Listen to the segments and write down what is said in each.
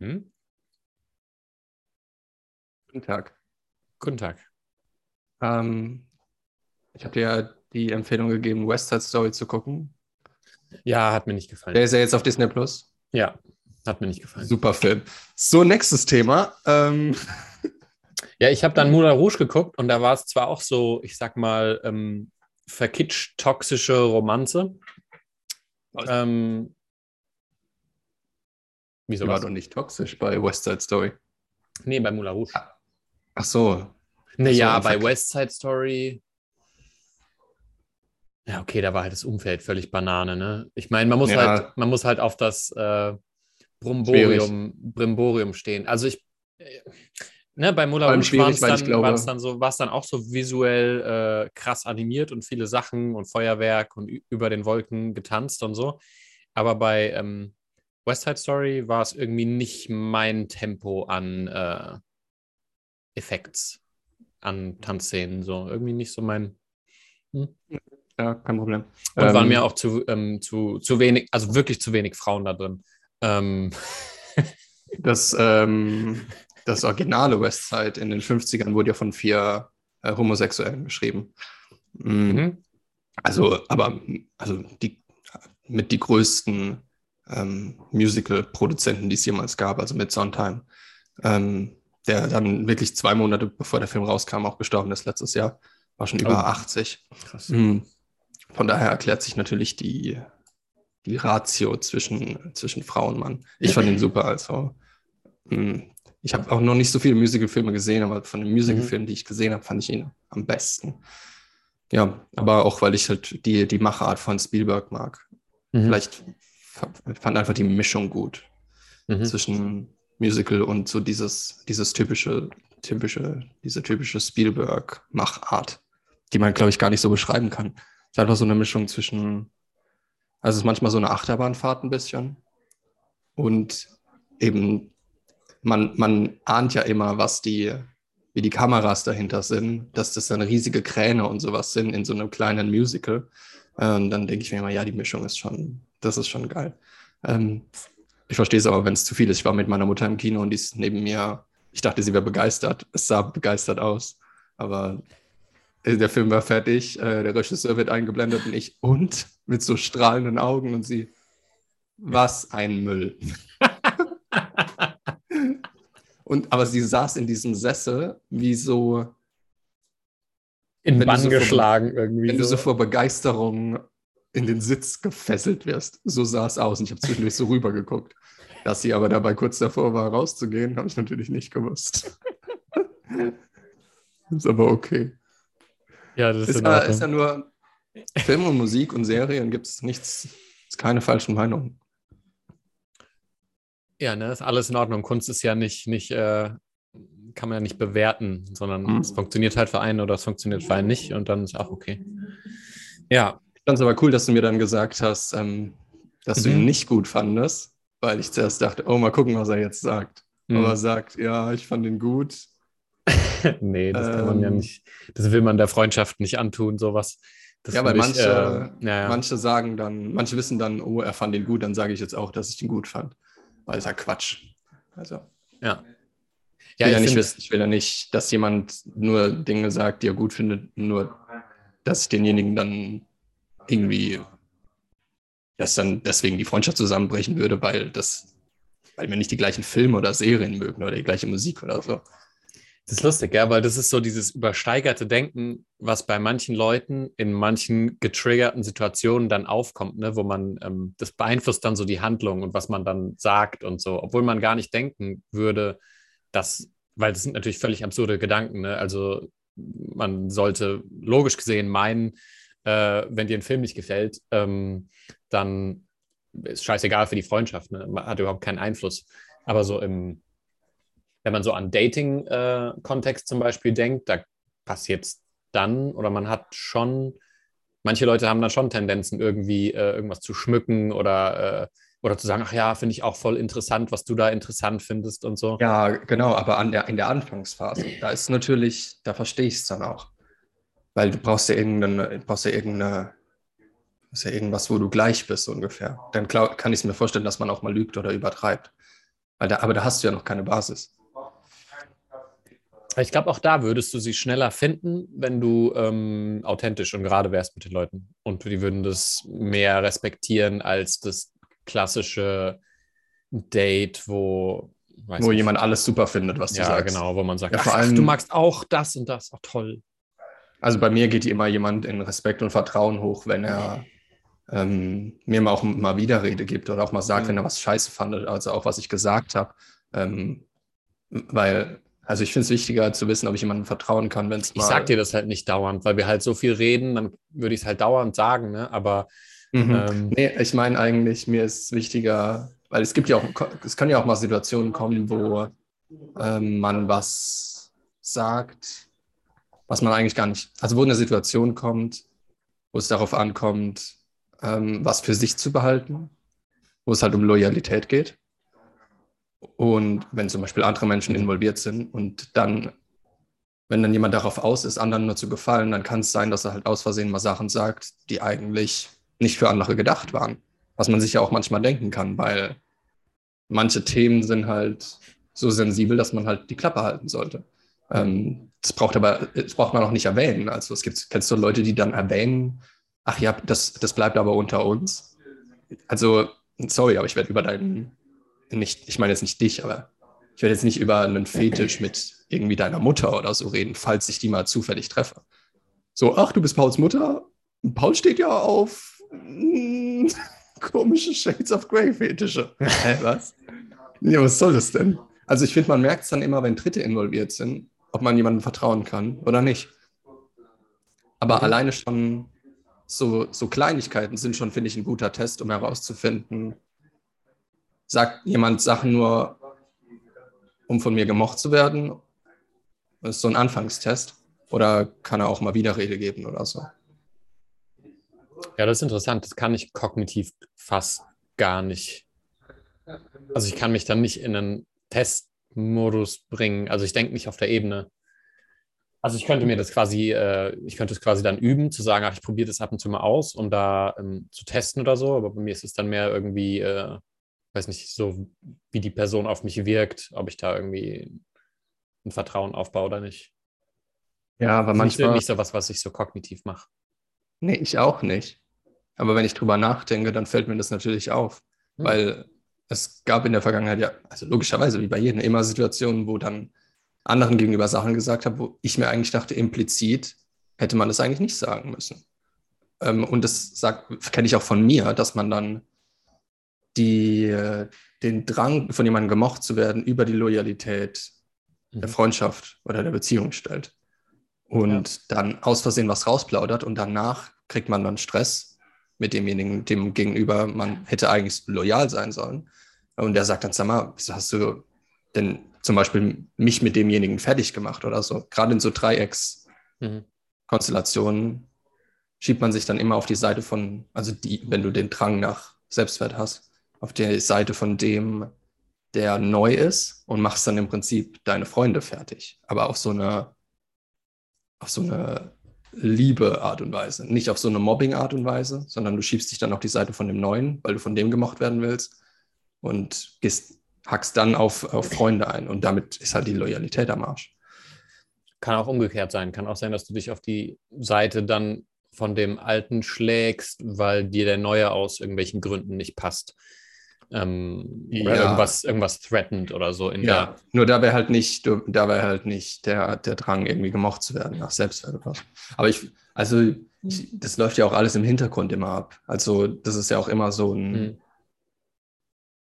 Hm? Guten Tag. Guten Tag. Ähm, ich habe dir ja die Empfehlung gegeben, West Side Story zu gucken. Ja, hat mir nicht gefallen. Der ist ja jetzt auf Disney Plus. Ja, hat mir nicht gefallen. Super Film. So, nächstes Thema. Ähm, Ja, ich habe dann Moulin Rouge geguckt und da war es zwar auch so, ich sag mal, ähm, verkitscht toxische Romanze. Ähm, wieso die war doch nicht toxisch bei West Side Story. Nee, bei Moulin Rouge. Ach so. Nee, so, bei West Side Story. Ja, okay, da war halt das Umfeld völlig Banane, ne? Ich meine, man muss Ja. halt, man muss halt auf das äh, Bromborium, Brimborium stehen. Also ich, äh, ne, bei Moulin Rouge war es dann, glaube- dann so, war es dann auch so visuell äh, krass animiert und viele Sachen und Feuerwerk und über den Wolken getanzt und so. Aber bei ähm, West Side Story war es irgendwie nicht mein Tempo an äh, Effekts, an Tanzszenen, so irgendwie nicht so mein. Ja, kein Problem. Und Ähm, waren mir auch zu, ähm, zu, zu wenig, also wirklich zu wenig Frauen da drin. Ähm, Das, ähm, das originale West Side in den 50ern wurde ja von vier äh, Homosexuellen geschrieben. Mm, mhm. Also, aber also die mit die größten ähm, Musical-Produzenten, die es jemals gab, also mit Sondheim, ähm, der dann wirklich zwei Monate bevor der Film rauskam auch gestorben ist letztes Jahr, war schon über Oh. 80. Krass. Mhm. Von daher erklärt sich natürlich die, die Ratio zwischen, zwischen Frau und Mann. Ich fand ihn super. Also, mh, ich habe auch noch nicht so viele Musicalfilme gesehen, aber von den Musicalfilmen, die ich gesehen habe, fand ich ihn am besten. Ja, aber auch, weil ich halt die, die Machart von Spielberg mag. Mhm. Vielleicht fand einfach die Mischung gut Mhm. zwischen Musical und so dieses, dieses typische, typische, diese typische Spielberg-Machart, die man, glaube ich, gar nicht so beschreiben kann. Es ist einfach so eine Mischung zwischen, also es ist manchmal so eine Achterbahnfahrt ein bisschen und eben, man, man ahnt ja immer, was die, wie die Kameras dahinter sind, dass das dann riesige Kräne und sowas sind in so einem kleinen Musical. Äh, Und dann denke ich mir immer, ja, die Mischung ist schon, das ist schon geil. Ähm, ich verstehe es aber, wenn es zu viel ist. Ich war mit meiner Mutter im Kino und die ist neben mir. Ich dachte, sie wäre begeistert. Es sah begeistert aus. Aber äh, der Film war fertig, äh, der Regisseur wird eingeblendet und ich und mit so strahlenden Augen und sie. Was ein Müll. und aber sie saß in diesem Sessel wie so, In du Bann so vor- geschlagen irgendwie. wenn du so. so vor Begeisterung in den Sitz gefesselt wirst. So sah es aus. Und ich habe zwischendurch so rübergeguckt. Dass sie aber dabei kurz davor war, rauszugehen, habe ich natürlich nicht gewusst. ist aber okay. ja, das ist, Ist ja, ist ja nur Film und Musik und Serien gibt es nichts, ist keine falschen Meinungen. Ja, ne, ist alles in Ordnung. Kunst ist ja nicht, nicht äh, kann man ja nicht bewerten, sondern Mhm. es funktioniert halt für einen oder es funktioniert für einen nicht und dann ist auch okay. Ja, fand es aber cool, dass du mir dann gesagt hast, ähm, dass du Mhm. ihn nicht gut fandest, weil ich zuerst dachte, oh, mal gucken, was er jetzt sagt. Mhm. Aber er sagt, ja, ich fand ihn gut. nee, das kann man ja Ähm. nicht, das will man der Freundschaft nicht antun, sowas. Das ja, weil finde ich, manche, äh, ja, ja. manche sagen dann, manche wissen dann, oh, er fand ihn gut, dann sage ich jetzt auch, dass ich ihn gut fand. Weil es ja Quatsch. Also, ja. ich will ja, nicht find- wissen, ich will ja nicht, dass jemand nur Dinge sagt, die er gut findet, nur, dass ich denjenigen dann irgendwie, dass dann deswegen die Freundschaft zusammenbrechen würde, weil das, weil wir nicht die gleichen Filme oder Serien mögen oder die gleiche Musik oder so. Das ist lustig, ja, weil das ist so dieses übersteigerte Denken, was bei manchen Leuten in manchen getriggerten Situationen dann aufkommt, ne, wo man, ähm, das beeinflusst dann so die Handlung und was man dann sagt und so, obwohl man gar nicht denken würde, dass, weil das sind natürlich völlig absurde Gedanken, ne? Also man sollte logisch gesehen meinen, äh, wenn dir ein Film nicht gefällt, ähm, dann ist scheißegal für die Freundschaft, ne? Man hat überhaupt keinen Einfluss. Aber so im, wenn man so an Dating-Kontext zum Beispiel denkt, da passiert es dann oder man hat schon, manche Leute haben dann schon Tendenzen, irgendwie äh, irgendwas zu schmücken oder, äh, oder zu sagen, ach ja, finde ich auch voll interessant, was du da interessant findest und so. Ja, genau, aber der, in der Anfangsphase, da ist natürlich, da verstehe ich es dann auch. Weil du brauchst ja irgendeine, brauchst ja irgendeine, ist ja irgendwas, wo du gleich bist ungefähr. Dann kann ich es mir vorstellen, dass man auch mal lügt oder übertreibt. Weil da, aber da hast du ja noch keine Basis. Ich glaube, auch da würdest du sie schneller finden, wenn du ähm, authentisch und gerade wärst mit den Leuten. Und die würden das mehr respektieren als das klassische Date, wo. wo nicht. jemand alles super findet, was du ja, sagst. Ja, genau, wo man sagt, ja, vor allem, ach, du magst auch das und das, auch toll. Also bei mir geht immer jemand in Respekt und Vertrauen hoch, wenn er ähm, mir mal auch mal Widerrede gibt oder auch mal sagt, mhm. wenn er was scheiße fand, also auch was ich gesagt habe. Ähm, weil also ich finde es wichtiger zu wissen, ob ich jemandem vertrauen kann, wenn es mal. Ich sag dir das halt nicht dauernd, weil wir halt so viel reden, dann würde ich es halt dauernd sagen, ne? Aber. Mhm. Ähm, nee, ich meine eigentlich, mir ist wichtiger, weil es gibt ja auch, es können ja auch mal Situationen kommen, wo ähm, man was sagt, was man eigentlich gar nicht, also wo eine Situation kommt, wo es darauf ankommt, ähm, was für sich zu behalten, wo es halt um Loyalität geht. Und wenn zum Beispiel andere Menschen involviert sind und dann, wenn dann jemand darauf aus ist, anderen nur zu gefallen, dann kann es sein, dass er halt aus Versehen mal Sachen sagt, die eigentlich nicht für andere gedacht waren. Was man sich ja auch manchmal denken kann, weil manche Themen sind halt so sensibel, dass man halt die Klappe halten sollte. Ähm, das braucht aber, das braucht man auch nicht erwähnen. Also es gibt, kennst du Leute, die dann erwähnen, ach ja, das, das bleibt aber unter uns. Also, sorry, aber ich werde über deinen nicht, ich meine jetzt nicht dich, aber ich werde jetzt nicht über einen Fetisch mit irgendwie deiner Mutter oder so reden, falls ich die mal zufällig treffe. So, ach, du bist Pauls Mutter? Paul steht ja auf mm, komische Shades of Grey Fetische. Hä, was? Ja, was soll das denn? Also ich finde, man merkt es dann immer, wenn Dritte involviert sind, ob man jemandem vertrauen kann oder nicht. Aber mhm. alleine schon so, so Kleinigkeiten sind schon, finde ich, ein guter Test, um herauszufinden, sagt jemand Sachen nur, um von mir gemocht zu werden? Das ist so ein Anfangstest. Oder kann er auch mal Widerrede geben oder so? Ja, das ist interessant. Das kann ich kognitiv fast gar nicht. Also ich kann mich dann nicht in einen Testmodus bringen. Also ich denke nicht auf der Ebene. Also ich könnte mir das quasi, äh, ich könnte es quasi dann üben, zu sagen, ach, ich probiere das ab und zu mal aus, um da ähm, zu testen oder so. Aber bei mir ist es dann mehr irgendwie, äh, weiß nicht, so wie die Person auf mich wirkt, ob ich da irgendwie ein Vertrauen aufbaue oder nicht. Ja, aber manchmal. Nicht so was, was ich so kognitiv mache. Nee, ich auch nicht. Aber wenn ich drüber nachdenke, dann fällt mir das natürlich auf. Hm. Weil es gab in der Vergangenheit ja, also logischerweise wie bei jedem, immer Situationen, wo dann anderen gegenüber Sachen gesagt habe, wo ich mir eigentlich dachte, implizit hätte man das eigentlich nicht sagen müssen. Ähm, und das kenne ich auch von mir, dass man dann die, äh, den Drang von jemandem gemocht zu werden über die Loyalität mhm. der Freundschaft oder der Beziehung stellt. Und ja. dann aus Versehen was rausplaudert und danach kriegt man dann Stress mit demjenigen, dem gegenüber man hätte eigentlich loyal sein sollen. Und der sagt dann, sag mal, hast du denn zum Beispiel mich mit demjenigen fertig gemacht oder so? Gerade in so Dreieckskonstellationen mhm. schiebt man sich dann immer auf die Seite von, also die, wenn du den Drang nach Selbstwert hast auf der Seite von dem, der neu ist und machst dann im Prinzip deine Freunde fertig. Aber auf so eine, auf so eine Liebe Art und Weise. Nicht auf so eine Mobbing Art und Weise, sondern du schiebst dich dann auf die Seite von dem Neuen, weil du von dem gemocht werden willst und gehst, hackst dann auf, auf Freunde ein und damit ist halt die Loyalität am Arsch. Kann auch umgekehrt sein. Kann auch sein, dass du dich auf die Seite dann von dem Alten schlägst, weil dir der Neue aus irgendwelchen Gründen nicht passt ähm, ja. oder irgendwas, irgendwas threatened oder so. In ja, der nur da wäre halt nicht, da wäre halt nicht der, der Drang, irgendwie gemocht zu werden nach Selbstwert oder was. Aber ich, also ich, das läuft ja auch alles im Hintergrund immer ab. Also das ist ja auch immer so ein, mhm.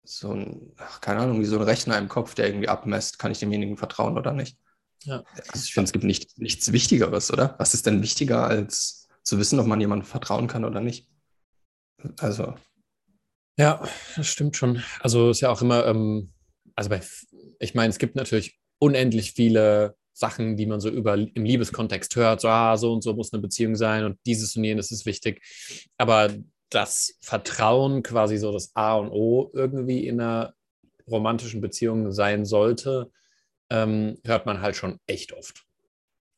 so ein, ach, keine Ahnung, wie so ein Rechner im Kopf, der irgendwie abmesst, kann ich demjenigen vertrauen oder nicht. Ja. Also ich finde, es gibt nicht, nichts Wichtigeres, oder? Was ist denn wichtiger, als zu wissen, ob man jemandem vertrauen kann oder nicht? Also. Ja, das stimmt schon. Also ist ja auch immer, ähm, also bei, ich meine, es gibt natürlich unendlich viele Sachen, die man so über im Liebeskontext hört, so, ah, so und so muss eine Beziehung sein und dieses und jenes ist wichtig. Aber das Vertrauen quasi so das A und O irgendwie in einer romantischen Beziehung sein sollte, ähm, hört man halt schon echt oft.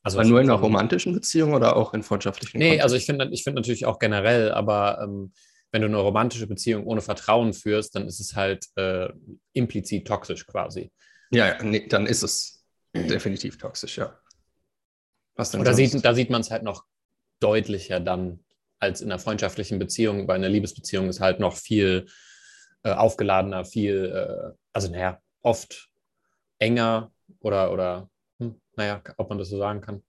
Also aber nur in einer romantischen Beziehung oder auch in freundschaftlichen? Nee, Kontext? also ich finde ich find natürlich auch generell, aber ähm, wenn du eine romantische Beziehung ohne Vertrauen führst, dann ist es halt äh, implizit toxisch quasi. Ja, nee, dann ist es definitiv toxisch, ja. Was denn Und da sieht, da sieht man es halt noch deutlicher dann als in einer freundschaftlichen Beziehung, weil eine Liebesbeziehung ist halt noch viel äh, aufgeladener, viel, äh, also naja, oft enger oder, oder hm, naja, ob man das so sagen kann.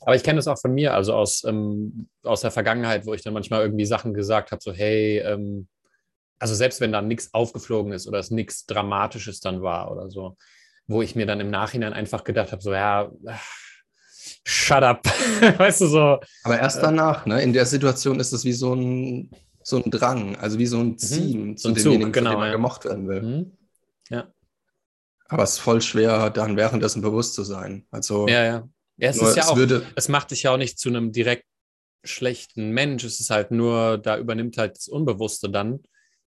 Aber ich kenne das auch von mir, also aus, ähm, aus der Vergangenheit, wo ich dann manchmal irgendwie Sachen gesagt habe, so hey, ähm, also selbst wenn da nichts aufgeflogen ist oder es nichts Dramatisches dann war oder so, wo ich mir dann im Nachhinein einfach gedacht habe, so ja, shut up, weißt du so. Aber erst danach, ne? In der Situation ist es wie so ein, so ein Drang, also wie so ein. Ziehen mhm. zu so demjenigen, genau, dem man ja. gemocht werden will. Mhm. Ja. Aber es ist voll schwer, dann währenddessen bewusst zu sein. Also ja, ja. Ja es ist ja es auch, es macht dich ja auch nicht zu einem direkt schlechten Mensch. Es ist halt nur, da übernimmt halt das Unbewusste dann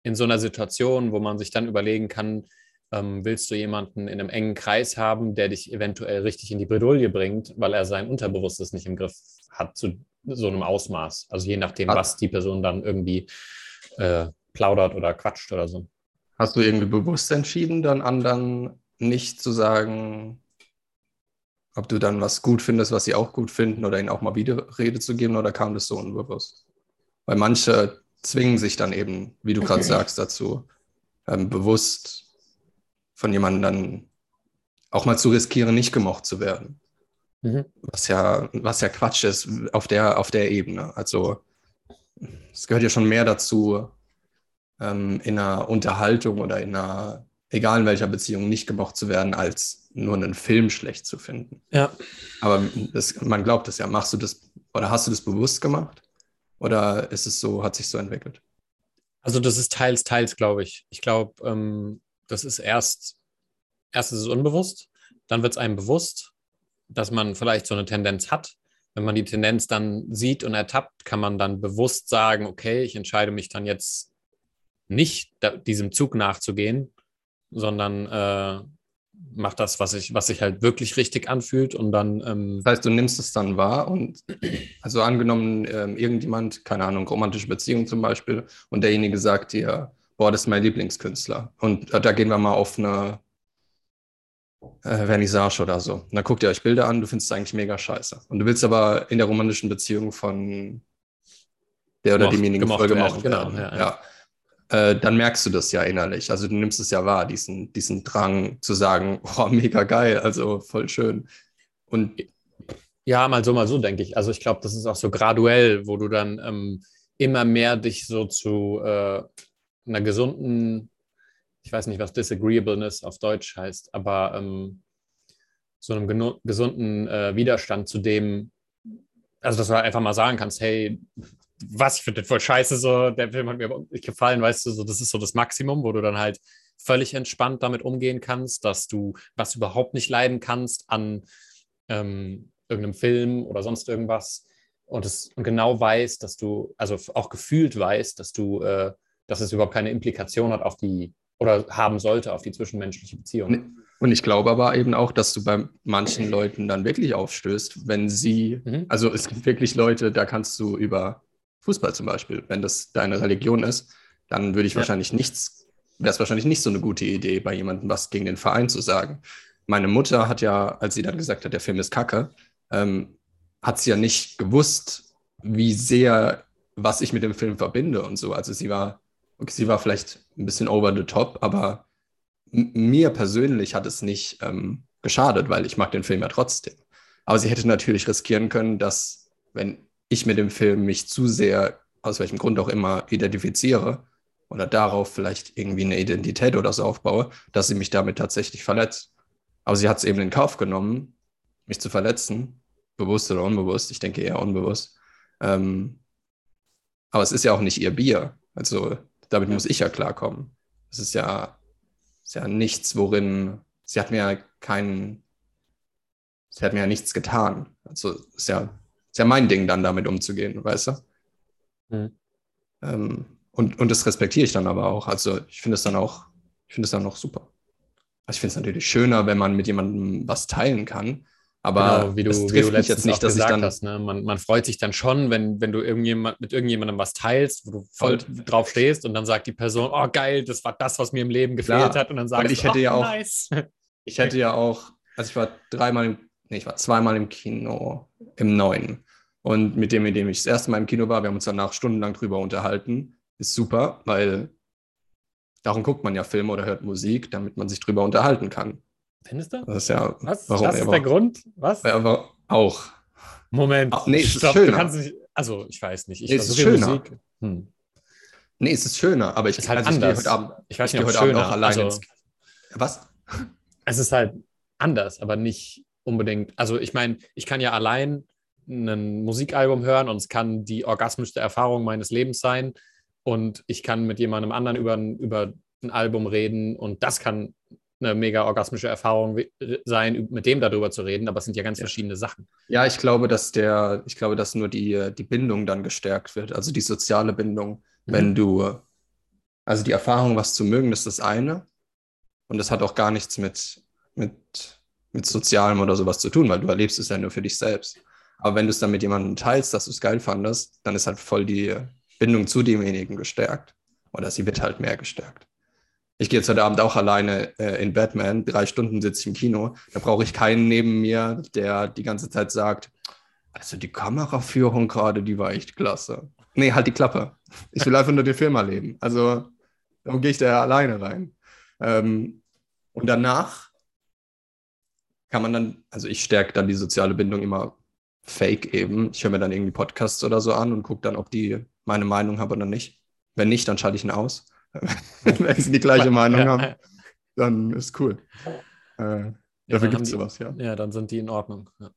in so einer Situation, wo man sich dann überlegen kann, ähm, willst du jemanden in einem engen Kreis haben, der dich eventuell richtig in die Bredouille bringt, weil er sein Unterbewusstes nicht im Griff hat zu so einem Ausmaß. Also je nachdem, hat, was die Person dann irgendwie äh, plaudert oder quatscht oder so. Hast du irgendwie bewusst entschieden, dann anderen nicht zu sagen, ob du dann was gut findest, was sie auch gut finden oder ihnen auch mal Widerrede zu geben oder kam das so unbewusst? Weil manche zwingen sich dann eben, wie du gerade sagst, dazu, ähm, bewusst von jemandem dann auch mal zu riskieren, nicht gemocht zu werden. Mhm. Was ja, was ja Quatsch ist auf der, auf der Ebene. Also es gehört ja schon mehr dazu, ähm, in einer Unterhaltung oder in einer, egal in welcher Beziehung, nicht gemocht zu werden, als nur einen Film schlecht zu finden. Ja. Aber das, man glaubt es ja. Machst du das oder hast du das bewusst gemacht? Oder ist es so, hat sich so entwickelt? Also das ist teils, teils, glaube ich. Ich glaube, ähm, das ist erst, erst ist es unbewusst, dann wird es einem bewusst, dass man vielleicht so eine Tendenz hat. Wenn man die Tendenz dann sieht und ertappt, kann man dann bewusst sagen, okay, ich entscheide mich dann jetzt nicht diesem Zug nachzugehen, sondern äh, mach das, was ich, was sich halt wirklich richtig anfühlt und dann. Ähm das heißt, du nimmst es dann wahr und also angenommen, ähm, irgendjemand, keine Ahnung, romantische Beziehung zum Beispiel, und derjenige sagt dir, boah, das ist mein Lieblingskünstler. Und äh, da gehen wir mal auf eine äh, Vernissage oder so. Und dann guckt ihr euch Bilder an, du findest es eigentlich mega scheiße. Und du willst aber in der romantischen Beziehung von der oder demjenigen voll gemocht werden. Genau, ja, ja. ja. Äh, dann merkst du das ja innerlich. Also du nimmst es ja wahr, diesen, diesen Drang zu sagen, oh, mega geil, also voll schön. Und ja, mal so, mal so, denke ich. Also ich glaube, das ist auch so graduell, wo du dann ähm, immer mehr dich so zu äh, einer gesunden, ich weiß nicht, was Disagreeableness auf Deutsch heißt, aber ähm, so einem gesunden äh, Widerstand zu dem, also dass du halt einfach mal sagen kannst, hey, was, ich finde den voll scheiße, so, der Film hat mir nicht gefallen, weißt du, so, das ist so das Maximum, wo du dann halt völlig entspannt damit umgehen kannst, dass du was überhaupt nicht leiden kannst an ähm, irgendeinem Film oder sonst irgendwas und, es, und genau weißt, dass du, also auch gefühlt weißt, dass du äh, dass es überhaupt keine Implikation hat auf die oder haben sollte auf die zwischenmenschliche Beziehung. Und ich glaube aber eben auch, dass du bei manchen Leuten dann wirklich aufstößt, wenn sie, mhm. also es gibt wirklich Leute, da kannst du über Fußball zum Beispiel, wenn das deine Religion ist, dann würde ich ja. wahrscheinlich nichts, wäre es wahrscheinlich nicht so eine gute Idee, bei jemandem was gegen den Verein zu sagen. Meine Mutter hat ja, als sie dann gesagt hat, der Film ist kacke, ähm, hat sie ja nicht gewusst, wie sehr, was ich mit dem Film verbinde und so. Also sie war okay, sie war vielleicht ein bisschen over the top, aber mir persönlich hat es nicht ähm, geschadet, weil ich mag den Film ja trotzdem. Aber sie hätte natürlich riskieren können, dass, wenn ich mit dem Film mich zu sehr, aus welchem Grund auch immer, identifiziere oder darauf vielleicht irgendwie eine Identität oder so aufbaue, dass sie mich damit tatsächlich verletzt. Aber sie hat es eben in Kauf genommen, mich zu verletzen, bewusst oder unbewusst. Ich denke eher unbewusst. Ähm, aber es ist ja auch nicht ihr Bier. Also damit muss ich ja klarkommen. Es ist ja, ist ja nichts, worin, sie hat mir ja keinen, sie hat mir ja nichts getan. Also ist ja, ist ja mein Ding, dann damit umzugehen, weißt du? Mhm. Ähm, und, und das respektiere ich dann aber auch. Also ich finde es dann auch, ich finde es dann auch super. Also ich finde es natürlich schöner, wenn man mit jemandem was teilen kann. Aber genau, wie du, es wie du jetzt nicht, dass ich dann. hast. Ne? Man, man freut sich dann schon, wenn, wenn du irgendjemand, mit irgendjemandem was teilst, wo du voll drauf stehst und dann sagt die Person, oh geil, das war das, was mir im Leben gefehlt Klar. hat. Und dann sagst Und ich du, hätte oh, ja auch- nice. Ich hätte ja auch, also ich war dreimal im, nee, ich war zweimal im Kino, im neuen. Und mit dem, mit dem ich das erste Mal im Kino war, wir haben uns danach stundenlang drüber unterhalten. Ist super, weil darum guckt man ja Filme oder hört Musik, damit man sich drüber unterhalten kann. Findest du? Das ist ja, Was? warum das ist aber- der Grund? Was? aber auch. Moment. Ah, nee, es ist Stopp, du schöner. kannst nicht. Also, ich weiß nicht. Ich Nee, es ist schöner. Musik. Hm. Nee, es ist schöner, aber ich, Ist halt also ich anders. heute Abend, Ich weiß ich nicht, ob heute Abend schöner. auch alleine also, ins Was? es ist halt anders, aber nicht unbedingt. Also ich meine, ich kann ja allein ein Musikalbum hören und es kann die orgasmischste Erfahrung meines Lebens sein und ich kann mit jemandem anderen über ein, über ein Album reden und das kann eine mega orgasmische Erfahrung sein, mit dem darüber zu reden, aber es sind ja ganz Ja. verschiedene Sachen. Ja, ich glaube, dass der, ich glaube, dass nur die, die Bindung dann gestärkt wird, also die soziale Bindung. Mhm. Wenn du, also die Erfahrung, was zu mögen, ist das eine. Und das hat auch gar nichts mit, mit, mit Sozialem oder sowas zu tun, weil du erlebst es ja nur für dich selbst. Aber wenn du es dann mit jemandem teilst, dass du es geil fandest, dann ist halt voll die Bindung zu demjenigen gestärkt. Oder sie wird halt mehr gestärkt. Ich gehe jetzt heute Abend auch alleine äh, in Batman, drei Stunden sitze ich im Kino. Da brauche ich keinen neben mir, der die ganze Zeit sagt, also die Kameraführung gerade, die war echt klasse. Nee, halt die Klappe. Ich will einfach nur den Film erleben. Also darum gehe ich da ja alleine rein. Ähm, und danach kann man dann, also ich stärke dann die soziale Bindung immer fake eben. Ich höre mir dann irgendwie Podcasts oder so an und gucke dann, ob die meine Meinung haben oder nicht. Wenn nicht, dann schalte ich ihn aus. Wenn sie die gleiche Meinung ja, haben, dann ist cool. Äh, Ja, dafür gibt es sowas, ja. Ja, dann sind die in Ordnung. Ja.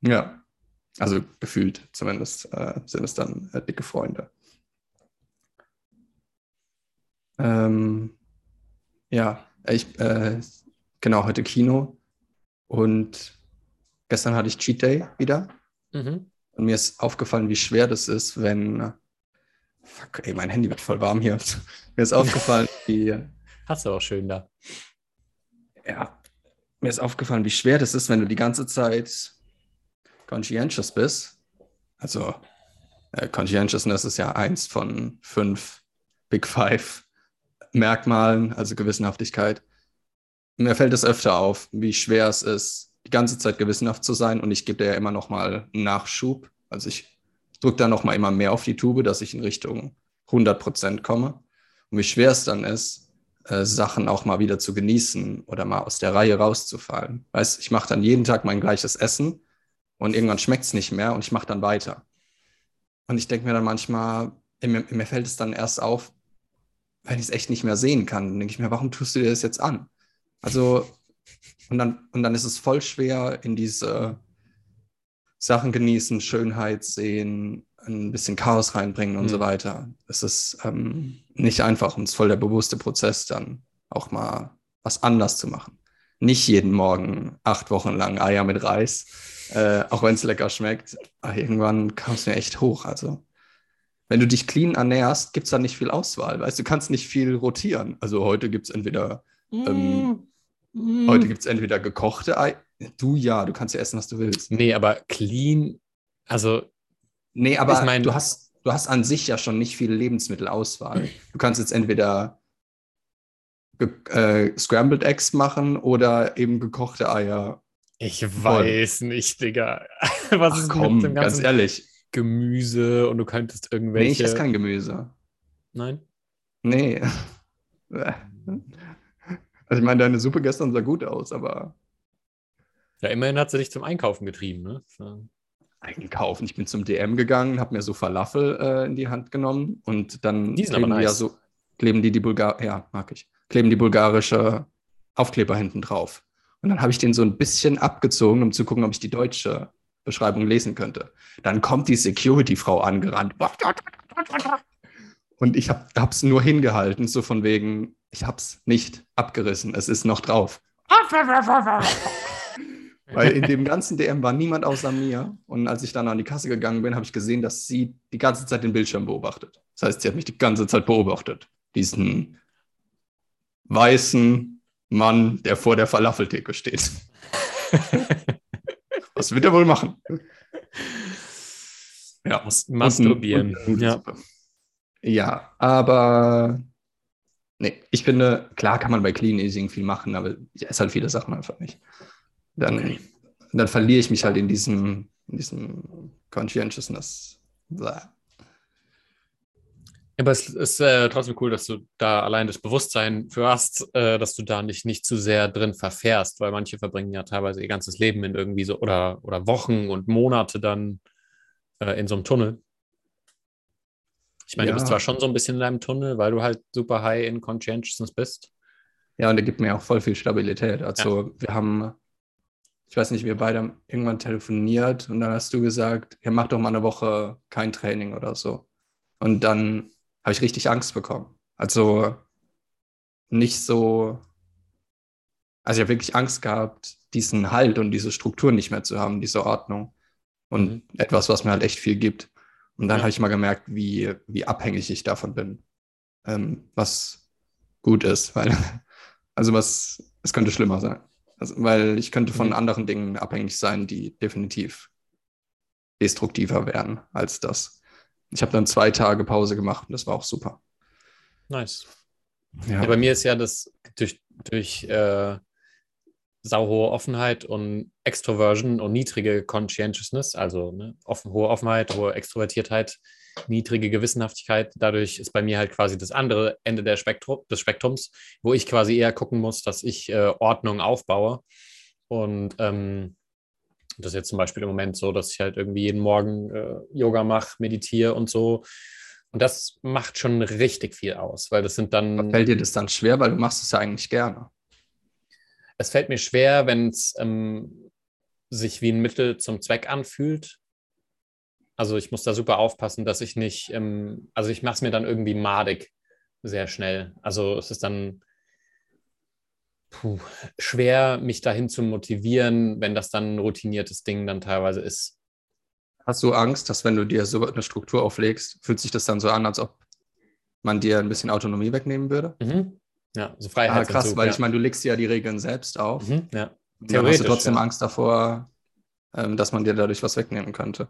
Ja, also gefühlt zumindest äh, sind es dann äh, dicke Freunde. Ähm, ja, ich, äh, genau, heute Kino und gestern hatte ich Cheat Day wieder Mhm. und mir ist aufgefallen, wie schwer das ist, wenn, fuck, ey, mein Handy wird voll warm hier. mir ist aufgefallen, wie, Hast du auch schön da. ja, mir ist aufgefallen, wie schwer das ist, wenn du die ganze Zeit conscientious bist. Also, äh, Conscientiousness ist ja eins von fünf Big Five Merkmalen, also Gewissenhaftigkeit. Mir fällt es öfter auf, wie schwer es ist, die ganze Zeit gewissenhaft zu sein und ich gebe ja immer noch mal Nachschub. Also ich drücke da noch mal immer mehr auf die Tube, dass ich in Richtung 100 Prozent komme. Und wie schwer es dann ist, äh, Sachen auch mal wieder zu genießen oder mal aus der Reihe rauszufallen. Weißt, ich mache dann jeden Tag mein gleiches Essen und irgendwann schmeckt es nicht mehr und ich mache dann weiter. Und ich denke mir dann manchmal, mir, mir fällt es dann erst auf, wenn ich es echt nicht mehr sehen kann. Dann denke ich mir, warum tust du dir das jetzt an? Also, und dann, und dann ist es voll schwer, in diese Sachen genießen, Schönheit sehen, ein bisschen Chaos reinbringen und Mhm. so weiter. Es ist ähm, nicht einfach und es ist voll der bewusste Prozess, dann auch mal was anders zu machen. Nicht jeden Morgen acht Wochen lang Eier mit Reis, äh, auch wenn es lecker schmeckt. Aber irgendwann kam es mir echt hoch. Also, wenn du dich clean ernährst, gibt es da nicht viel Auswahl. Weißt du, du kannst nicht viel rotieren. Also heute gibt es entweder, Ähm, Mm. heute gibt's entweder gekochte Eier. Du ja, du kannst ja essen, was du willst. Nee, aber clean, also Nee, aber Ich mein- du, hast, du hast an sich ja schon nicht viel Lebensmittelauswahl. Du kannst jetzt entweder äh, Scrambled Eggs machen oder eben gekochte Eier. ich weiß nicht, Digga. Was Ach ist komm, mit dem ganz ganzen ehrlich. Gemüse und du könntest Nee, irgendwelche. ich esse kein Gemüse. Nein? Nee. Also ich meine, deine Suppe gestern sah gut aus, aber Ja, immerhin hat sie dich zum Einkaufen getrieben, ne? So. einkaufen. Ich bin zum DM gegangen, habe mir so Falafel äh, in die Hand genommen und dann Die kleben aber die ja nice. so, kleben die die Bulgar, ja, mag ich, kleben die bulgarische Aufkleber hinten drauf. Und dann habe ich den so ein bisschen abgezogen, um zu gucken, ob ich die deutsche Beschreibung lesen könnte. Dann kommt die Security-Frau angerannt. Und ich habe es nur hingehalten, so von wegen, ich habe es nicht abgerissen, es ist noch drauf. Weil in dem ganzen DM war niemand außer mir. Und als ich dann an die Kasse gegangen bin, habe ich gesehen, dass sie die ganze Zeit den Bildschirm beobachtet. Das heißt, sie hat mich die ganze Zeit beobachtet. Diesen weißen Mann, der vor der Falafeltheke steht. Was wird er wohl machen? Ja, masturbieren. Und, und, ja. ja, aber nee, ich finde, klar kann man bei Clean Easing viel machen, aber ich esse halt viele Sachen einfach nicht. Dann, okay. dann verliere ich mich halt in diesem, in diesem Conscientiousness. Blah. Aber es ist äh, trotzdem cool, dass du da allein das Bewusstsein für hast, äh, dass du da nicht, nicht zu sehr drin verfährst, weil manche verbringen ja teilweise ihr ganzes Leben in irgendwie so oder, oder Wochen und Monate dann äh, in so einem Tunnel. Ich meine, ja. du bist zwar schon so ein bisschen in deinem Tunnel, weil du halt super high in Conscientiousness bist. Ja, und der gibt mir auch voll viel Stabilität. Also ja. wir haben, ich weiß nicht, wir beide haben irgendwann telefoniert und dann hast du gesagt, ja, mach doch mal eine Woche kein Training oder so. Und dann habe ich richtig Angst bekommen. Also nicht so, also ich habe wirklich Angst gehabt, diesen Halt und diese Struktur nicht mehr zu haben, diese Ordnung. Und mhm. etwas, was mir halt echt viel gibt. Und dann ja. habe ich mal gemerkt, wie, wie abhängig ich davon bin. Ähm, was gut ist, weil, also was, es könnte schlimmer sein. Also, weil ich könnte von mhm. anderen Dingen abhängig sein, die definitiv destruktiver wären als das. Ich habe dann zwei Tage Pause gemacht und das war auch super. Nice. Ja. ja bei mir ist ja das durch, durch äh, sauhohe Offenheit und Extroversion und niedrige Conscientiousness, also ne, offen, hohe Offenheit, hohe Extrovertiertheit, niedrige Gewissenhaftigkeit. Dadurch ist bei mir halt quasi das andere Ende der Spektrum, des Spektrums, wo ich quasi eher gucken muss, dass ich äh, Ordnung aufbaue. Und ähm, das ist jetzt zum Beispiel im Moment so, dass ich halt irgendwie jeden Morgen äh, Yoga mache, meditiere und so. Und das macht schon richtig viel aus, weil das sind dann. Fällt dir das dann schwer, weil du machst es ja eigentlich gerne? Es fällt mir schwer, wenn es ähm, sich wie ein Mittel zum Zweck anfühlt. Also ich muss da super aufpassen, dass ich nicht, ähm, also ich mache es mir dann irgendwie madig sehr schnell. Also es ist dann puh, schwer, mich dahin zu motivieren, wenn das dann ein routiniertes Ding dann teilweise ist. Hast du Angst, dass wenn du dir so eine Struktur auflegst, fühlt sich das dann so an, als ob man dir ein bisschen Autonomie wegnehmen würde? Mhm. Ja, so Freiheit. Ah, krass, weil ja. ich meine, du legst ja die Regeln selbst auf. Mhm, ja. Theoretisch. Hast du trotzdem ja. Angst davor, ähm, dass man dir dadurch was wegnehmen könnte.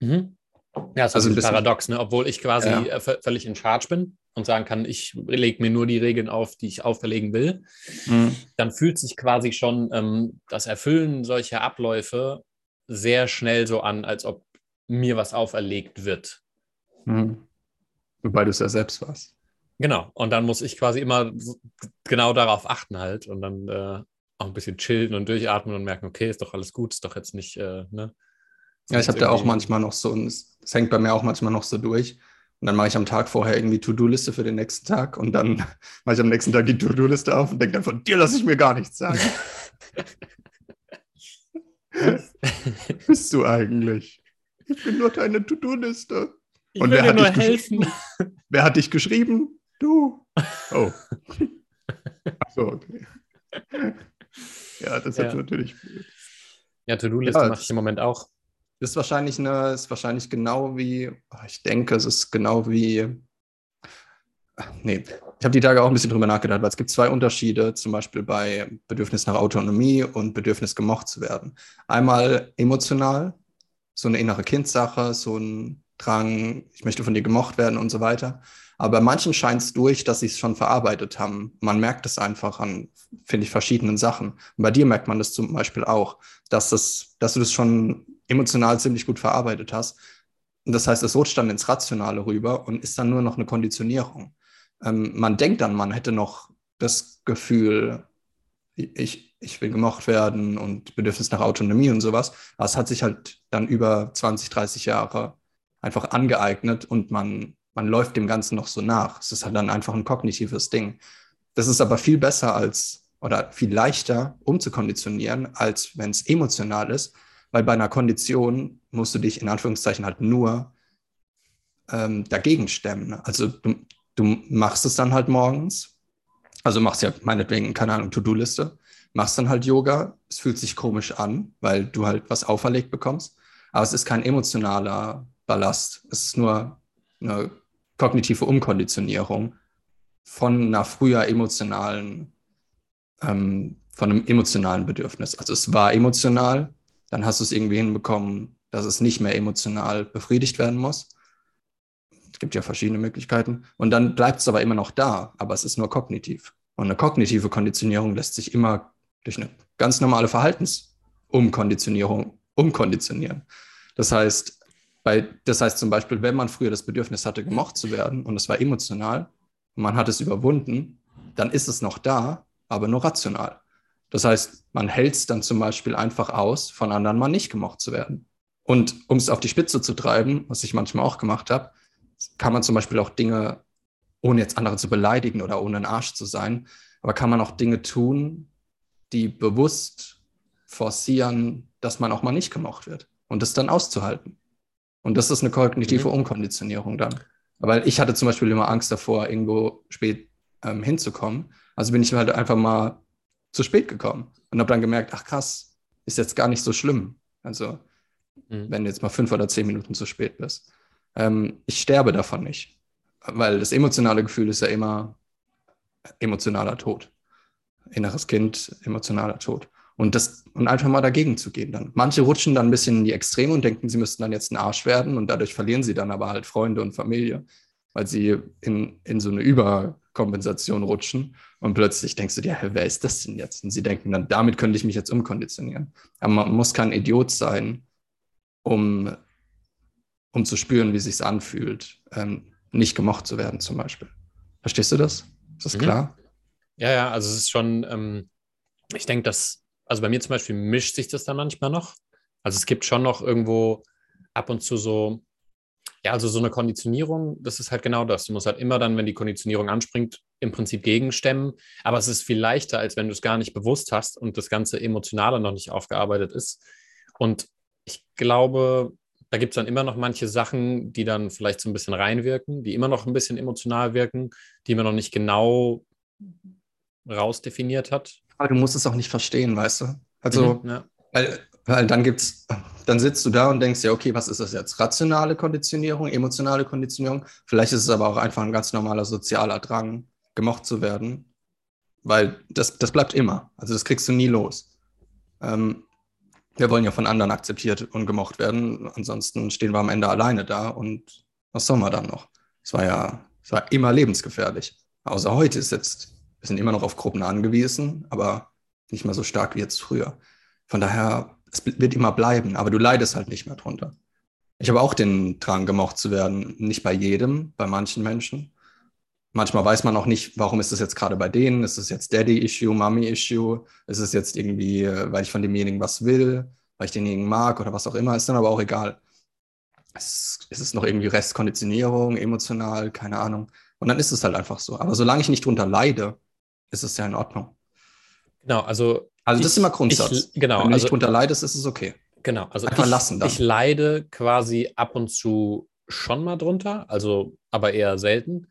Mhm. Ja, das ist also ein bisschen paradox, ne? obwohl ich quasi ja. Äh, völlig in Charge bin und sagen kann, ich lege mir nur die Regeln auf, die ich auferlegen will, mhm. dann fühlt sich quasi schon ähm, das Erfüllen solcher Abläufe sehr schnell so an, als ob mir was auferlegt wird. Mhm. Wobei du es ja selbst warst. Genau, und dann muss ich quasi immer genau darauf achten halt und dann äh, auch ein bisschen chillen und durchatmen und merken, okay, ist doch alles gut, ist doch jetzt nicht, äh, ne? Ja, ich habe da auch manchmal noch so, es hängt bei mir auch manchmal noch so durch. Und dann mache ich am Tag vorher irgendwie To-Do-Liste für den nächsten Tag und dann mache ich am nächsten Tag die To-Do-Liste auf und denke dann, von dir lasse ich mir gar nichts sagen. bist du eigentlich? Ich bin nur deine To-Do-Liste. Und wer hat, nur helfen. wer hat dich geschrieben? Du. Oh. Achso, okay. Ja, das ja. ist natürlich blöd. Ja, To-Do-Liste ja, mache ich im Moment auch. Ist wahrscheinlich eine, ist wahrscheinlich genau wie, ich denke, es ist genau wie, nee, ich habe die Tage auch ein bisschen drüber nachgedacht, weil es gibt zwei Unterschiede, zum Beispiel bei Bedürfnis nach Autonomie und Bedürfnis gemocht zu werden. Einmal emotional, so eine innere Kindsache, so ein Drang, ich möchte von dir gemocht werden und so weiter. Aber bei manchen scheint es durch, dass sie es schon verarbeitet haben. Man merkt es einfach an, finde ich, verschiedenen Sachen. Und bei dir merkt man das zum Beispiel auch, dass, das, dass du das schon emotional ziemlich gut verarbeitet hast. Und das heißt, es rutscht dann ins Rationale rüber und ist dann nur noch eine Konditionierung. Ähm, man denkt dann, man hätte noch das Gefühl, ich, ich will gemocht werden und Bedürfnis nach Autonomie und sowas. Aber es hat sich halt dann über 20, 30 Jahre einfach angeeignet und man man läuft dem Ganzen noch so nach. Es ist halt dann einfach ein kognitives Ding. Das ist aber viel besser als oder viel leichter umzukonditionieren, als wenn es emotional ist, weil bei einer Kondition musst du dich in Anführungszeichen halt nur ähm, dagegen stemmen. Also du, du machst es dann halt morgens, also machst ja meinetwegen, keine Ahnung, To-Do-Liste, machst dann halt Yoga, es fühlt sich komisch an, weil du halt was auferlegt bekommst, aber es ist kein emotionaler Ballast, es ist nur eine kognitive Umkonditionierung von einer früher emotionalen, ähm, von einem emotionalen Bedürfnis. Also es war emotional, dann hast du es irgendwie hinbekommen, dass es nicht mehr emotional befriedigt werden muss. Es gibt ja verschiedene Möglichkeiten. Und dann bleibt es aber immer noch da, aber es ist nur kognitiv. Und eine kognitive Konditionierung lässt sich immer durch eine ganz normale Verhaltensumkonditionierung umkonditionieren. Das heißt, bei, das heißt zum Beispiel, wenn man früher das Bedürfnis hatte, gemocht zu werden und es war emotional und man hat es überwunden, dann ist es noch da, aber nur rational. Das heißt, man hält es dann zum Beispiel einfach aus, von anderen mal nicht gemocht zu werden. Und um es auf die Spitze zu treiben, was ich manchmal auch gemacht habe, kann man zum Beispiel auch Dinge, ohne jetzt andere zu beleidigen oder ohne ein Arsch zu sein, aber kann man auch Dinge tun, die bewusst forcieren, dass man auch mal nicht gemocht wird und das dann auszuhalten. Und das ist eine kognitive mhm. Umkonditionierung dann. Weil ich hatte zum Beispiel immer Angst davor, irgendwo spät ähm, hinzukommen. Also bin ich halt einfach mal zu spät gekommen und habe dann gemerkt, ach krass, ist jetzt gar nicht so schlimm. Also mhm. wenn du jetzt mal fünf oder zehn Minuten zu spät bist. Ähm, ich sterbe davon nicht, weil das emotionale Gefühl ist ja immer emotionaler Tod. Inneres Kind, emotionaler Tod. Und, das, und einfach mal dagegen zu gehen dann. Manche rutschen dann ein bisschen in die Extreme und denken, sie müssten dann jetzt ein Arsch werden und dadurch verlieren sie dann aber halt Freunde und Familie, weil sie in, in so eine Überkompensation rutschen und plötzlich denkst du dir, hey, wer ist das denn jetzt? Und sie denken dann, damit könnte ich mich jetzt umkonditionieren. Aber man muss kein Idiot sein, um, um zu spüren, wie es sich anfühlt, ähm, nicht gemocht zu werden zum Beispiel. Verstehst du das? Ist das mhm. klar? Ja, ja, also es ist schon, ähm, ich denke, dass also bei mir zum Beispiel mischt sich das dann manchmal noch. Also es gibt schon noch irgendwo ab und zu so, ja, also so eine Konditionierung, das ist halt genau das. Du musst halt immer dann, wenn die Konditionierung anspringt, im Prinzip gegenstemmen. Aber es ist viel leichter, als wenn du es gar nicht bewusst hast und das ganze Emotionale noch nicht aufgearbeitet ist. Und ich glaube, da gibt es dann immer noch manche Sachen, die dann vielleicht so ein bisschen reinwirken, die immer noch ein bisschen emotional wirken, die man noch nicht genau rausdefiniert hat. Aber du musst es auch nicht verstehen, weißt du? Also, mhm, ja. weil, weil dann gibt's, dann sitzt du da und denkst ja, okay, was ist das jetzt? Rationale Konditionierung, emotionale Konditionierung? Vielleicht ist es aber auch einfach ein ganz normaler sozialer Drang, gemocht zu werden. Weil das, das bleibt immer. Also das kriegst du nie los. Ähm, wir wollen ja von anderen akzeptiert und gemocht werden. Ansonsten stehen wir am Ende alleine da und was soll man dann noch? Es war ja, es war immer lebensgefährlich. Außer heute ist jetzt wir sind immer noch auf Gruppen angewiesen, aber nicht mehr so stark wie jetzt früher. Von daher, es wird immer bleiben, aber du leidest halt nicht mehr drunter. Ich habe auch den Drang, gemocht zu werden. Nicht bei jedem, bei manchen Menschen. Manchmal weiß man auch nicht, warum ist das jetzt gerade bei denen? Ist es jetzt Daddy-Issue, Mommy-Issue? Ist es jetzt irgendwie, äh, weil ich von demjenigen was will, weil ich denjenigen mag oder was auch immer? Ist dann aber auch egal. Es ist noch irgendwie Restkonditionierung, emotional, keine Ahnung. Und dann ist es halt einfach so. Aber solange ich nicht drunter leide, ist es ja in Ordnung. Genau, also. Also, das ich, ist immer Grundsatz. Ich, genau. Wenn du also, nicht drunter leidest, ist es okay. Genau, also Einfach ich, lassen dann. ich leide quasi ab und zu schon mal drunter, also aber eher selten.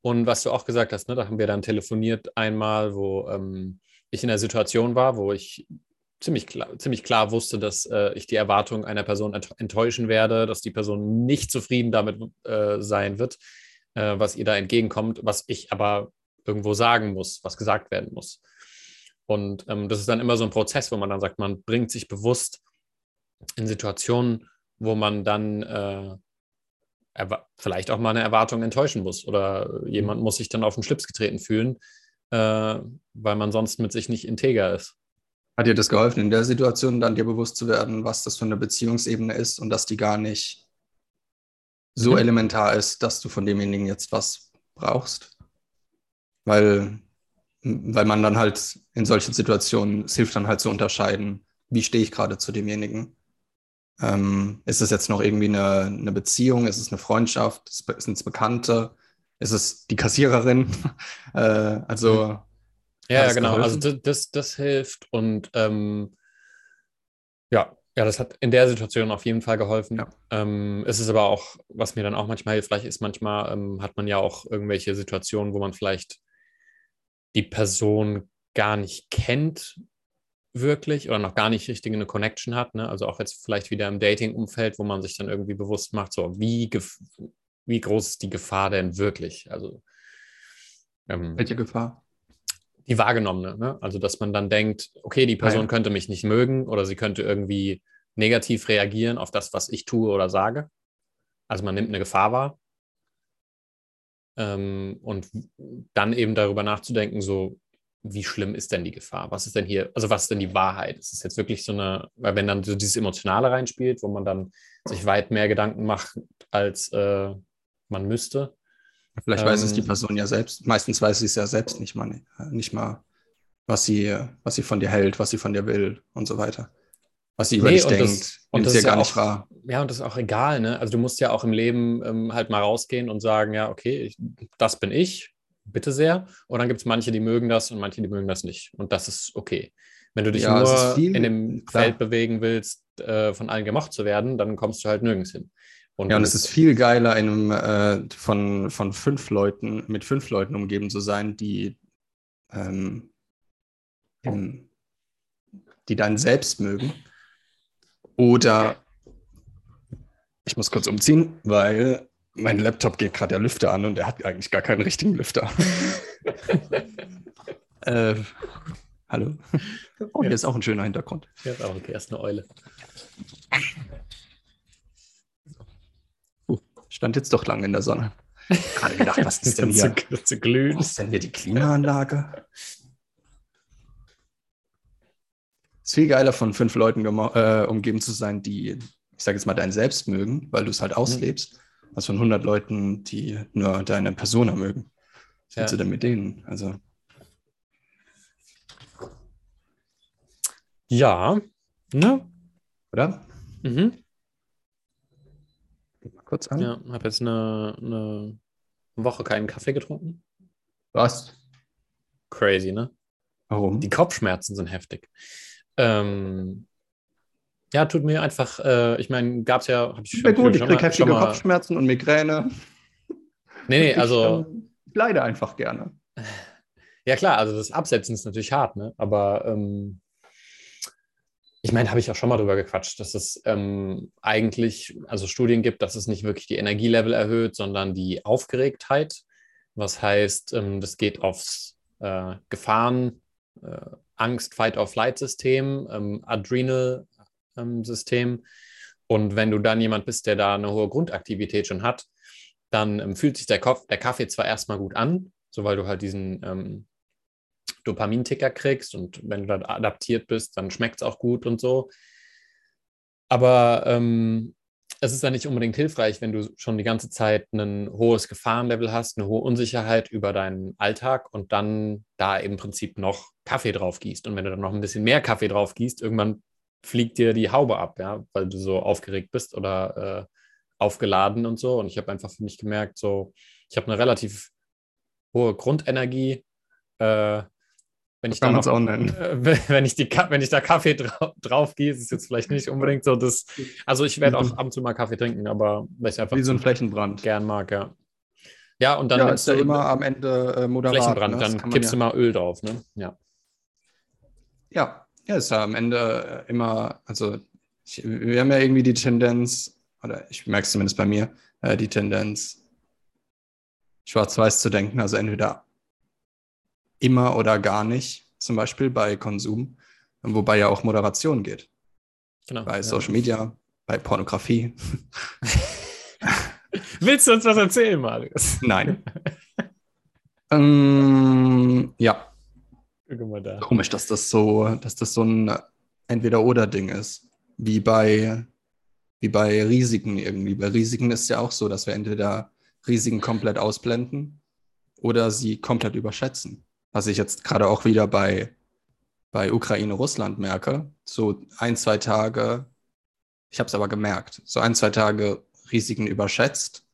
Und was du auch gesagt hast, ne, da haben wir dann telefoniert einmal, wo ähm, ich in der Situation war, wo ich ziemlich klar, ziemlich klar wusste, dass äh, ich die Erwartung einer Person enttäuschen werde, dass die Person nicht zufrieden damit äh, sein wird, äh, was ihr da entgegenkommt, was ich aber irgendwo sagen muss, was gesagt werden muss. Und ähm, das ist dann immer so ein Prozess, wo man dann sagt, man bringt sich bewusst in Situationen, wo man dann äh, vielleicht auch mal eine Erwartung enttäuschen muss oder jemand muss sich dann auf den Schlips getreten fühlen, äh, weil man sonst mit sich nicht integer ist. Hat dir das geholfen, in der Situation dann dir bewusst zu werden, was das für eine Beziehungsebene ist und dass die gar nicht so mhm. elementar ist, dass du von demjenigen jetzt was brauchst? Weil, weil man dann halt in solchen Situationen, es hilft dann halt zu unterscheiden, wie stehe ich gerade zu demjenigen. Ähm, ist es jetzt noch irgendwie eine, eine Beziehung? Ist es eine Freundschaft? Sind es Bekannte? Ist es die Kassiererin? äh, also. Ja, ja genau. Geholfen? Also das, das hilft und ähm, ja, ja, das hat in der Situation auf jeden Fall geholfen. Ja. Ähm, es ist aber auch, was mir dann auch manchmal hilfreich ist, manchmal ähm, hat man ja auch irgendwelche Situationen, wo man vielleicht die Person gar nicht kennt, wirklich oder noch gar nicht richtig eine Connection hat. Ne? Also auch jetzt vielleicht wieder im Dating-Umfeld, wo man sich dann irgendwie bewusst macht, so wie, wie groß ist die Gefahr denn wirklich? Also ähm, welche Gefahr? Die wahrgenommene. Ne? Also dass man dann denkt, okay, die Person ja. könnte mich nicht mögen oder sie könnte irgendwie negativ reagieren auf das, was ich tue oder sage. Also man nimmt eine Gefahr wahr. Ähm, und dann eben darüber nachzudenken, so, wie schlimm ist denn die Gefahr? Was ist denn hier, also was ist denn die Wahrheit? Ist es jetzt wirklich so eine, weil wenn dann so dieses Emotionale reinspielt, wo man dann sich weit mehr Gedanken macht, als äh, man müsste. Vielleicht ähm, weiß es die ähm, Person ja selbst. Meistens weiß sie es ja selbst nicht mal, nicht mal, was sie, was sie von dir hält, was sie von dir will und so weiter. Was sie über nee, dich denkt, das, und das ist ja gar nicht wahr. Ja, und das ist auch egal, ne? Also du musst ja auch im Leben ähm, halt mal rausgehen und sagen, ja, okay, ich, das bin ich, bitte sehr. Und dann gibt es manche, die mögen das und manche, die mögen das nicht. Und das ist okay. Wenn du dich ja, nur viel, in dem klar. Feld bewegen willst, äh, von allen gemocht zu werden, dann kommst du halt nirgends hin. Und ja, und es ist viel geiler, einem äh, von, von fünf Leuten, mit fünf Leuten umgeben zu sein, die, ähm, die dein Selbst mögen. Oder ich muss kurz umziehen, weil mein Laptop geht gerade der Lüfter an und der hat eigentlich gar keinen richtigen Lüfter. äh, hallo. Oh, hier ist auch ein schöner Hintergrund. Ja, ist auch okay. Erst eine Eule. Uh, stand jetzt doch lange in der Sonne. Gerade gedacht, was ist denn hier? Zu, zu glühen. Was ist denn hier die Klimaanlage? Ist viel geiler, von fünf Leuten äh, umgeben zu sein, die, ich sage jetzt mal, dein Selbst mögen, weil du es halt auslebst. Mhm was von 100 Leuten, die nur deine Persona mögen. Was ja. willst du denn mit denen? Also. Ja, ne? Oder? Mhm. Mal kurz an. Ja, habe jetzt eine, eine Woche keinen Kaffee getrunken. Was? Crazy, ne? Warum? Die Kopfschmerzen sind heftig. Ähm, ja, tut mir einfach, äh, ich meine, gab es ja. Hab ich ja, gut, ich kriege heftige mal... Kopfschmerzen und Migräne. Nee, nee, also. Ich leide einfach gerne. Ja, klar, also das Absetzen ist natürlich hart, ne? Aber ähm, ich meine, habe ich auch schon mal drüber gequatscht, dass es ähm, eigentlich, also Studien gibt, dass es nicht wirklich die Energielevel erhöht, sondern die Aufgeregtheit. Was heißt, ähm, das geht aufs äh, Gefahren, äh, Angst, Fight-or-Flight-System, ähm, Adrenal ähm. Und wenn du dann jemand bist, der da eine hohe Grundaktivität schon hat, dann ähm, fühlt sich der, Kopf, der Kaffee zwar erstmal gut an, so weil du halt diesen ähm, Dopaminticker kriegst und wenn du da adaptiert bist, dann schmeckt es auch gut und so. Aber ähm, es ist dann nicht unbedingt hilfreich, wenn du schon die ganze Zeit ein hohes Gefahrenlevel hast, eine hohe Unsicherheit über deinen Alltag und dann da im Prinzip noch Kaffee drauf gießt. Und wenn du dann noch ein bisschen mehr Kaffee drauf gießt, irgendwann fliegt dir die Haube ab, ja, weil du so aufgeregt bist oder äh, aufgeladen und so. Und ich habe einfach für mich gemerkt, so, ich habe eine relativ hohe Grundenergie. Äh, wenn ich, Kann noch, auch nennen. Äh, wenn, ich die, wenn ich da Kaffee dra drauf gehe, ist es jetzt vielleicht nicht unbedingt so das. Also ich werde auch mhm. ab und zu mal Kaffee trinken, aber weil ich einfach. Wie so ein Flächenbrand. Gern mag, ja. Ja, und dann ja, ist ja immer am Ende äh, moderat. Flächenbrand, ne? dann kippst ja. du mal Öl drauf, ne? Ja. Ja, ja, ist ja am Ende immer, also ich, wir haben ja irgendwie die Tendenz, oder ich merke es zumindest bei mir, äh, die Tendenz, schwarz-weiß zu denken, also entweder immer oder gar nicht, zum Beispiel bei Konsum, wobei ja auch Moderation geht. Genau. Bei Social Media, bei Pornografie. Willst du uns was erzählen, Marius? Nein. ähm, ja, da. Komisch, dass das so, dass das so ein Entweder-Oder-Ding ist. Wie bei, wie bei Risiken irgendwie. Bei Risiken ist ja auch so, dass wir entweder Risiken komplett ausblenden oder sie komplett überschätzen. Was ich jetzt gerade auch wieder bei, bei Ukraine-Russland merke. So ein, zwei Tage, ich habe es aber gemerkt, so ein, zwei Tage Risiken überschätzt.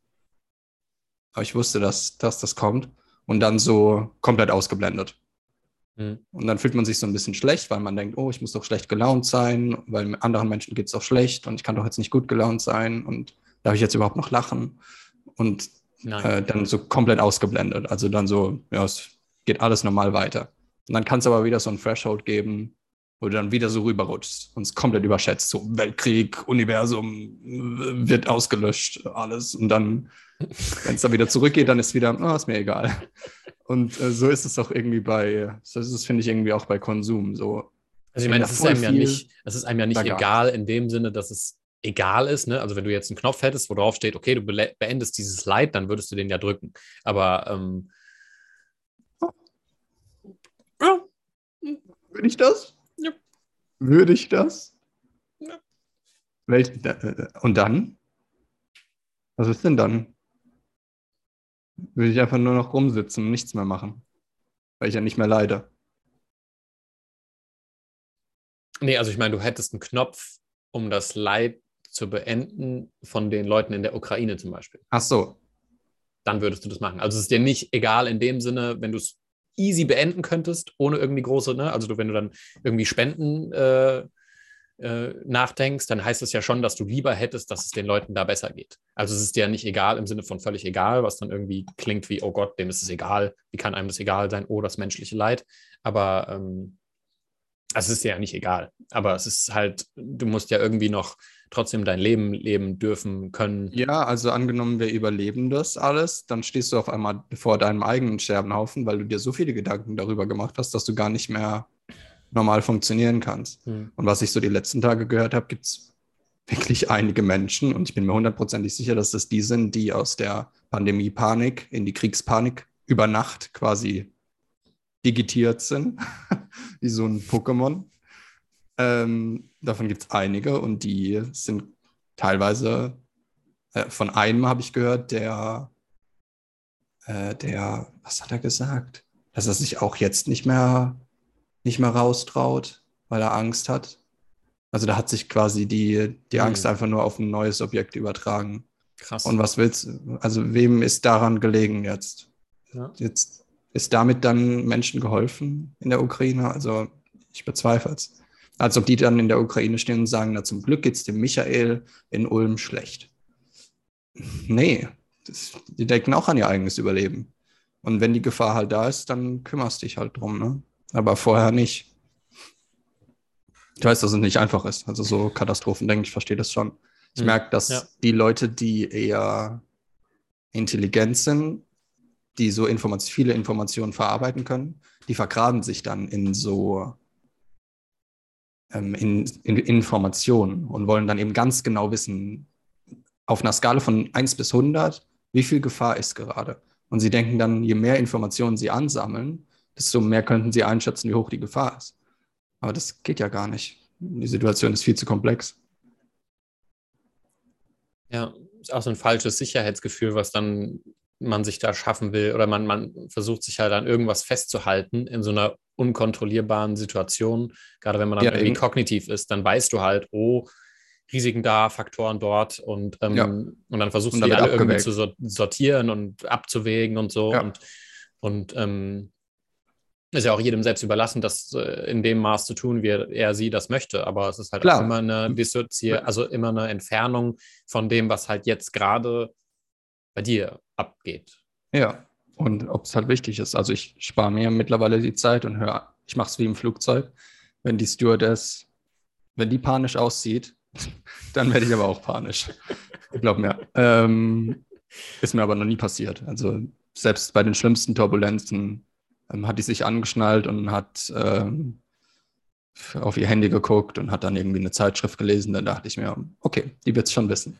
Aber ich wusste, dass, dass das kommt. Und dann so komplett ausgeblendet. Mhm. Und dann fühlt man sich so ein bisschen schlecht, weil man denkt, oh, ich muss doch schlecht gelaunt sein, weil anderen Menschen geht es doch schlecht und ich kann doch jetzt nicht gut gelaunt sein und darf ich jetzt überhaupt noch lachen? Und äh, dann so komplett ausgeblendet. Also dann so, ja, es geht alles normal weiter. Und dann kann es aber wieder so ein Threshold geben, wo du dann wieder so rüberrutschst und es komplett überschätzt. So Weltkrieg, Universum wird ausgelöscht, alles. Und dann, wenn es dann wieder zurückgeht, dann ist wieder, oh, ist mir egal. Und äh, so ist es auch irgendwie bei, so ist es, finde ich, irgendwie auch bei Konsum. So, Also ich meine, es ist einem ja nicht, es ist einem ja nicht egal in dem Sinne, dass es egal ist, ne? Also wenn du jetzt einen Knopf hättest, wo drauf steht, okay, du beendest dieses Leid, dann würdest du den ja drücken. Aber ähm, Würde ich das? Ja. Würde ich das? Ja. Welch, äh, und dann? Was ist denn dann? Würde ich einfach nur noch rumsitzen und nichts mehr machen. Weil ich ja nicht mehr leide. Nee, also ich meine, du hättest einen Knopf, um das Leid zu beenden von den Leuten in der Ukraine zum Beispiel. Ach so. Dann würdest du das machen. Also es ist dir nicht egal in dem Sinne, wenn du es easy beenden könntest, ohne irgendwie große, ne? Also du, wenn du dann irgendwie Spenden äh, äh, nachdenkst, dann heißt es ja schon, dass du lieber hättest, dass es den Leuten da besser geht. Also es ist dir ja nicht egal im Sinne von völlig egal, was dann irgendwie klingt wie, oh Gott, dem ist es egal, wie kann einem das egal sein, oh, das menschliche Leid. Aber ähm, also es ist dir ja nicht egal. Aber es ist halt, du musst ja irgendwie noch trotzdem dein Leben leben dürfen können. Ja, also angenommen, wir überleben das alles, dann stehst du auf einmal vor deinem eigenen Scherbenhaufen, weil du dir so viele Gedanken darüber gemacht hast, dass du gar nicht mehr normal funktionieren kannst. Hm. Und was ich so die letzten Tage gehört habe, gibt es wirklich einige Menschen, und ich bin mir hundertprozentig sicher, dass das die sind, die aus der Pandemie-Panik in die Kriegspanik über Nacht quasi digitiert sind, wie so ein Pokémon. Ähm, davon gibt es einige und die sind teilweise, äh, von einem habe ich gehört, der, äh, der, was hat er gesagt? Dass er sich auch jetzt nicht mehr, nicht mehr raustraut, weil er Angst hat. Also da hat sich quasi die, die mhm. Angst einfach nur auf ein neues Objekt übertragen. Krass. Und was willst du? Also wem ist daran gelegen jetzt? Ja. Jetzt ist damit dann Menschen geholfen in der Ukraine? Also ich bezweifle es. Als ob die dann in der Ukraine stehen und sagen, na zum Glück geht es dem Michael in Ulm schlecht. Nee, das, die denken auch an ihr eigenes Überleben. Und wenn die Gefahr halt da ist, dann kümmerst dich halt drum, ne? Aber vorher nicht. Ich weiß, dass es nicht einfach ist. Also so Katastrophen, denke ich, verstehe das schon. Ich mhm. merke, dass ja. die Leute, die eher intelligent sind, die so Informat viele Informationen verarbeiten können, die vergraben sich dann in so ähm, in, in Informationen und wollen dann eben ganz genau wissen, auf einer Skala von 1 bis 100, wie viel Gefahr ist gerade. Und sie denken dann, je mehr Informationen sie ansammeln, desto mehr könnten sie einschätzen, wie hoch die Gefahr ist. Aber das geht ja gar nicht. Die Situation ist viel zu komplex. Ja, ist auch so ein falsches Sicherheitsgefühl, was dann man sich da schaffen will oder man, man versucht sich halt an irgendwas festzuhalten in so einer unkontrollierbaren Situation. Gerade wenn man dann ja, irgendwie eben. kognitiv ist, dann weißt du halt, oh, Risiken da, Faktoren dort und, ähm, ja. und dann versuchst du die alle irgendwie zu sortieren und abzuwägen und so. Ja. Und, und ähm, ist ja auch jedem selbst überlassen, das äh, in dem Maß zu tun, wie er sie das möchte. Aber es ist halt auch immer eine Dissozier also immer eine Entfernung von dem, was halt jetzt gerade bei dir abgeht. Ja, und ob es halt wichtig ist. Also ich spare mir mittlerweile die Zeit und höre, ich mache es wie im Flugzeug. Wenn die Stewardess, wenn die panisch aussieht, dann werde ich aber auch panisch. Glaub mir. Ähm, ist mir aber noch nie passiert. Also selbst bei den schlimmsten Turbulenzen ähm, hat die sich angeschnallt und hat ähm, auf ihr Handy geguckt und hat dann irgendwie eine Zeitschrift gelesen. Dann dachte ich mir, okay, die wird es schon wissen.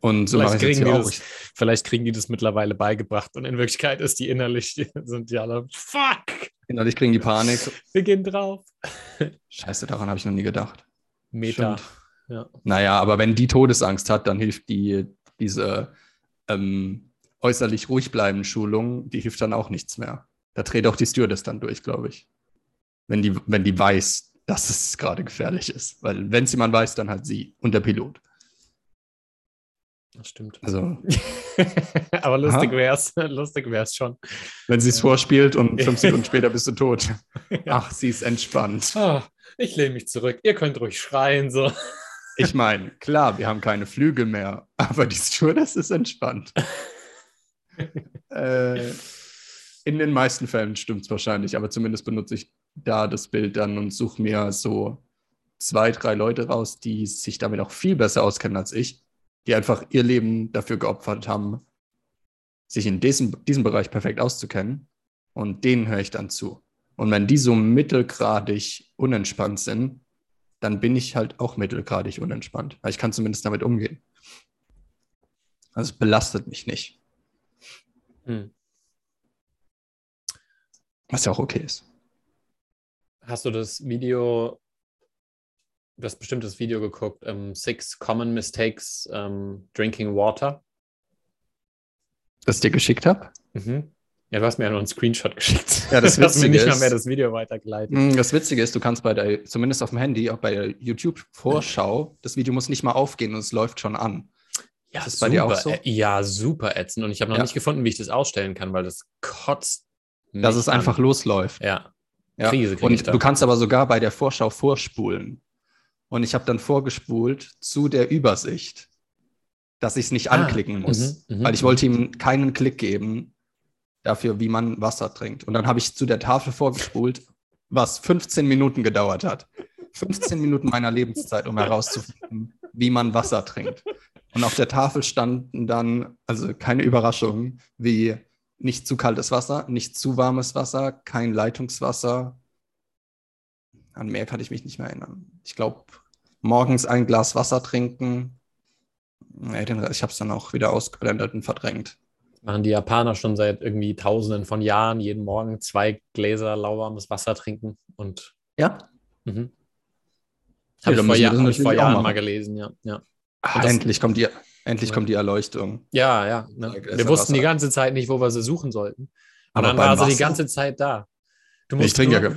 Und so vielleicht, kriegen die auch. Das, vielleicht kriegen die das mittlerweile beigebracht und in Wirklichkeit ist die innerlich, die sind die alle, fuck! Innerlich kriegen die Panik. Wir gehen drauf. Scheiße, daran habe ich noch nie gedacht. Meta. Ja. Naja, aber wenn die Todesangst hat, dann hilft die, diese ähm, äußerlich ruhig bleiben Schulung, die hilft dann auch nichts mehr. Da dreht auch die Stewardess dann durch, glaube ich. Wenn die, wenn die weiß, dass es gerade gefährlich ist. Weil wenn es jemand weiß, dann halt sie und der Pilot. Das stimmt. Also. Aber lustig wäre es lustig wär's schon. Wenn sie es vorspielt und fünf Sekunden später bist du tot. Ja. Ach, sie ist entspannt. Oh, ich lehne mich zurück. Ihr könnt ruhig schreien. So. Ich meine, klar, wir haben keine Flügel mehr, aber die Stewardess ist entspannt. äh, in den meisten Fällen stimmt es wahrscheinlich, aber zumindest benutze ich da das Bild dann und suche mir so zwei, drei Leute raus, die sich damit auch viel besser auskennen als ich die einfach ihr Leben dafür geopfert haben, sich in diesem, diesem Bereich perfekt auszukennen. Und denen höre ich dann zu. Und wenn die so mittelgradig unentspannt sind, dann bin ich halt auch mittelgradig unentspannt. Ich kann zumindest damit umgehen. Also es belastet mich nicht. Hm. Was ja auch okay ist. Hast du das Video, du hast bestimmt das Video geguckt, um, Six Common Mistakes um, Drinking Water? Das ich dir geschickt habe? Mhm. Ja, du hast mir ja nur einen Screenshot geschickt. Ja, das du hast mir nicht mal ist- mehr das Video weitergeleitet. Mm, Das Witzige ist, du kannst bei der, zumindest auf dem Handy, auch bei der YouTube-Vorschau, das Video muss nicht mal aufgehen und es läuft schon an. Ja, Ist das bei dir auch so? Ja, super ätzend. Und ich habe noch Ja. nicht gefunden, wie ich das ausstellen kann, weil das kotzt. Dass es einfach losläuft. Ja. Ja. Krise Und du kannst aber sogar bei der Vorschau vorspulen. Und ich habe dann vorgespult zu der Übersicht, dass ich es nicht Ah, anklicken muss. mhm, mhm, weil ich mhm. wollte ihm keinen Klick geben dafür, wie man Wasser trinkt. Und dann habe ich zu der Tafel vorgespult, was 15 Minuten gedauert hat. 15 Minuten meiner Lebenszeit, um herauszufinden, wie man Wasser trinkt. Und auf der Tafel standen dann, also keine Überraschung, wie nicht zu kaltes Wasser, nicht zu warmes Wasser, kein Leitungswasser. An mehr kann ich mich nicht mehr erinnern. Ich glaube, morgens ein Glas Wasser trinken. Nee, den ich habe es dann auch wieder ausgeblendet und verdrängt. Machen die Japaner schon seit irgendwie Tausenden von Jahren jeden Morgen zwei Gläser lauwarmes Wasser trinken. Und Ja, mhm. Habe ich vor, Jahr, hab ich vor Jahren mal gelesen, ja. Ja, Und das- endlich kommt die, endlich Ja. kommt die Erleuchtung. ja. ja ne? Wir wussten die ganze Zeit nicht, wo wir sie suchen sollten. Und Aber dann war sie die Wasser? ganze Zeit da. Du Ich musst trinke ja.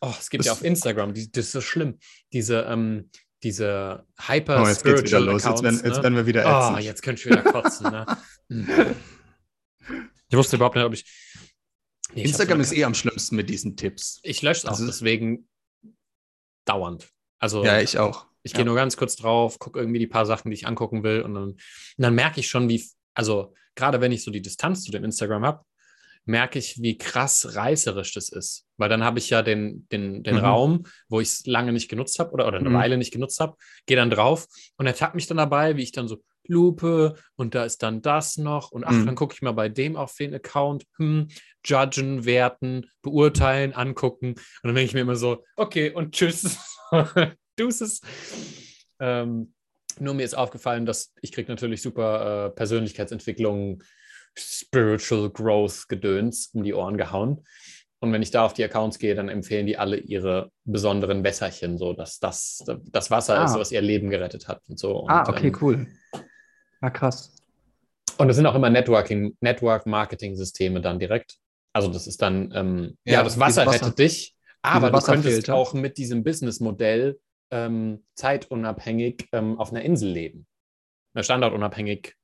Oh, es gibt Das- ja auf Instagram, die, das ist so schlimm. Diese, ähm, diese hyper Oh, jetzt geht's wieder los. Jetzt Accounts. werden, jetzt ne? werden wir wieder Oh, ätzend. jetzt könnte ich wieder kotzen. ne? Hm. Ich wusste überhaupt nicht, ob ich. Nee, ich Instagram hab's ist eh am schlimmsten mit diesen Tipps. Ich lösche es auch Also- deswegen dauernd. Also Ja, ich auch. ich ja. gehe nur ganz kurz drauf, gucke irgendwie die paar Sachen, die ich angucken will und dann, und dann merke ich schon, wie, also gerade wenn ich so die Distanz zu dem Instagram habe, merke ich, wie krass reißerisch das ist. Weil dann habe ich ja den, den, den Mhm. Raum, wo ich es lange nicht genutzt habe oder, oder eine Mhm. Weile nicht genutzt habe, gehe dann drauf und ertappe mich dann dabei, wie ich dann so Lupe und da ist dann das noch und ach, Mhm. dann gucke ich mal bei dem auf den Account, hm, judgen, werten, beurteilen, angucken und dann denke ich mir immer so, okay und tschüss, Deuces. Ähm, nur mir ist aufgefallen, dass ich kriege natürlich super äh, Persönlichkeitsentwicklung, Spiritual Growth Gedöns um die Ohren gehauen. Und wenn ich da auf die Accounts gehe, dann empfehlen die alle ihre besonderen Wässerchen, so dass das das Wasser Ah. ist, was ihr Leben gerettet hat und so. Und, Ah, okay, ähm, cool. Ah, krass. und das sind auch immer Networking, Network-Marketing-Systeme dann direkt. Also das ist dann, ähm, ja, Ja, das Wasser Wasser- rettet dich, aber du könntest auch mit diesem Businessmodell ähm, zeitunabhängig ähm, auf einer Insel leben. Standortunabhängig,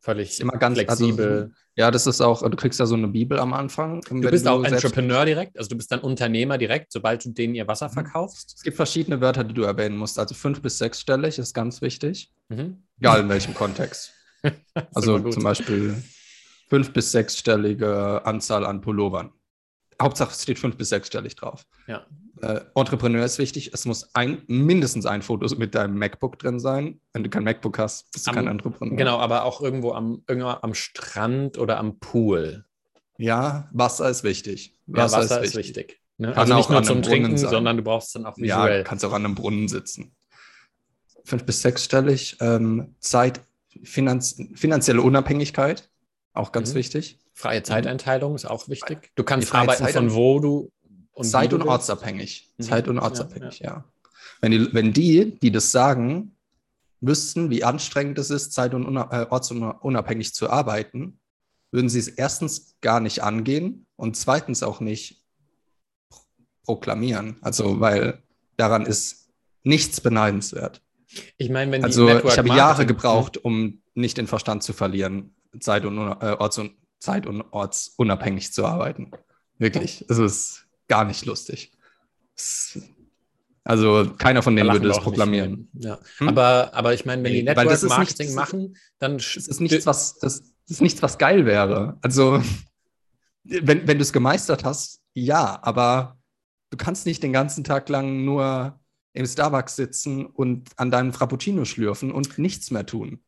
völlig Ist immer ganz flexibel. Also, ja, das ist auch, du kriegst ja so eine Bibel am Anfang. du bist auch Entrepreneur direkt, also du bist dann Unternehmer direkt, sobald du denen ihr Wasser Mhm. verkaufst. Es gibt verschiedene Wörter, die du erwähnen musst. Also fünf- bis sechsstellig ist ganz wichtig. Mhm. Egal in welchem Kontext. Also zum Beispiel fünf- bis sechsstellige Anzahl an Pullovern. Hauptsache es steht fünf- bis sechsstellig drauf. Ja. Äh, Entrepreneur ist wichtig. Es muss ein, mindestens ein Foto mit deinem MacBook drin sein. Wenn du kein MacBook hast, bist du Am- kein Entrepreneur. Genau, aber auch irgendwo am, irgendwo am Strand oder am Pool. Ja, Wasser ist wichtig. Ja, Wasser, ist wichtig. Ne? Kann Also nicht auch nur an zum Brunnen Trinken, sein. sondern du brauchst es dann auch Ja, visuell. kannst auch an einem Brunnen sitzen. Fünf- bis sechsstellig. Ähm, Zeit, Finanz, finanzielle Unabhängigkeit, auch ganz Mhm. wichtig. Freie Zeiteinteilung ist auch wichtig. Du kannst arbeiten Zeit- von wo du und Zeit und ortsabhängig. Mhm. Zeit und Ja, ortsabhängig, ja. Wenn, die, wenn die, die das sagen, wüssten, wie anstrengend es ist, zeit- und äh, ortsunabhängig zu arbeiten, würden sie es erstens gar nicht angehen und zweitens auch nicht pro- proklamieren. Also, weil daran ist nichts beneidenswert. Ich meine, wenn die Also, Network ich habe Marketing- Jahre gebraucht, um nicht den Verstand zu verlieren, zeit- und, äh, orts- und, zeit- und ortsunabhängig zu arbeiten. Wirklich. Es ist gar nicht lustig. Also, keiner von Da denen lachen würde das nicht proklamieren. Ja. Hm? Aber, aber ich meine, wenn die Network nicht- Marketing ist- machen, dann Das ist nichts, was, das, das ist nichts, was geil wäre. Also, wenn, wenn du es gemeistert hast, ja, aber du kannst nicht den ganzen Tag lang nur im Starbucks sitzen und an deinem Frappuccino schlürfen und nichts mehr tun.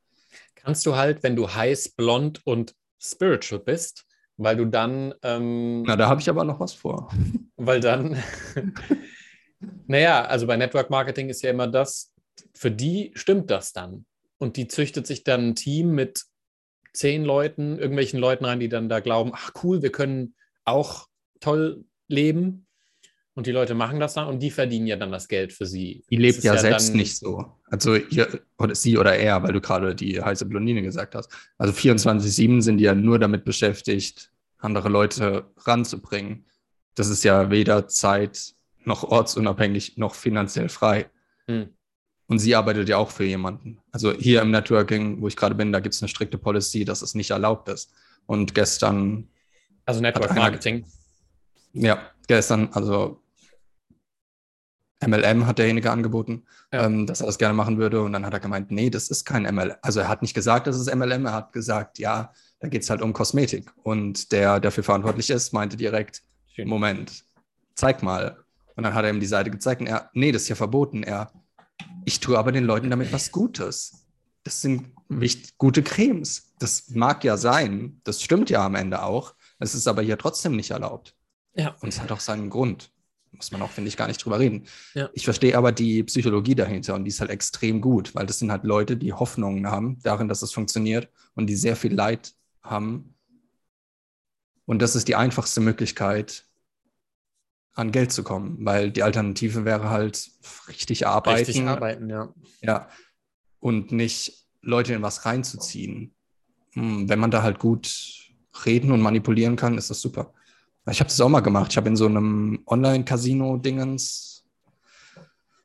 kannst du halt, wenn du heiß, blond und spiritual bist, weil du dann. Ähm, Na, da habe ich aber noch was vor. Weil dann. naja, also bei Network Marketing ist ja immer das, für die stimmt das dann. Und die züchtet sich dann ein Team mit zehn Leuten, irgendwelchen Leuten rein, die dann da glauben, ach cool, wir können auch toll leben. Und die Leute machen das dann und die verdienen ja dann das Geld für sie. Die lebt ja, ja, selbst nicht so. Also ihr, oder sie oder er, weil du gerade die heiße Blondine gesagt hast. Also 24-7 sind die ja nur damit beschäftigt, andere Leute ranzubringen. Das ist ja weder Zeit noch ortsunabhängig noch finanziell frei. Hm. Und sie arbeitet ja auch für jemanden. Also hier im Networking, wo ich gerade bin, da gibt es eine strikte Policy, dass es nicht erlaubt ist. Und gestern. Also Network Marketing. Ja, gestern, also MLM hat derjenige angeboten, ja. ähm, dass er das gerne machen würde. Und dann hat er gemeint, nee, das ist kein MLM. Also er hat nicht gesagt, das ist MLM, er hat gesagt, ja, da geht es halt um Kosmetik. Und der dafür verantwortlich ist, meinte direkt, Schön. Moment, zeig mal. Und dann hat er ihm die Seite gezeigt und er, nee, das ist ja verboten. Er, ich tue aber den Leuten damit was Gutes. Das sind wichtig, gute Cremes. Das mag ja sein, das stimmt ja am Ende auch. Es ist aber hier trotzdem nicht erlaubt. Ja. Und es hat auch seinen Grund muss man auch, finde ich, gar nicht drüber reden. Ja. Ich verstehe aber die Psychologie dahinter und die ist halt extrem gut, weil das sind halt Leute, die Hoffnungen haben darin, dass es funktioniert und die sehr viel Leid haben. Und das ist die einfachste Möglichkeit, an Geld zu kommen, weil die Alternative wäre halt richtig arbeiten. Richtig arbeiten, ja. Ja. Und nicht Leute in was reinzuziehen. Hm, wenn man da halt gut reden und manipulieren kann, ist das super. Ich habe das auch mal gemacht. Ich habe in so einem Online-Casino-Dingens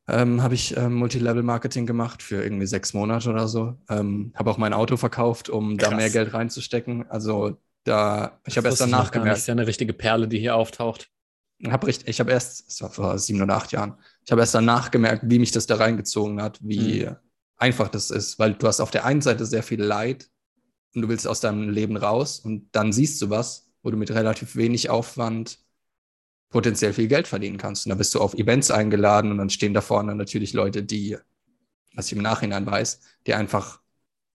ähm, habe ich ähm, Multilevel-Marketing gemacht für irgendwie sechs Monate oder so. Ähm, habe auch mein Auto verkauft, um Krass. da mehr Geld reinzustecken. Also da, ich habe erst danach gemerkt. Das ist ja eine richtige Perle, die hier auftaucht. Hab richtig, ich habe erst, das war vor sieben oder acht Jahren, ich habe erst danach gemerkt, wie mich das da reingezogen hat, wie mhm. einfach das ist, weil du hast auf der einen Seite sehr viel Leid und du willst aus deinem Leben raus und dann siehst du was wo du mit relativ wenig Aufwand potenziell viel Geld verdienen kannst. Und da bist du auf Events eingeladen und dann stehen da vorne natürlich Leute, die, was ich im Nachhinein weiß, die einfach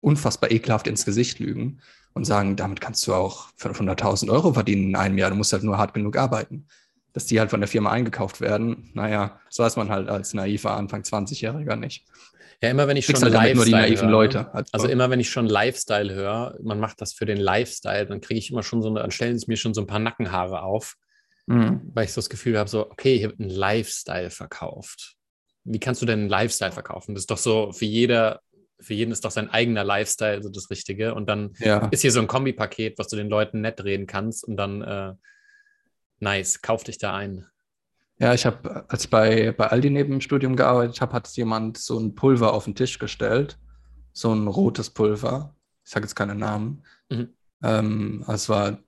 unfassbar ekelhaft ins Gesicht lügen und sagen, damit kannst du auch 500.000 Euro verdienen in einem Jahr, du musst halt nur hart genug arbeiten. Dass die halt von der Firma eingekauft werden, naja, das weiß man halt als naiver Anfang 20-Jähriger nicht. Ja, immer wenn ich schon halt Lifestyle die naiven höre, Leute. Also, also immer wenn ich schon Lifestyle höre, man macht das für den Lifestyle, dann kriege ich immer schon so eine, dann stellen sich mir schon so ein paar Nackenhaare auf, mhm. weil ich so das Gefühl habe, so, okay, hier wird ein Lifestyle verkauft. Wie kannst du denn einen Lifestyle verkaufen? Das ist doch so, für jeder, für jeden ist doch sein eigener Lifestyle so das Richtige. Und dann ja. ist hier so ein Kombipaket, was du den Leuten nett reden kannst und dann äh, nice, kauf dich da ein. Ja, ich habe, als ich bei, bei Aldi neben dem Studium gearbeitet habe, hat jemand so ein Pulver auf den Tisch gestellt. So ein rotes Pulver. Ich sage jetzt keine Namen. Mhm. Ähm, es war,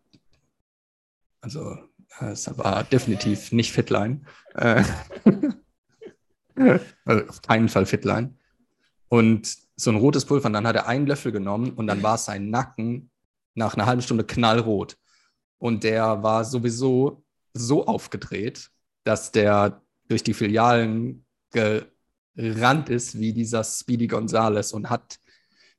also, es war definitiv nicht Fitline. Äh, also auf keinen Fall Fitline. Und so ein rotes Pulver, und dann hat er einen Löffel genommen und dann war sein Nacken nach einer halben Stunde knallrot. Und der war sowieso so aufgedreht, dass der durch die Filialen gerannt ist wie dieser Speedy Gonzales und hat,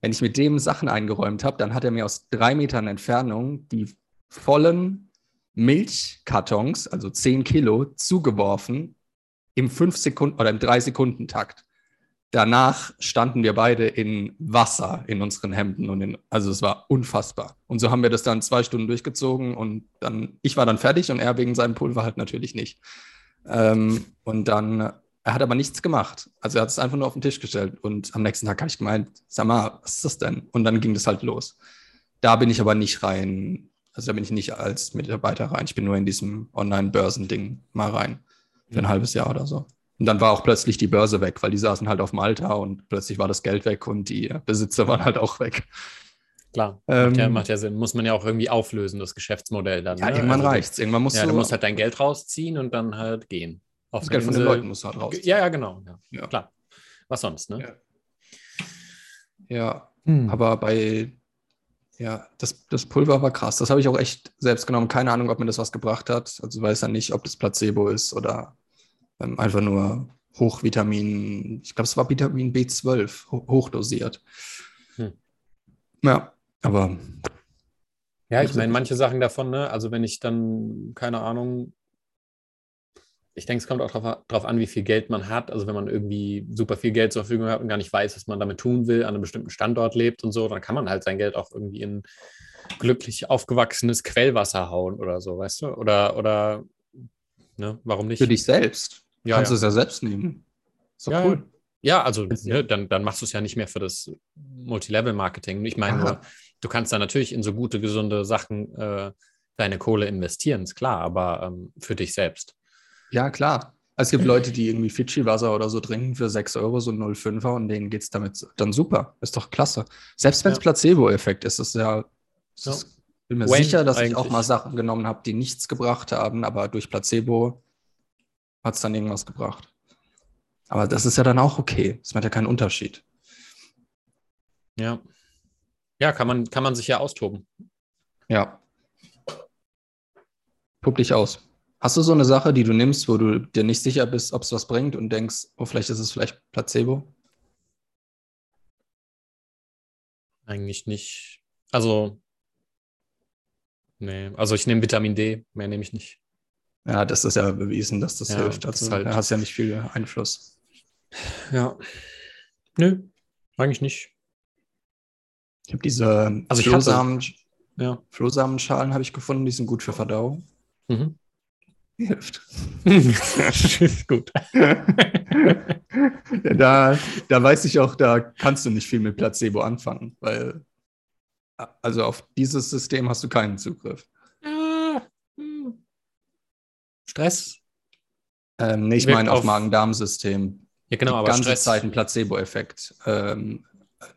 wenn ich mit dem Sachen eingeräumt habe, dann hat er mir aus drei Metern Entfernung die vollen Milchkartons, also zehn Kilo, zugeworfen im fünf Sekunden oder im drei Sekunden Takt. Danach standen wir beide in Wasser in unseren Hemden und in, also es war unfassbar. Und so haben wir das dann zwei Stunden durchgezogen und dann, ich war dann fertig und er wegen seinem Pulver halt natürlich nicht. Ähm, und dann, er hat aber nichts gemacht. Also er hat es einfach nur auf den Tisch gestellt. Und am nächsten Tag habe ich gemeint, sag mal, was ist das denn? Und dann ging das halt los. Da bin ich aber nicht rein, also da bin ich nicht als Mitarbeiter rein. Ich bin nur in diesem Online-Börsen-Ding mal rein. Für ein mhm. halbes Jahr oder so. Und dann war auch plötzlich die Börse weg, weil die saßen halt auf Malta und plötzlich war das Geld weg und die Besitzer waren halt auch weg. Klar, ähm, macht, ja, macht, ja, Sinn. Muss man ja auch irgendwie auflösen, das Geschäftsmodell dann. Ja, ne? irgendwann also, reicht es. Irgendwann musst ja, du. Du musst halt dein Geld rausziehen und dann halt gehen. Auf das Geld von den Leuten musst du halt rausziehen. Ja, ja, genau. Ja. ja. Klar. Was sonst, ne? Ja, ja. Hm. aber bei. Ja, das, das Pulver war krass. Das habe ich auch echt selbst genommen. Keine Ahnung, ob mir das was gebracht hat. Also weiß ja nicht, ob das Placebo ist oder ähm, einfach nur Hochvitamin. Ich glaube, es war Vitamin B12, hochdosiert. Hm. Ja, aber Ja, ich meine, manche Sachen davon, ne? Also wenn ich dann, keine Ahnung, ich denke, es kommt auch darauf drauf an, wie viel Geld man hat. Also wenn man irgendwie super viel Geld zur Verfügung hat und gar nicht weiß, was man damit tun will, an einem bestimmten Standort lebt und so, dann kann man halt sein Geld auch irgendwie in glücklich aufgewachsenes Quellwasser hauen oder so, weißt du? Oder, oder, ne, warum nicht? Für dich selbst. Ja, Kannst ja. du es ja selbst nehmen. Ist doch Ja, cool. Ja, also ne, dann, dann machst du es ja nicht mehr für das Multilevel-Marketing. Ich meine nur, du kannst da natürlich in so gute, gesunde Sachen äh, deine Kohle investieren, ist klar, aber ähm, für dich selbst. Ja, klar. Es gibt Leute, die irgendwie Fidschi-Wasser oder so trinken für 6 Euro, so 0,5er und denen geht es damit dann super. Ist doch klasse. Selbst wenn es Ja. Placebo-Effekt ist, ist ja. Ist Ja. bin mir When sicher, dass ich auch eigentlich? mal Sachen genommen habe, die nichts gebracht haben, aber durch Placebo hat es dann irgendwas gebracht. Aber das ist ja dann auch okay. Das macht ja keinen Unterschied. Ja. Ja, kann man, kann man sich ja austoben. Ja. Pupp dich aus. Hast du so eine Sache, die du nimmst, wo du dir nicht sicher bist, ob es was bringt und denkst, oh, vielleicht ist es vielleicht Placebo? Eigentlich nicht. Also, nee, also ich nehme Vitamin D, mehr nehme ich nicht. Ja, das ist ja bewiesen, dass das Ja, hilft. das Also, ist halt- da hast ja nicht viel Einfluss. Ja. Nö, eigentlich nicht. Ich habe diese Also ich hatte- Flohsamen, Ja. Flohsamenschalen habe ich gefunden, die sind gut für Verdauung. Mhm. Hilft. ist gut. da, da weiß ich auch, da kannst du nicht viel mit Placebo anfangen, weil also auf dieses System hast du keinen Zugriff. Hm. Stress? Ähm, nee, ich meine auf auf- Magen-Darm-System. Ja, genau, die aber ganze Stress. Zeit ein Placebo-Effekt. Ähm,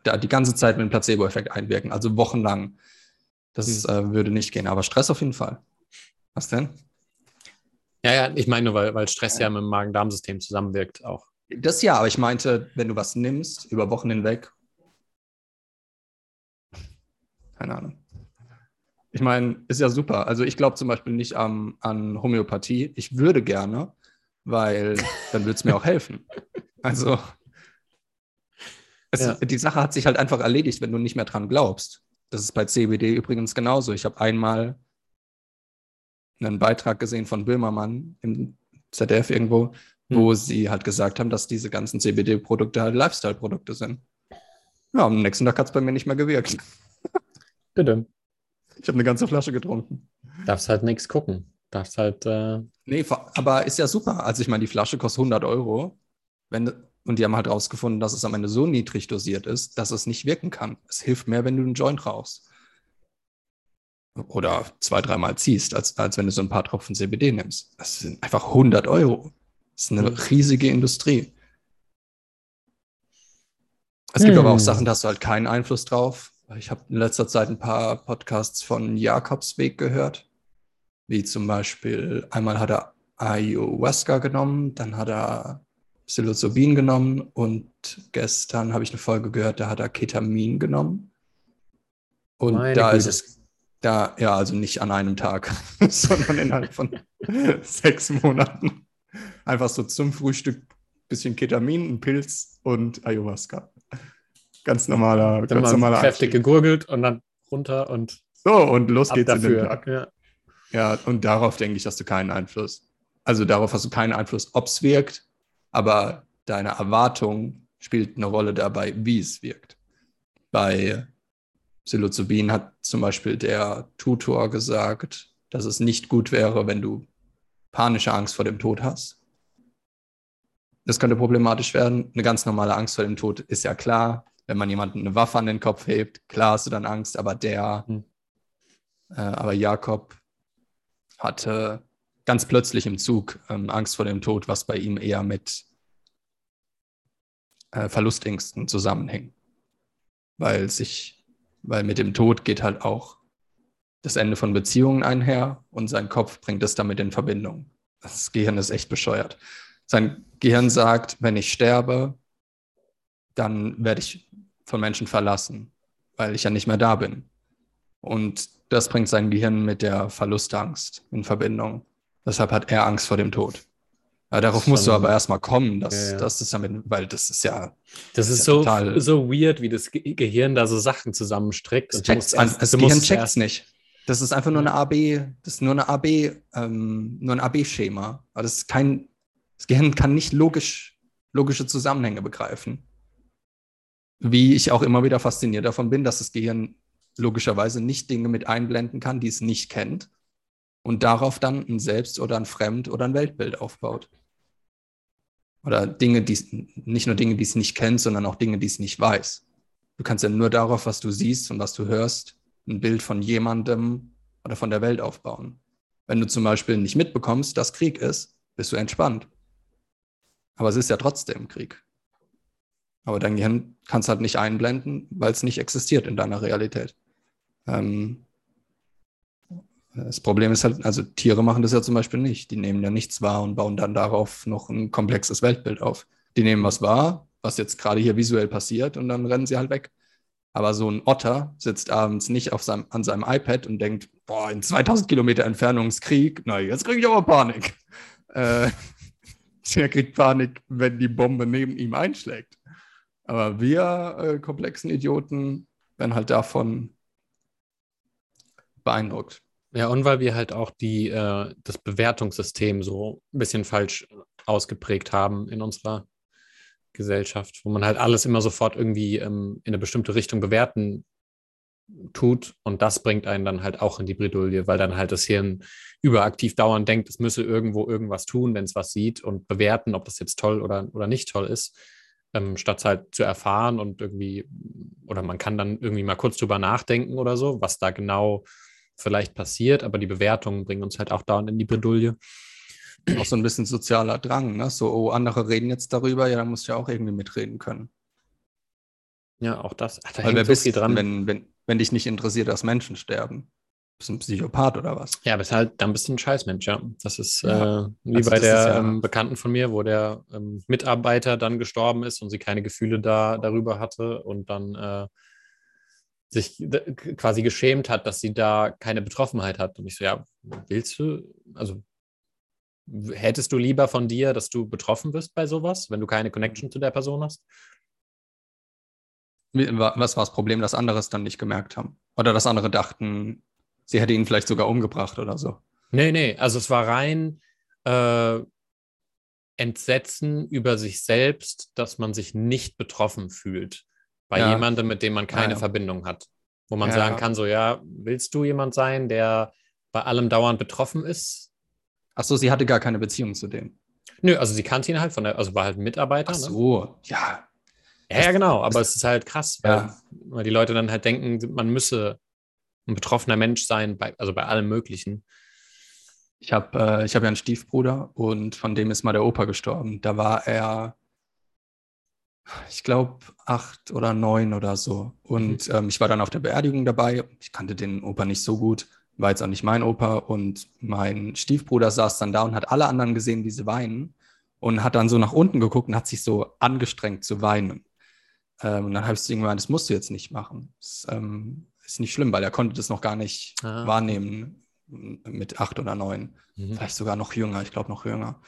da die ganze Zeit mit einem Placebo-Effekt einwirken, also wochenlang. Das Hm. äh, würde nicht gehen, aber Stress auf jeden Fall. Was denn? Ja, ja, ich meine nur, weil, weil Stress ja mit dem Magen-Darm-System zusammenwirkt auch. Das ja, aber ich meinte, wenn du was nimmst, über Wochen hinweg. Keine Ahnung. Ich meine, ist ja super. Also ich glaube zum Beispiel nicht am- an Homöopathie. Ich würde gerne, weil dann würde es mir auch helfen. Also es, Ja. die Sache hat sich halt einfach erledigt, wenn du nicht mehr dran glaubst. Das ist bei CBD übrigens genauso. Ich habe einmal einen Beitrag gesehen von Böhmermann im ZDF irgendwo, wo sie halt gesagt haben, dass diese ganzen CBD-Produkte halt Lifestyle-Produkte sind. Ja, am nächsten Tag hat es bei mir nicht mehr gewirkt. Bitte. Ich habe eine ganze Flasche getrunken. Darfst halt nichts gucken. Darfst halt, äh, Nee, aber ist ja super. Also ich meine, die Flasche kostet 100 Euro. Wenn, und die haben halt rausgefunden, dass es am Ende so niedrig dosiert ist, dass es nicht wirken kann. Es hilft mehr, wenn du einen Joint rauchst. Oder zwei, dreimal ziehst, als, als wenn du so ein paar Tropfen CBD nimmst. Das sind einfach 100 Euro. Das ist eine Mhm. riesige Industrie. Es gibt Hm. aber auch Sachen, da hast du halt keinen Einfluss drauf. Ich habe in letzter Zeit ein paar Podcasts von Jakobsweg gehört. Wie zum Beispiel, einmal hat er Ayahuasca genommen, dann hat er Psilocybin genommen und gestern habe ich eine Folge gehört, da hat er Ketamin genommen. Und Meine da ist Güte. es, da, ja, also nicht an einem Tag, sondern innerhalb von sechs Monaten. Einfach so zum Frühstück bisschen Ketamin, ein Pilz und Ayahuasca. Ganz normaler, dann ganz mal normaler kräftig Einstieg. gegurgelt und dann runter und So, und los geht's in den dafür. Tag. Ja. Ja, und darauf denke ich, hast du keinen Einfluss. Also darauf hast du keinen Einfluss, ob es wirkt, aber deine Erwartung spielt eine Rolle dabei, wie es wirkt. Bei Psilocybin hat zum Beispiel der Tutor gesagt, dass es nicht gut wäre, wenn du panische Angst vor dem Tod hast. Das könnte problematisch werden. Eine ganz normale Angst vor dem Tod ist ja klar. Wenn man jemanden eine Waffe an den Kopf hebt, klar hast du dann Angst, aber der, Hm. äh, aber Jakob hatte ganz plötzlich im Zug ähm, Angst vor dem Tod, was bei ihm eher mit äh, Verlustängsten zusammenhing. Weil sich, weil mit dem Tod geht halt auch das Ende von Beziehungen einher und sein Kopf bringt es damit in Verbindung. Das Gehirn ist echt bescheuert. Sein Gehirn sagt, wenn ich sterbe, dann werde ich von Menschen verlassen, weil ich ja nicht mehr da bin. Und das bringt sein Gehirn mit der Verlustangst in Verbindung. Deshalb hat er Angst vor dem Tod. Ja, darauf musst du aber erstmal kommen, dass, Ja, ja. dass das damit, weil das ist ja, Das ist Ja, so, total. so weird, wie das Ge Gehirn da so Sachen zusammenstrickt. es du checkt's musst an, das du Gehirn musst checkt's erst- nicht. Das ist einfach nur eine AB, das ist nur eine AB, ähm, nur ein AB-Schema. Aber das ist kein, das Gehirn kann nicht logisch, logische Zusammenhänge begreifen. Wie ich auch immer wieder fasziniert davon bin, dass das Gehirn logischerweise nicht Dinge mit einblenden kann, die es nicht kennt und darauf dann ein Selbst- oder ein Fremd- oder ein Weltbild aufbaut. Oder Dinge, die nicht nur Dinge, die es nicht kennt, sondern auch Dinge, die es nicht weiß. Du kannst ja nur darauf, was du siehst und was du hörst, ein Bild von jemandem oder von der Welt aufbauen. Wenn du zum Beispiel nicht mitbekommst, dass Krieg ist, bist du entspannt. Aber es ist ja trotzdem Krieg. Aber dein Gehirn kann es halt nicht einblenden, weil es nicht existiert in deiner Realität. Ähm, das Problem ist halt, also Tiere machen das ja zum Beispiel nicht. Die nehmen ja nichts wahr und bauen dann darauf noch ein komplexes Weltbild auf. Die nehmen was wahr, was jetzt gerade hier visuell passiert und dann rennen sie halt weg. Aber so ein Otter sitzt abends nicht auf seinem, an seinem iPad und denkt, boah, in 2000 Kilometer Entfernung ist Krieg. Na, jetzt kriege ich aber Panik. Äh, er kriegt Panik, wenn die Bombe neben ihm einschlägt. Aber wir äh, komplexen Idioten werden halt davon beeindruckt. Ja, und weil wir halt auch die, äh, das Bewertungssystem so ein bisschen falsch ausgeprägt haben in unserer Gesellschaft, wo man halt alles immer sofort irgendwie ähm, in eine bestimmte Richtung bewerten tut. Und das bringt einen dann halt auch in die Bredouille, weil dann halt das Hirn überaktiv dauernd denkt, es müsse irgendwo irgendwas tun, wenn es was sieht und bewerten, ob das jetzt toll oder, oder nicht toll ist, ähm, statt halt zu erfahren und irgendwie, oder man kann dann irgendwie mal kurz drüber nachdenken oder so, was da genau vielleicht passiert, aber die Bewertungen bringen uns halt auch dauernd in die Bredouille. Auch so ein bisschen sozialer Drang, ne? So, oh, andere reden jetzt darüber, ja, dann musst du ja auch irgendwie mitreden können. Ja, auch das. Ach, da Weil wer so bist, dran. Wenn, wenn, wenn dich nicht interessiert, dass Menschen sterben. Bist du ein Psychopath oder was? Ja, bist halt, dann bist du ein Scheißmensch, ja. Das ist ja. äh, wie also bei der ja ähm, Bekannten von mir, wo der ähm, Mitarbeiter dann gestorben ist und sie keine Gefühle da darüber hatte und dann äh, sich quasi geschämt hat, dass sie da keine Betroffenheit hat. Und ich so, ja, willst du, also hättest du lieber von dir, dass du betroffen wirst bei sowas, wenn du keine Connection zu der Person hast? Was war das Problem, dass andere es dann nicht gemerkt haben? Oder dass andere dachten, sie hätte ihn vielleicht sogar umgebracht oder so? Nee, nee, also es war rein äh, Entsetzen über sich selbst, dass man sich nicht betroffen fühlt bei ja. jemandem, mit dem man keine ja, ja. Verbindung hat. Wo man sagen kann, so, ja, willst du jemand sein, der bei allem dauernd betroffen ist? Ach so, sie hatte gar keine Beziehung zu dem. Nö, also sie kannte ihn halt von der, also war halt ein Mitarbeiter. Ach ne? so, ne? ja. Ja, ja, genau, aber es ist halt krass, weil, weil, die Leute dann halt denken, man müsse ein betroffener Mensch sein, bei, also bei allem Möglichen. Ich habe äh, hab ja einen Stiefbruder und von dem ist mal der Opa gestorben. Da war er ich glaube, acht oder neun oder so. Und mhm. ähm, ich war dann auf der Beerdigung dabei. Ich kannte den Opa nicht so gut, war jetzt auch nicht mein Opa. Und mein Stiefbruder saß dann da und hat alle anderen gesehen, wie sie weinen. Und hat dann so nach unten geguckt und hat sich so angestrengt zu weinen. Ähm, und dann habe ich zu ihm gemeint, das musst du jetzt nicht machen. Das ähm, ist nicht schlimm, weil er konnte das noch gar nicht ah. wahrnehmen mit acht oder neun. Mhm. Vielleicht sogar noch jünger, ich glaube noch jünger.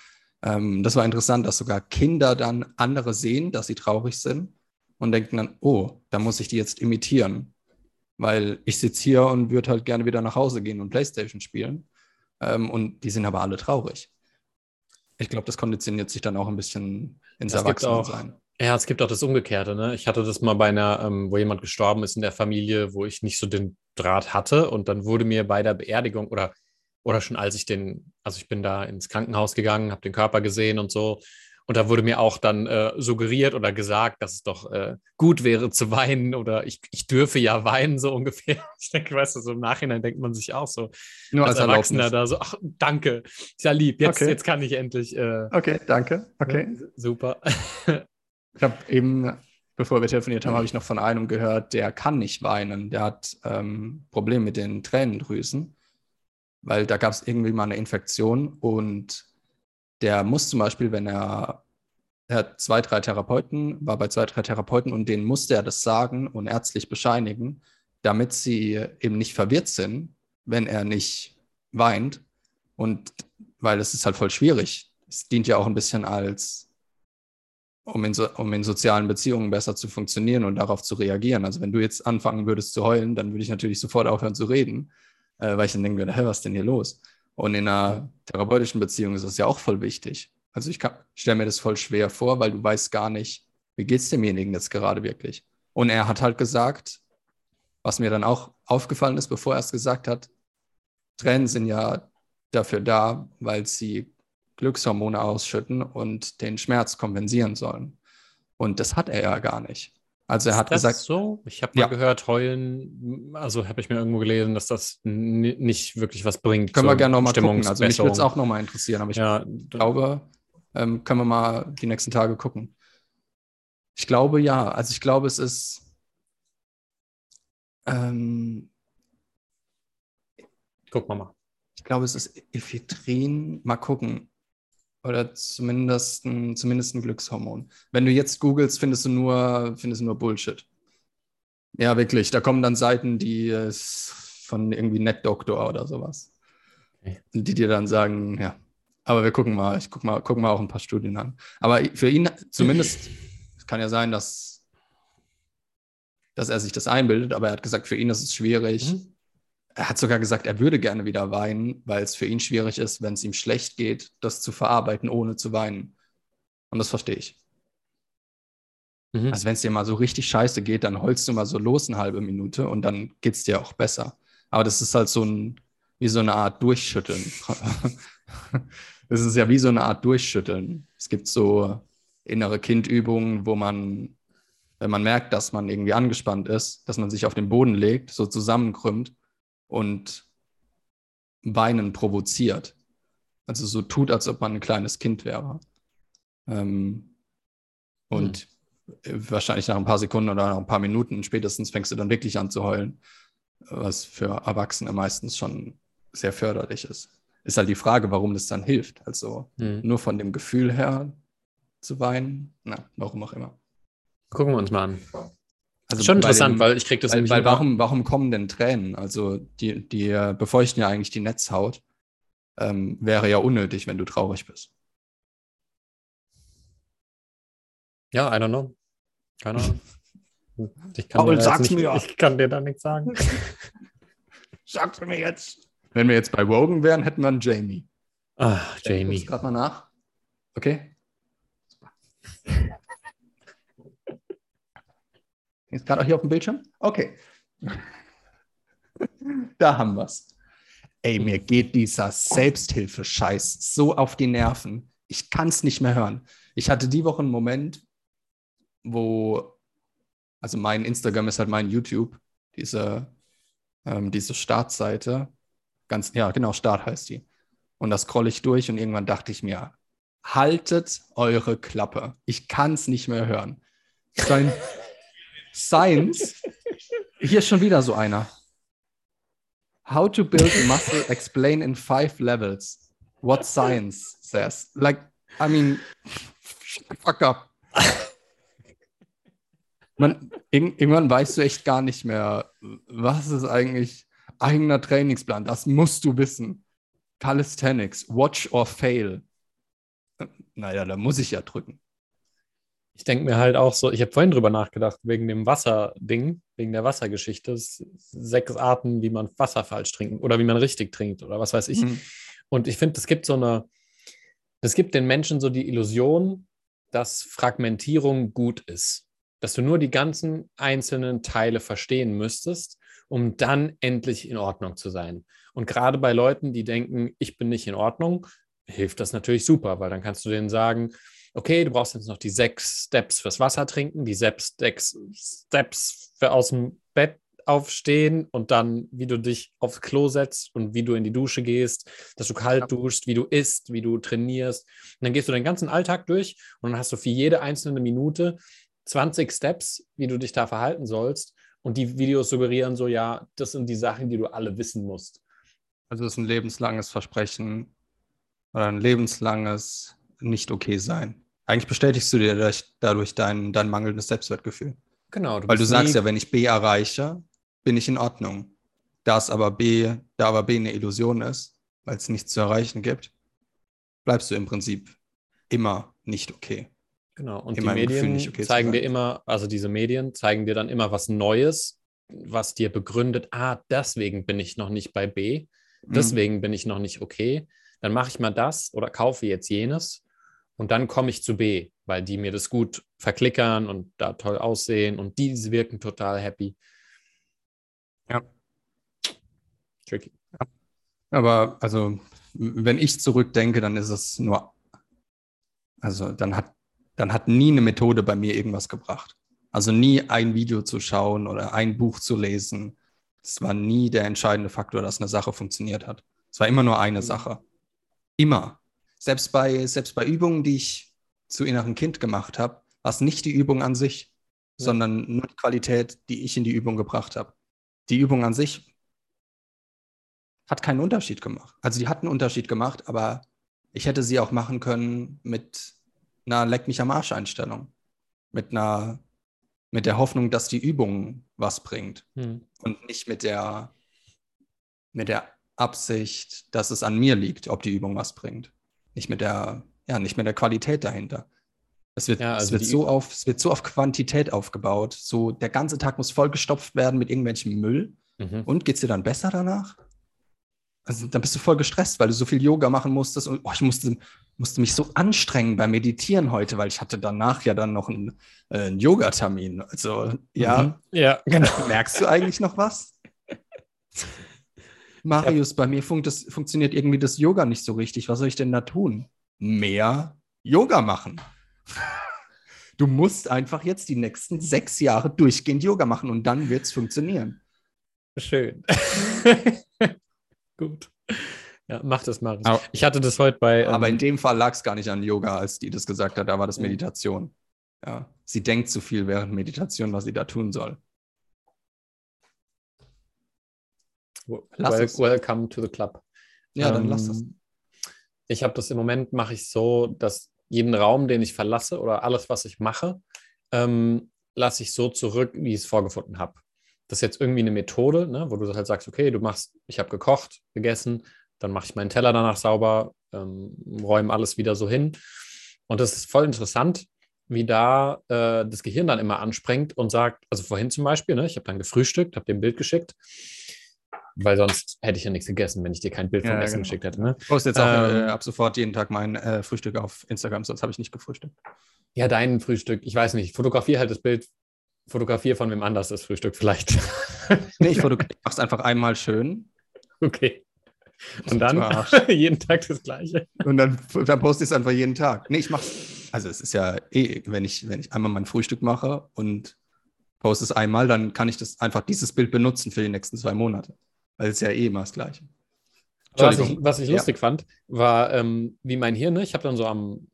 Ähm, das war interessant, dass sogar Kinder dann andere sehen, dass sie traurig sind und denken dann, oh, da muss ich die jetzt imitieren, weil ich sitze hier und würde halt gerne wieder nach Hause gehen und Playstation spielen. Ähm, und die sind aber alle traurig. Ich glaube, das konditioniert sich dann auch ein bisschen ins das Erwachsenensein. Ja, es gibt auch das Umgekehrte. Ne? Ich hatte das mal bei einer, ähm, wo jemand gestorben ist in der Familie, wo ich nicht so den Draht hatte. Und dann wurde mir bei der Beerdigung oder oder schon als ich den, also ich bin da ins Krankenhaus gegangen, habe den Körper gesehen und so. Und da wurde mir auch dann äh, suggeriert oder gesagt, dass es doch äh, gut wäre zu weinen oder ich, ich dürfe ja weinen, so ungefähr. Ich denke, weißt du, so im Nachhinein denkt man sich auch so, Nur als, als Erwachsener da so, ach, danke, ist ja lieb, jetzt, okay. jetzt kann ich endlich. Äh, okay, danke, okay. Ne, super. ich habe eben, bevor wir telefoniert haben, habe ich noch von einem gehört, der kann nicht weinen, der hat ähm, Probleme mit den Tränendrüsen weil da gab es irgendwie mal eine Infektion und der muss zum Beispiel, wenn er, er hat zwei, drei Therapeuten, war bei zwei, drei Therapeuten und denen musste er das sagen und ärztlich bescheinigen, damit sie eben nicht verwirrt sind, wenn er nicht weint. Und weil es ist halt voll schwierig. Es dient ja auch ein bisschen als, um in, so, um in sozialen Beziehungen besser zu funktionieren und darauf zu reagieren. Also wenn du jetzt anfangen würdest zu heulen, dann würde ich natürlich sofort aufhören zu reden. Äh, weil ich dann denke, hä, was ist denn hier los? Und in einer therapeutischen Beziehung ist das ja auch voll wichtig. Also ich stelle mir das voll schwer vor, weil du weißt gar nicht, wie geht es demjenigen jetzt gerade wirklich. Und er hat halt gesagt, was mir dann auch aufgefallen ist, bevor er es gesagt hat, Tränen sind ja dafür da, weil sie Glückshormone ausschütten und den Schmerz kompensieren sollen. Und das hat er ja gar nicht. Also er ist hat das gesagt, so. Ich habe mal Ja. gehört, heulen, also habe ich mir irgendwo gelesen, dass das ni- nicht wirklich was bringt. können wir gerne nochmal gucken. Also mich würde es auch nochmal interessieren, aber ich Ja, glaube, ähm, können wir mal die nächsten Tage gucken. Ich glaube ja. Also ich glaube, es ist ähm, guck mal mal. ich glaube, es ist Ephedrin. Mal gucken. Oder zumindest ein, zumindest ein Glückshormon. Wenn du jetzt googelst, findest du nur, findest du nur Bullshit. Ja, wirklich. Da kommen dann Seiten, die von irgendwie NetDoktor oder sowas. Okay. Die dir dann sagen, ja. Aber wir gucken mal. Ich guck mal, gucken mal auch ein paar Studien an. Aber für ihn zumindest, es kann ja sein, dass, dass er sich das einbildet, aber er hat gesagt, für ihn ist es schwierig. Mhm. Er hat sogar gesagt, er würde gerne wieder weinen, weil es für ihn schwierig ist, wenn es ihm schlecht geht, das zu verarbeiten, ohne zu weinen. Und das verstehe ich. Mhm. Also wenn es dir mal so richtig scheiße geht, dann holst du mal so los eine halbe Minute und dann geht es dir auch besser. Aber das ist halt so ein, wie so eine Art Durchschütteln. Das ist ja wie so eine Art Durchschütteln. Es gibt so innere Kindübungen, wo man, wenn man merkt, dass man irgendwie angespannt ist, dass man sich auf den Boden legt, so zusammenkrümmt und Weinen provoziert. Also so tut, als ob man ein kleines Kind wäre. Ähm, und äh, wahrscheinlich nach ein paar Sekunden oder nach ein paar Minuten spätestens fängst du dann wirklich an zu heulen, was für Erwachsene meistens schon sehr förderlich ist. Ist halt die Frage, warum das dann hilft. Also Mhm. nur von dem Gefühl her zu weinen, na, warum auch immer. Gucken wir uns mal an. Also Schon interessant, dem- weil ich kriege das weil, nämlich weil warum, warum kommen denn Tränen? Also die, die befeuchten ja eigentlich die Netzhaut. Ähm, wäre ja unnötig, wenn du traurig bist. Ja, I don't know. Keine Ahnung. Ich kann, Paul, dir da jetzt sag's nicht, mir. ich kann dir da nichts sagen. Sag's mir jetzt. Wenn wir jetzt bei Wogan wären, hätten wir einen Jamie. Ah, Ich Jamie. gerade mal nach. Okay. Ist gerade auch hier auf dem Bildschirm? Okay. Da haben wir's. Ey, mir geht dieser Selbsthilfe-Scheiß so auf die Nerven. Ich kann es nicht mehr hören. Ich hatte die Woche einen Moment, wo, also mein Instagram ist halt mein YouTube, diese, ähm, diese Startseite. Ganz, ja, genau, Start heißt die. Und da scroll ich durch und irgendwann dachte ich mir, haltet eure Klappe. Ich kann es nicht mehr hören. Sein Science. Hier ist schon wieder so einer. How to build muscle explain in five levels. What science says. Like, I mean, fuck up. Man, irg irgendwann weißt du echt gar nicht mehr, was ist eigentlich eigener Trainingsplan. Das musst du wissen. Calisthenics, watch or fail. Naja, da muss ich ja drücken. Ich denke mir halt auch so, ich habe vorhin drüber nachgedacht, wegen dem Wasserding, wegen der Wassergeschichte, es- sechs Arten, wie man Wasser falsch trinken oder wie man richtig trinkt oder was weiß ich. Mhm. Und ich finde, es gibt so eine, das gibt den Menschen so die Illusion, dass Fragmentierung gut ist. Dass du nur die ganzen einzelnen Teile verstehen müsstest, um dann endlich in Ordnung zu sein. Und gerade bei Leuten, die denken, ich bin nicht in Ordnung, hilft das natürlich super, weil dann kannst du denen sagen, okay, du brauchst jetzt noch die sechs Steps fürs Wasser trinken, die sechs sechs Steps für aus dem Bett aufstehen und dann, wie du dich aufs Klo setzt und wie du in die Dusche gehst, dass du kalt duschst, wie du isst, wie du trainierst. Und dann gehst du den ganzen Alltag durch und dann hast du für jede einzelne Minute 20 Steps, wie du dich da verhalten sollst. Und die Videos suggerieren so, ja, das sind die Sachen, die du alle wissen musst. Also es ist ein lebenslanges Versprechen oder ein lebenslanges Nicht-Okay-Sein. Eigentlich bestätigst du dir dadurch, dein, dein mangelndes Selbstwertgefühl. Genau. Weil du sagst ja, wenn ich B erreiche, bin ich in Ordnung. Da es aber B, da aber B eine Illusion ist, weil es nichts zu erreichen gibt, bleibst du im Prinzip immer nicht okay. Genau, und in die Medien okay zeigen dir immer, also diese Medien zeigen dir dann immer was Neues, was dir begründet, ah, deswegen bin ich noch nicht bei B, mhm. deswegen mhm. bin ich noch nicht okay, dann mache ich mal das oder kaufe jetzt jenes und dann komme ich zu B, weil die mir das gut verklickern und da toll aussehen und die wirken total happy. Ja. Tricky. Ja. Aber also, wenn ich zurückdenke, dann ist es nur, also dann hat, dann hat nie eine Methode bei mir irgendwas gebracht. Also nie ein Video zu schauen oder ein Buch zu lesen. Das war nie der entscheidende Faktor, dass eine Sache funktioniert hat. Es war immer nur eine mhm. Sache. Immer. Selbst bei, selbst bei Übungen, die ich zu inneren Kind gemacht habe, war es nicht die Übung an sich, ja. sondern nur die Qualität, die ich in die Übung gebracht habe. Die Übung an sich hat keinen Unterschied gemacht. Also die hat einen Unterschied gemacht, aber ich hätte sie auch machen können mit einer Leck mich am Arsch Einstellung. Mit einer, mit der Hoffnung, dass die Übung was bringt. Hm. Und nicht mit der, mit der Absicht, dass es an mir liegt, ob die Übung was bringt. Nicht mit der, ja, nicht mit der Qualität dahinter. Es wird, ja, also es, wird so auf, es wird so auf Quantität aufgebaut. So, der ganze Tag muss vollgestopft werden mit irgendwelchem Müll. Mhm. Und geht es dir dann besser danach? Also, dann bist du voll gestresst, weil du so viel Yoga machen musstest. Und oh, ich musste, musste mich so anstrengen beim Meditieren heute, weil ich hatte danach ja dann noch einen, äh, einen Yoga-Termin. Also, ja. Mhm. Ja, genau. Merkst du eigentlich noch was? Marius, bei mir fun das, funktioniert irgendwie das Yoga nicht so richtig. Was soll ich denn da tun? Mehr Yoga machen. Du musst einfach jetzt die nächsten sechs Jahre durchgehend Yoga machen und dann wird es funktionieren. Schön. Gut. Ja, mach das, Marius. Aber, ich hatte das heute bei. Ähm, aber in dem Fall lag es gar nicht an Yoga, als die das gesagt hat. Da war das Meditation. Ja. Sie denkt zu viel während Meditation, was sie da tun soll. Well, welcome to the club. Ja, dann ähm, lass das. Ich habe das im Moment, mache ich so, dass jeden Raum, den ich verlasse oder alles, was ich mache, ähm, lasse ich so zurück, wie ich es vorgefunden habe. Das ist jetzt irgendwie eine Methode, ne, wo du halt sagst, okay, du machst, ich habe gekocht, gegessen, dann mache ich meinen Teller danach sauber, ähm, räume alles wieder so hin. Und das ist voll interessant, wie da äh, das Gehirn dann immer anspringt und sagt, also vorhin zum Beispiel, ne, ich habe dann gefrühstückt, habe ein Bild geschickt weil sonst hätte ich ja nichts gegessen, wenn ich dir kein Bild vom ja, Essen genau. geschickt hätte. Ne? Ich poste jetzt auch äh, ähm, äh, ab sofort jeden Tag mein äh, Frühstück auf Instagram, sonst habe ich nicht gefrühstückt. Ja, dein Frühstück, ich weiß nicht, fotografiere halt das Bild, fotografiere von wem anders das Frühstück vielleicht. nee, ich mache es einfach einmal schön. Okay. Und dann jeden Tag das Gleiche. Und dann, dann poste ich es einfach jeden Tag. Nee, ich mache also es ist ja eh, wenn ich, wenn ich einmal mein Frühstück mache und poste es einmal, dann kann ich das einfach dieses Bild benutzen für die nächsten zwei Monate. Weil es ja eh immer das Gleiche. Was ich, was ich lustig ja. fand, war, ähm, wie mein Hirn, ne? ich habe dann so am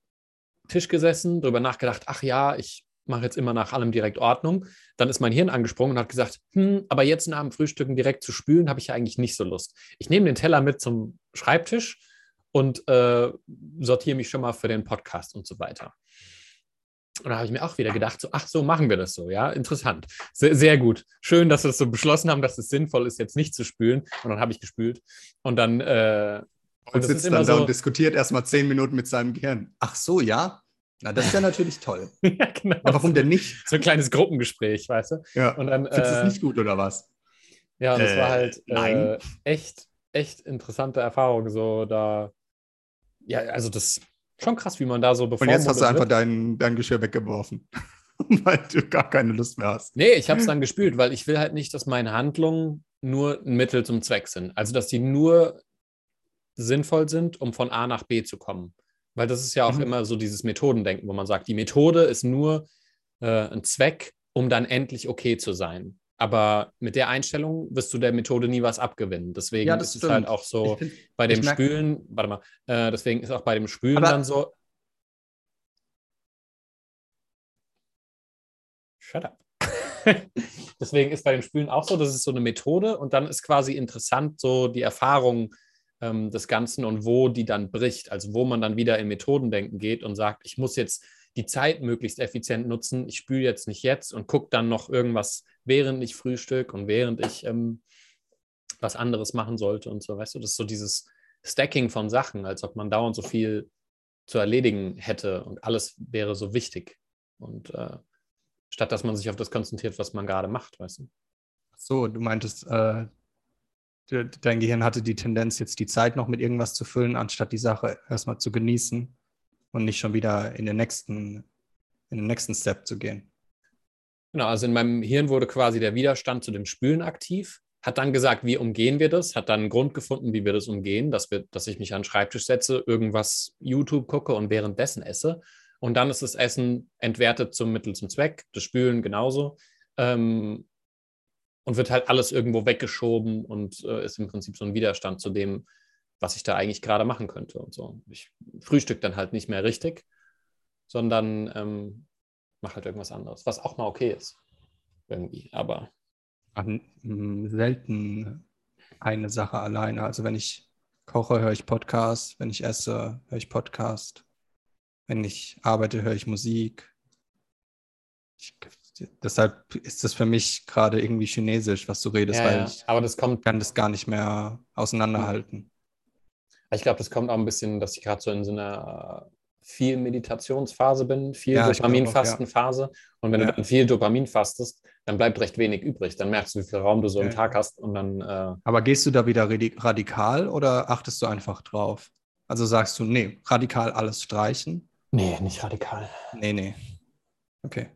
Tisch gesessen, darüber nachgedacht, ach ja, ich mache jetzt immer nach allem direkt Ordnung. Dann ist mein Hirn angesprungen und hat gesagt, hm, aber jetzt nach dem Frühstücken direkt zu spülen, habe ich ja eigentlich nicht so Lust. Ich nehme den Teller mit zum Schreibtisch und äh, sortiere mich schon mal für den Podcast und so weiter. Und da habe ich mir auch wieder gedacht, so, ach so, machen wir das so, ja, interessant. Sehr, sehr gut. Schön, dass wir das so beschlossen haben, dass es sinnvoll ist, jetzt nicht zu spülen. Und dann habe ich gespült. Und dann. Äh, und, und sitzt dann so, da und diskutiert erstmal zehn Minuten mit seinem Gehirn. Ach so, ja. Na, das ist ja natürlich toll. ja, genau. Aber warum denn nicht? So ein kleines Gruppengespräch, weißt du? Ja. Und dann, Findest du es äh, nicht gut oder was? Ja, und das äh, war halt äh, echt, echt interessante Erfahrung. So da, ja, also das Schon krass, wie man da so bevor. Und jetzt hast du einfach dein, dein Geschirr weggeworfen, weil du gar keine Lust mehr hast. Nee, ich habe es dann gespült, weil ich will halt nicht, dass meine Handlungen nur ein Mittel zum Zweck sind. Also, dass die nur sinnvoll sind, um von A nach B zu kommen. Weil das ist ja auch mhm. immer so dieses Methodendenken, wo man sagt, die Methode ist nur äh, ein Zweck, um dann endlich okay zu sein. Aber mit der Einstellung wirst du der Methode nie was abgewinnen. Deswegen ja, ist stimmt. es halt auch so find, bei dem Spülen, warte mal, äh, deswegen ist auch bei dem Spülen aber dann so. Shut up. deswegen ist bei dem Spülen auch so, das ist so eine Methode und dann ist quasi interessant so die Erfahrung ähm, des Ganzen und wo die dann bricht. Also wo man dann wieder in Methodendenken geht und sagt, ich muss jetzt die Zeit möglichst effizient nutzen. Ich spüle jetzt nicht jetzt und gucke dann noch irgendwas, während ich frühstück und während ich ähm, was anderes machen sollte und so. Weißt du, das ist so dieses Stacking von Sachen, als ob man dauernd so viel zu erledigen hätte und alles wäre so wichtig. Und äh, statt dass man sich auf das konzentriert, was man gerade macht, weißt du. So, du meintest, äh, dein Gehirn hatte die Tendenz, jetzt die Zeit noch mit irgendwas zu füllen, anstatt die Sache erstmal zu genießen und nicht schon wieder in den nächsten, in den nächsten Step zu gehen. Genau, also in meinem Hirn wurde quasi der Widerstand zu dem Spülen aktiv, hat dann gesagt, wie umgehen wir das, hat dann einen Grund gefunden, wie wir das umgehen, dass, wir, dass ich mich an den Schreibtisch setze, irgendwas YouTube gucke und währenddessen esse. Und dann ist das Essen entwertet zum Mittel zum Zweck, das Spülen genauso. Ähm, und wird halt alles irgendwo weggeschoben und äh, ist im Prinzip so ein Widerstand zu dem, was ich da eigentlich gerade machen könnte und so. Ich frühstück dann halt nicht mehr richtig, sondern ähm, mache halt irgendwas anderes, was auch mal okay ist. Irgendwie, aber. Ach, selten eine Sache alleine. Also wenn ich koche, höre ich Podcast, wenn ich esse, höre ich Podcast, wenn ich arbeite, höre ich Musik. Ich deshalb ist das für mich gerade irgendwie chinesisch, was du redest, ja, weil ja. ich aber das kommt, kann das gar nicht mehr auseinanderhalten. Ich glaube, das kommt auch ein bisschen, dass ich gerade so in so einer viel Meditationsphase bin, viel Ja, Dopaminfastenphase. Und wenn Ja. du dann viel Dopamin fastest, dann bleibt recht wenig übrig. Dann merkst du, wie viel Raum du so im Ja. Tag hast und dann äh, Aber gehst du da wieder radi- radikal oder achtest du einfach drauf? Also sagst du, nee, radikal alles streichen? Nee, nicht radikal. Nee, nee. Okay.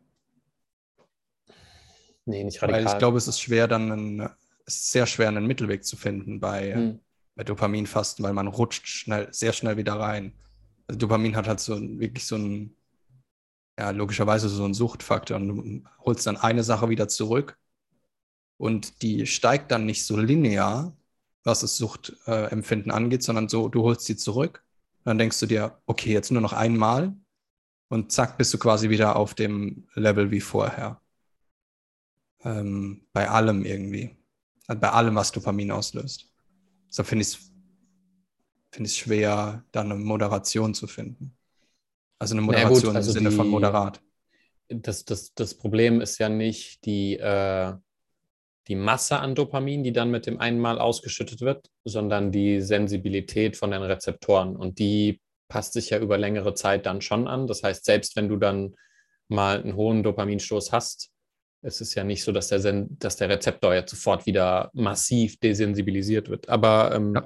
Nee, nicht Weil radikal. ich glaube, es ist schwer, dann einen, es ist sehr schwer, einen Mittelweg zu finden bei, Hm. Bei Dopaminfasten, weil man rutscht schnell, sehr schnell wieder rein. Also Dopamin hat halt so ein- wirklich so ein, ja, logischerweise so einen Suchtfaktor. Und du holst dann eine Sache wieder zurück und die steigt dann nicht so linear, was das Suchtempfinden äh, angeht, sondern so, du holst sie zurück. Dann denkst du dir, okay, jetzt nur noch einmal und zack, bist du quasi wieder auf dem Level wie vorher. Ähm, bei allem irgendwie. Also bei allem, was Dopamin auslöst. So finde ich es finde ich schwer, da eine Moderation zu finden. Also eine Moderation gut, also im Sinne von die- moderat. das, das, das Problem ist ja nicht die, äh, die Masse an Dopamin, die dann mit dem einen Mal ausgeschüttet wird, sondern die Sensibilität von den Rezeptoren. Und die passt sich ja über längere Zeit dann schon an. Das heißt, selbst wenn du dann mal einen hohen Dopaminstoß hast, es ist ja nicht so, dass der, Sen dass der Rezeptor jetzt sofort wieder massiv desensibilisiert wird. Aber ähm, Ja.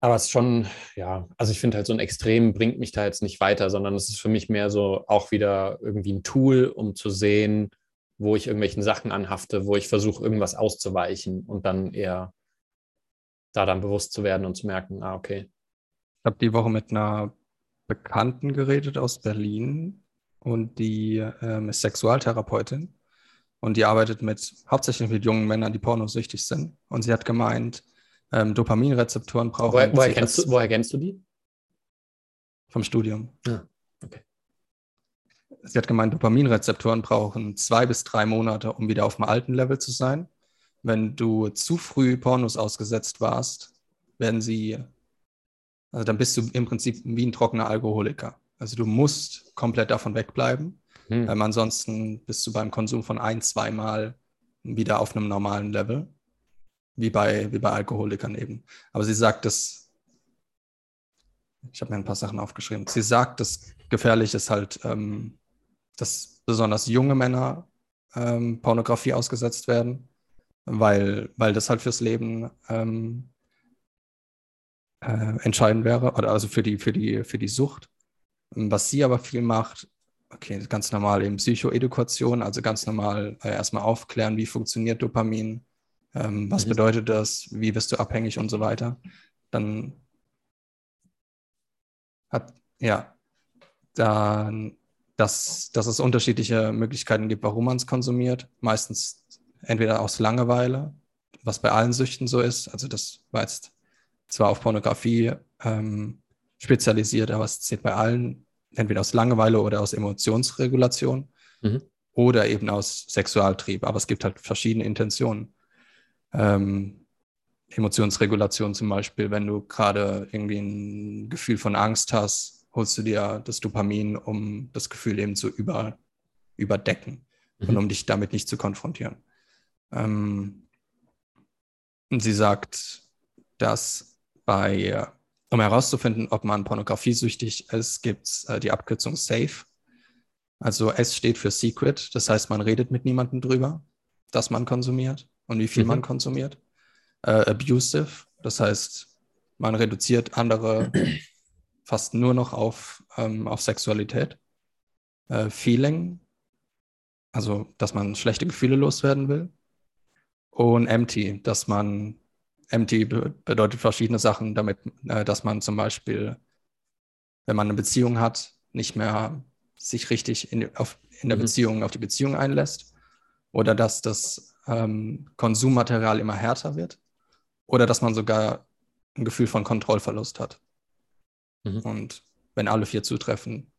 aber es ist schon, ja, also ich finde halt so ein Extrem bringt mich da jetzt nicht weiter, sondern es ist für mich mehr so auch wieder irgendwie ein Tool, um zu sehen, wo ich irgendwelchen Sachen anhafte, wo ich versuche, irgendwas auszuweichen und dann eher da dann bewusst zu werden und zu merken, ah, okay. Ich habe die Woche mit einer Bekannten geredet aus Berlin und die ähm, ist Sexualtherapeutin und die arbeitet mit hauptsächlich mit jungen Männern, die pornosüchtig sind. Und sie hat gemeint, ähm, Dopaminrezeptoren brauchen Woher, woher, kennst du, woher kennst du die? vom Studium. Ja, okay. Sie hat gemeint, Dopaminrezeptoren brauchen zwei bis drei Monate, um wieder auf dem alten Level zu sein. Wenn du zu früh Pornos ausgesetzt warst, werden sie, also dann bist du im Prinzip wie ein trockener Alkoholiker. Also du musst komplett davon wegbleiben. Hm. Ähm, ansonsten bist du beim Konsum von ein, zweimal wieder auf einem normalen Level. Wie bei, wie bei Alkoholikern eben. Aber sie sagt, dass, ich habe mir ein paar Sachen aufgeschrieben, sie sagt, dass gefährlich ist halt, ähm, dass besonders junge Männer ähm, Pornografie ausgesetzt werden, weil, weil das halt fürs Leben ähm, äh, entscheidend wäre, oder also für die, für die, für die Sucht. Was sie aber viel macht, okay, ganz normal eben Psychoedukation, also ganz normal äh, erstmal aufklären, wie funktioniert Dopamin, ähm, was Mhm. bedeutet das, wie wirst du abhängig und so weiter. Dann hat, ja, dann, dass, dass es unterschiedliche Möglichkeiten gibt, warum man es konsumiert. Meistens entweder aus Langeweile, was bei allen Süchten so ist. Also das war jetzt zwar auf Pornografie ähm, spezialisiert, aber es zählt bei allen entweder aus Langeweile oder aus Emotionsregulation Mhm. oder eben aus Sexualtrieb. Aber es gibt halt verschiedene Intentionen. Ähm, Emotionsregulation zum Beispiel, wenn du gerade irgendwie ein Gefühl von Angst hast, holst du dir das Dopamin, um das Gefühl eben zu über, überdecken und Mhm. um dich damit nicht zu konfrontieren. Ähm, und sie sagt, dass bei, um herauszufinden, ob man pornografiesüchtig ist, gibt es äh, die Abkürzung SAFE. Also S steht für Secret, das heißt, man redet mit niemandem drüber. das man konsumiert und wie viel mhm. man konsumiert. Äh, abusive, das heißt, man reduziert andere fast nur noch auf, ähm, auf Sexualität. Äh, Feeling, also dass man schlechte Gefühle loswerden will. Und empty, dass man, empty bedeutet verschiedene Sachen, damit, äh, dass man zum Beispiel, wenn man eine Beziehung hat, nicht mehr sich richtig in, auf, in der mhm. Beziehung auf die Beziehung einlässt. Oder dass das ähm, Konsummaterial immer härter wird. Oder dass man sogar ein Gefühl von Kontrollverlust hat. Mhm. Und wenn alle vier zutreffen,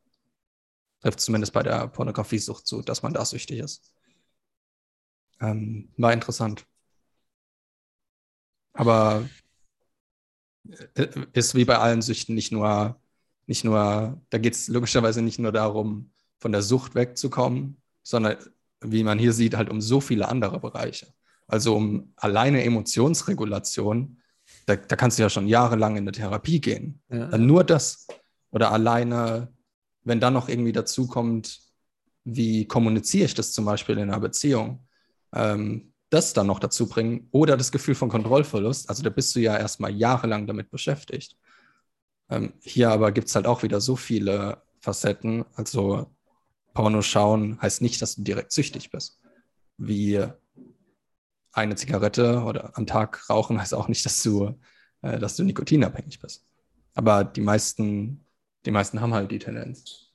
trifft zumindest bei der Pornografiesucht zu, dass man da süchtig ist. Ähm, war interessant. Aber äh, ist wie bei allen Süchten nicht nur, nicht nur, da geht es logischerweise nicht nur darum, von der Sucht wegzukommen, sondern wie man hier sieht, halt um so viele andere Bereiche. Also um alleine Emotionsregulation, da, da kannst du ja schon jahrelang in eine Therapie gehen. Ja. Dann nur das. Oder alleine, wenn dann noch irgendwie dazu kommt, wie kommuniziere ich das zum Beispiel in einer Beziehung, ähm, das dann noch dazu bringen oder das Gefühl von Kontrollverlust. Also da bist du ja erstmal jahrelang damit beschäftigt. Ähm, hier aber gibt es halt auch wieder so viele Facetten. Also Porno schauen heißt nicht, dass du direkt süchtig bist. Wie eine Zigarette oder am Tag rauchen heißt auch nicht, dass du, äh, dass du nikotinabhängig bist. Aber die meisten, die meisten haben halt die Tendenz.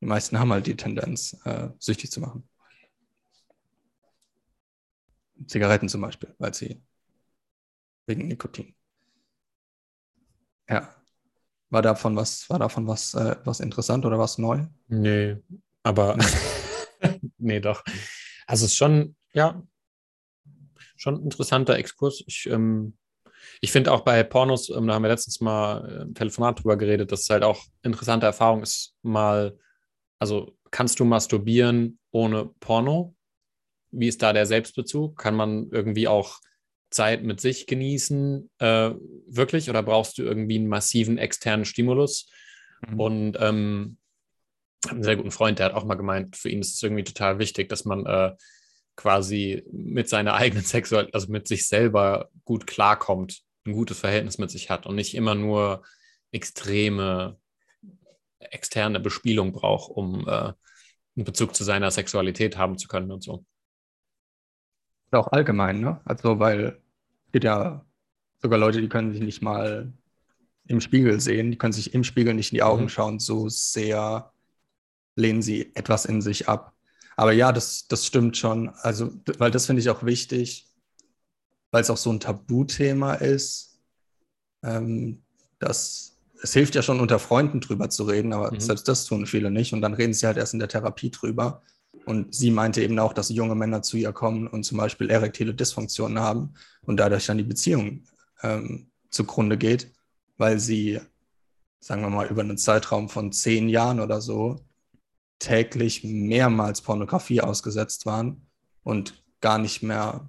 Die meisten haben halt die Tendenz, äh, süchtig zu machen. Zigaretten zum Beispiel, weil sie wegen Nikotin. Ja. War davon was, war davon was, äh, was interessant oder was neu? Nee, aber nee, doch. Also es ist schon, ja, schon ein interessanter Exkurs. Ich, ähm, ich finde auch bei Pornos, ähm, da haben wir letztens mal äh, im Telefonat drüber geredet, dass es halt auch interessante Erfahrung ist, mal, also kannst du masturbieren ohne Porno? Wie ist da der Selbstbezug? Kann man irgendwie auch Zeit mit sich genießen, äh, wirklich? Oder brauchst du irgendwie einen massiven externen Stimulus? Mhm. Und ähm, einen sehr guten Freund, der hat auch mal gemeint, für ihn ist es irgendwie total wichtig, dass man äh, quasi mit seiner eigenen Sexualität, also mit sich selber gut klarkommt, ein gutes Verhältnis mit sich hat und nicht immer nur extreme externe Bespielung braucht, um äh, einen Bezug zu seiner Sexualität haben zu können und so. Auch allgemein, ne? Also, weil es gibt ja sogar Leute, die können sich nicht mal im Spiegel sehen, die können sich im Spiegel nicht in die Augen mhm. schauen, so sehr lehnen sie etwas in sich ab. Aber ja, das, das stimmt schon. Also, weil das finde ich auch wichtig, weil es auch so ein Tabuthema ist. Ähm, dass es hilft ja schon unter Freunden drüber zu reden, aber mhm. selbst das tun viele nicht. Und dann reden sie halt erst in der Therapie drüber. Und sie meinte eben auch, dass junge Männer zu ihr kommen und zum Beispiel erektile Dysfunktionen haben und dadurch dann die Beziehung ähm, zugrunde geht, weil sie, sagen wir mal, über einen Zeitraum von zehn Jahren oder so täglich mehrmals Pornografie ausgesetzt waren und gar nicht mehr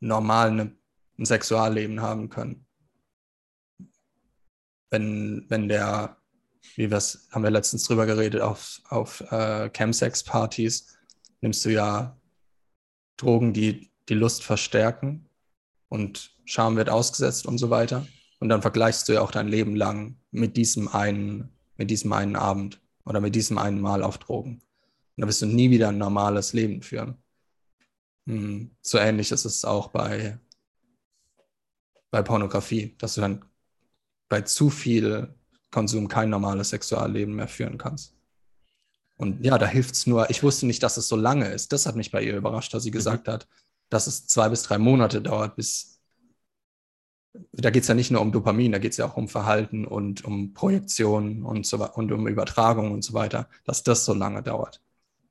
normal eine, ein Sexualleben haben können. Wenn, wenn der, wie wir es, haben wir letztens drüber geredet, auf, auf äh, Chemsex-Partys nimmst du ja Drogen, die die Lust verstärken und Scham wird ausgesetzt und so weiter. Und dann vergleichst du ja auch dein Leben lang mit diesem einen, mit diesem einen Abend oder mit diesem einen Mal auf Drogen. Und dann wirst du nie wieder ein normales Leben führen. Hm, so ähnlich ist es auch bei, bei Pornografie, dass du dann bei zu viel Konsum kein normales Sexualleben mehr führen kannst. Und ja, da hilft es nur, ich wusste nicht, dass es so lange ist. Das hat mich bei ihr überrascht, dass sie mhm. gesagt hat, dass es zwei bis drei Monate dauert, bis da geht es ja nicht nur um Dopamin, da geht es ja auch um Verhalten und um Projektion und, so, und um Übertragung und so weiter, dass das so lange dauert.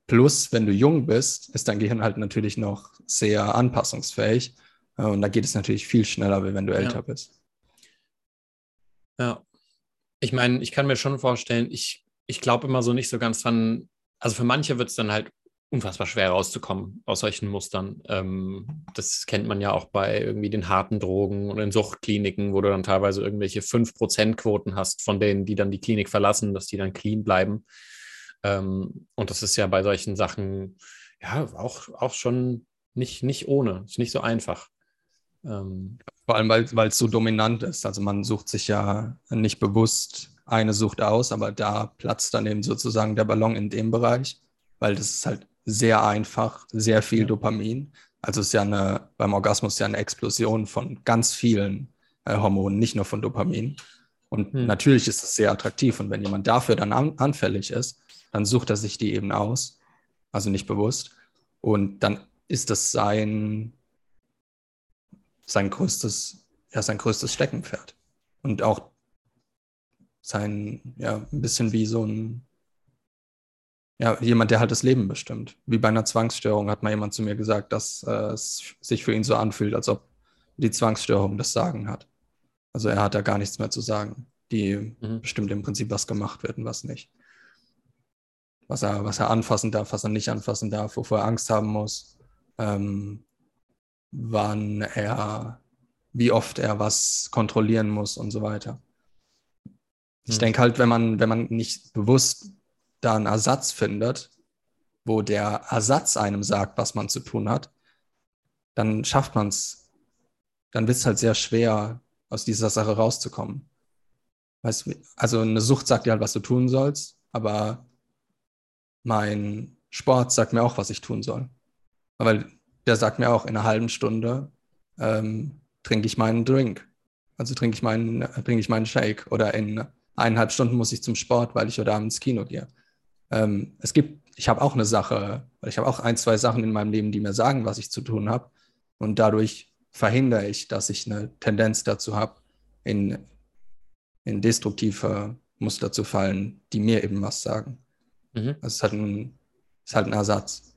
Plus, wenn du jung bist, ist dein Gehirn halt natürlich noch sehr anpassungsfähig. Äh, und da geht es natürlich viel schneller, wenn du älter ja. bist. Ja. Ich meine, ich kann mir schon vorstellen, ich, ich glaube immer so nicht so ganz dran. Also für manche wird es dann halt unfassbar schwer rauszukommen aus solchen Mustern. Ähm, das kennt man ja auch bei irgendwie den harten Drogen und in Suchtkliniken, wo du dann teilweise irgendwelche 5%-Quoten hast von denen, die dann die Klinik verlassen, dass die dann clean bleiben. Ähm, und das ist ja bei solchen Sachen ja auch, auch schon nicht, nicht ohne, ist nicht so einfach. Ähm, Vor allem, weil es so dominant ist. Also man sucht sich ja nicht bewusst eine Sucht aus, aber da platzt dann eben sozusagen der Ballon in dem Bereich, weil das ist halt sehr einfach, sehr viel ja. Dopamin. Also es ist ja eine, beim Orgasmus ja eine Explosion von ganz vielen äh, Hormonen, nicht nur von Dopamin. Und hm. natürlich ist es sehr attraktiv. Und wenn jemand dafür dann an, anfällig ist, dann sucht er sich die eben aus, also nicht bewusst. Und dann ist das sein, sein größtes, ja, sein größtes Steckenpferd. Und auch sein, ja, ein bisschen wie so ein, ja, jemand, der halt das Leben bestimmt. Wie bei einer Zwangsstörung hat mal jemand zu mir gesagt, dass äh, es sich für ihn so anfühlt, als ob die Zwangsstörung das Sagen hat. Also er hat da gar nichts mehr zu sagen. Die mhm. bestimmt im Prinzip, was gemacht wird und was nicht. Was er, was er anfassen darf, was er nicht anfassen darf, wovor er Angst haben muss, ähm, wann er, wie oft er was kontrollieren muss und so weiter. Ich denke halt, wenn man, wenn man nicht bewusst da einen Ersatz findet, wo der Ersatz einem sagt, was man zu tun hat, dann schafft man es. Dann wird es halt sehr schwer, aus dieser Sache rauszukommen. Weißt, also eine Sucht sagt dir halt, was du tun sollst, aber mein Sport sagt mir auch, was ich tun soll. Weil der sagt mir auch, in einer halben Stunde ähm, trinke ich meinen Drink. Also trinke ich meinen, trinke ich meinen Shake. Oder in eineinhalb Stunden muss ich zum Sport, weil ich heute Abend ins Kino gehe. Ähm, es gibt, ich habe auch eine Sache, weil ich habe auch ein, zwei Sachen in meinem Leben, die mir sagen, was ich zu tun habe. Und dadurch verhindere ich, dass ich eine Tendenz dazu habe, in, in destruktive Muster zu fallen, die mir eben was sagen. Mhm. Das ist halt, ein, ist halt ein Ersatz.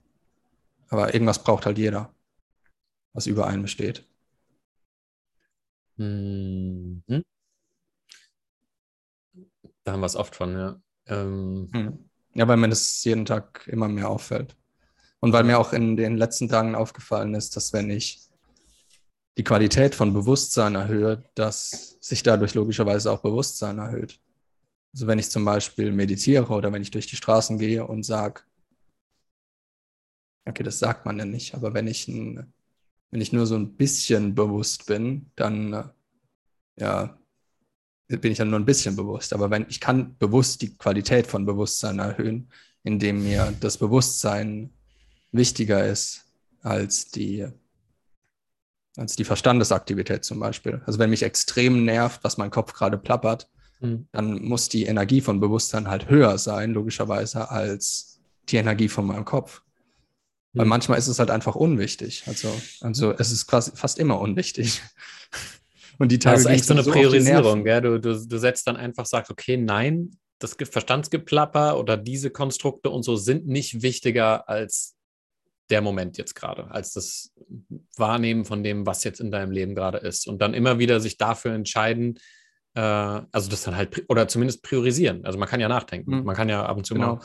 Aber irgendwas braucht halt jeder, was über einen besteht. Mhm. Da haben wir es oft von, ja. Ähm. Hm. Ja, weil mir das jeden Tag immer mehr auffällt. Und weil mir auch in den letzten Tagen aufgefallen ist, dass wenn ich die Qualität von Bewusstsein erhöhe, dass sich dadurch logischerweise auch Bewusstsein erhöht. Also wenn ich zum Beispiel meditiere oder wenn ich durch die Straßen gehe und sage, okay, das sagt man ja nicht, aber wenn ich, ein, wenn ich nur so ein bisschen bewusst bin, dann ja, bin ich dann nur ein bisschen bewusst. Aber wenn ich kann bewusst die Qualität von Bewusstsein erhöhen, indem mir das Bewusstsein wichtiger ist als die als die Verstandesaktivität zum Beispiel. Also wenn mich extrem nervt, was mein Kopf gerade plappert, mhm. dann muss die Energie von Bewusstsein halt höher sein, logischerweise, als die Energie von meinem Kopf. Mhm. Weil manchmal ist es halt einfach unwichtig. Also, also es ist quasi fast immer unwichtig. Und die Tage das ist echt so eine so Priorisierung, ja. Du, du, du setzt dann einfach, sagst, okay, nein, das Verstandsgeplapper oder diese Konstrukte und so sind nicht wichtiger als der Moment jetzt gerade, als das Wahrnehmen von dem, was jetzt in deinem Leben gerade ist. Und dann immer wieder sich dafür entscheiden, äh, also das dann halt, oder zumindest priorisieren. Also man kann ja nachdenken, mhm. man kann ja ab und zu genau. mal.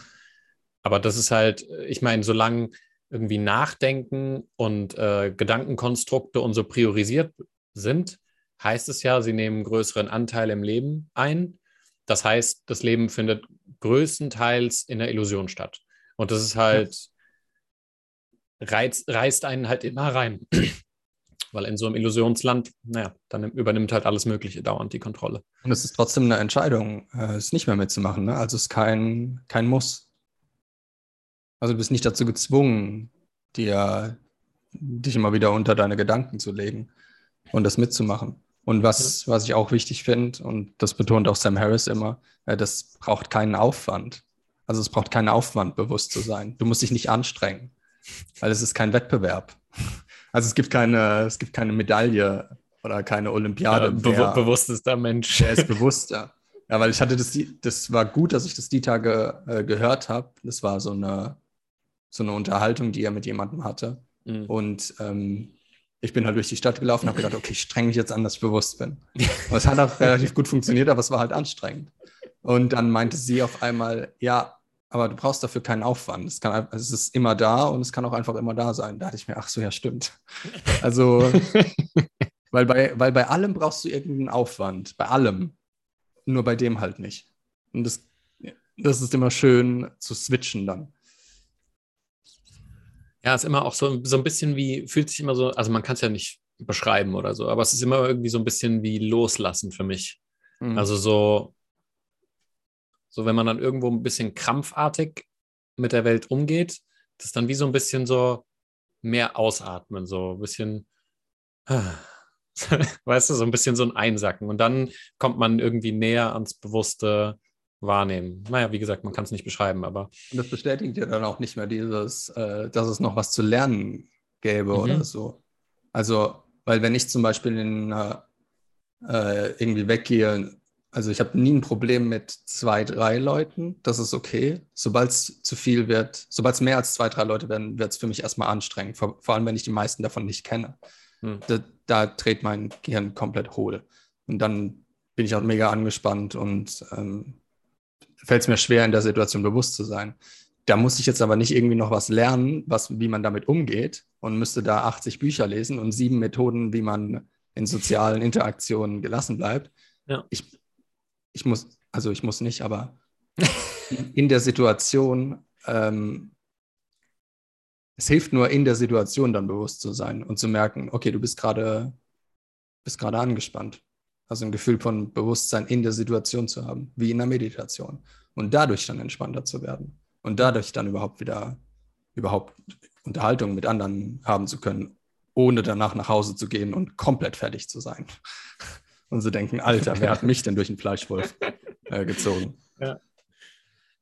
Aber das ist halt, ich meine, solange irgendwie Nachdenken und äh, Gedankenkonstrukte und so priorisiert sind, heißt es ja, sie nehmen größeren Anteil im Leben ein. Das heißt, das Leben findet größtenteils in der Illusion statt. Und das ist halt, reizt, reißt einen halt immer rein. Weil in so einem Illusionsland, naja, dann übernimmt halt alles Mögliche dauernd die Kontrolle. Und es ist trotzdem eine Entscheidung, äh, es nicht mehr mitzumachen. Ne? Also es ist kein, kein Muss. Also du bist nicht dazu gezwungen, dir, dich immer wieder unter deine Gedanken zu legen und das mitzumachen. Und was, was ich auch wichtig finde, und das betont auch Sam Harris immer, äh, das braucht keinen Aufwand. Also es braucht keinen Aufwand, bewusst zu sein. Du musst dich nicht anstrengen weil es ist kein Wettbewerb. Also es gibt keine, es gibt keine Medaille oder keine Olympiade. Ja, be bewusstester Mensch. Der ist bewusster. Ja, weil ich hatte das, das war gut, dass ich das die Tage äh, gehört habe. Das war so eine, so eine Unterhaltung, die er mit jemandem hatte. Mhm. Und ähm, ich bin halt durch die Stadt gelaufen und habe gedacht, okay, ich streng mich jetzt an, dass ich bewusst bin. Und es hat auch relativ gut funktioniert, aber es war halt anstrengend. Und dann meinte sie auf einmal, ja, aber du brauchst dafür keinen Aufwand. Es, kann, es ist immer da und es kann auch einfach immer da sein. Da dachte ich mir, ach so, ja, stimmt. Also, weil bei, weil bei allem brauchst du irgendeinen Aufwand. Bei allem. Nur bei dem halt nicht. Und das, das ist immer schön zu switchen dann. Ja, ist immer auch so, so ein bisschen wie, fühlt sich immer so, also man kann es ja nicht beschreiben oder so, aber es ist immer irgendwie so ein bisschen wie loslassen für mich. Mhm. Also so, so wenn man dann irgendwo ein bisschen krampfartig mit der Welt umgeht, das ist dann wie so ein bisschen so mehr ausatmen, so ein bisschen, weißt du, so ein bisschen so ein Einsacken. Und dann kommt man irgendwie näher ans bewusste Wahrnehmen. Naja, wie gesagt, man kann es nicht beschreiben, aber. Und das bestätigt ja dann auch nicht mehr dieses, äh, dass es noch was zu lernen gäbe mhm. oder so. Also, weil wenn ich zum Beispiel in, äh, irgendwie weggehe also ich habe nie ein Problem mit zwei, drei Leuten. Das ist okay. Sobald es zu viel wird, sobald es mehr als zwei, drei Leute werden, wird es für mich erstmal anstrengend. Vor, vor, allem, wenn ich die meisten davon nicht kenne. Hm. Da, da, dreht mein Gehirn komplett hohl. Und dann bin ich auch mega angespannt und ähm, fällt es mir schwer, in der Situation bewusst zu sein. Da muss ich jetzt aber nicht irgendwie noch was lernen, was, wie man damit umgeht und müsste da 80 Bücher lesen und sieben Methoden, wie man in sozialen Interaktionen gelassen bleibt. Ja. Ich, ich muss, also ich muss nicht, aber in der Situation, ähm, es hilft nur in der Situation dann bewusst zu sein und zu merken, okay, du bist gerade bist gerade angespannt. Also ein Gefühl von Bewusstsein in der Situation zu haben, wie in der Meditation. Und dadurch dann entspannter zu werden. Und dadurch dann überhaupt wieder überhaupt Unterhaltung mit anderen haben zu können, ohne danach nach Hause zu gehen und komplett fertig zu sein und so denken, Alter, wer hat mich denn durch den Fleischwolf äh, gezogen? Ja.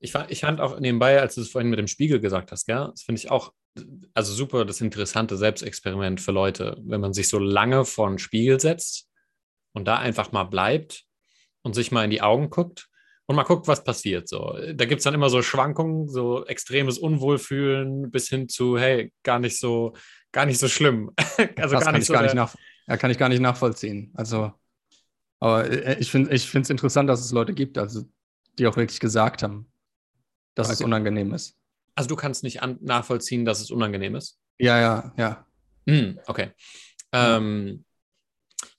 Ich fand, ich fand auch nebenbei, als du es vorhin mit dem Spiegel gesagt hast, gell, das finde ich auch, also super das interessante Selbstexperiment für Leute, wenn man sich so lange vor einen Spiegel setzt und da einfach mal bleibt und sich mal in die Augen guckt und mal guckt, was passiert. So. Da gibt es dann immer so Schwankungen, so extremes Unwohlfühlen bis hin zu, hey, gar nicht so, gar nicht so schlimm. also das gar nicht so gar nicht nach, ja, kann ich gar nicht nachvollziehen. Also aber äh, ich finde es ich interessant, dass es Leute gibt, also die auch wirklich gesagt haben, dass okay. es unangenehm ist. Also du kannst nicht nachvollziehen, dass es unangenehm ist? Ja, ja, ja. Hm, okay. Ja. Ähm,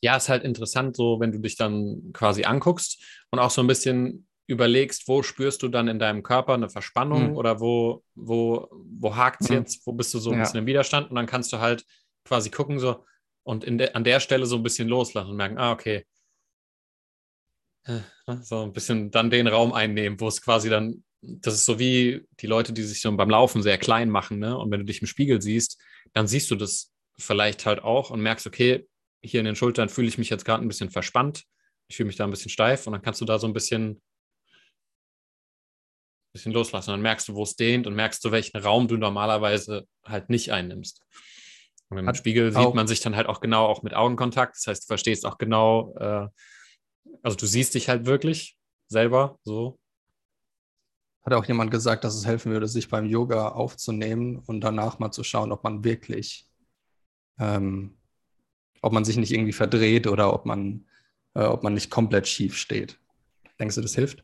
ja, ist halt interessant, so wenn du dich dann quasi anguckst und auch so ein bisschen überlegst, wo spürst du dann in deinem Körper eine Verspannung hm. oder wo, wo, wo hakt es hm. jetzt, wo bist du so ein ja. bisschen im Widerstand und dann kannst du halt quasi gucken so und de an der Stelle so ein bisschen loslassen und merken, ah, okay, so ein bisschen dann den Raum einnehmen, wo es quasi dann, das ist so wie die Leute, die sich so beim Laufen sehr klein machen, ne? Und wenn du dich im Spiegel siehst, dann siehst du das vielleicht halt auch und merkst, okay, hier in den Schultern fühle ich mich jetzt gerade ein bisschen verspannt, ich fühle mich da ein bisschen steif und dann kannst du da so ein bisschen, bisschen loslassen. Und dann merkst du, wo es dehnt und merkst du, welchen Raum du normalerweise halt nicht einnimmst. Und im Spiegel sieht man sich dann halt auch genau auch mit Augenkontakt. Das heißt, du verstehst auch genau, äh, also du siehst dich halt wirklich selber so. Hat auch jemand gesagt, dass es helfen würde, sich beim Yoga aufzunehmen und danach mal zu schauen, ob man wirklich, ähm, ob man sich nicht irgendwie verdreht oder ob man, äh, ob man nicht komplett schief steht. Denkst du, das hilft?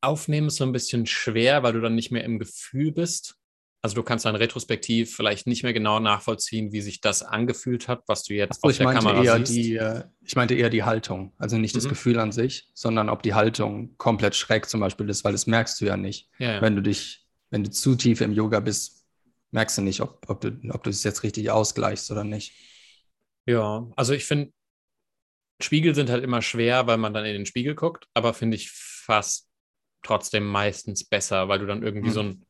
Aufnehmen ist so ein bisschen schwer, weil du dann nicht mehr im Gefühl bist. Also du kannst dann retrospektiv vielleicht nicht mehr genau nachvollziehen, wie sich das angefühlt hat, was du jetzt so, auf der Kamera eher siehst. Die, äh, ich meinte eher die Haltung, also nicht mhm. das Gefühl an sich, sondern ob die Haltung komplett schräg zum Beispiel ist, weil das merkst du ja nicht. Ja, ja. Wenn du dich, wenn du zu tief im Yoga bist, merkst du nicht, ob, ob, du, ob du es jetzt richtig ausgleichst oder nicht. Ja, also ich finde, Spiegel sind halt immer schwer, weil man dann in den Spiegel guckt, aber finde ich fast trotzdem meistens besser, weil du dann irgendwie mhm. so ein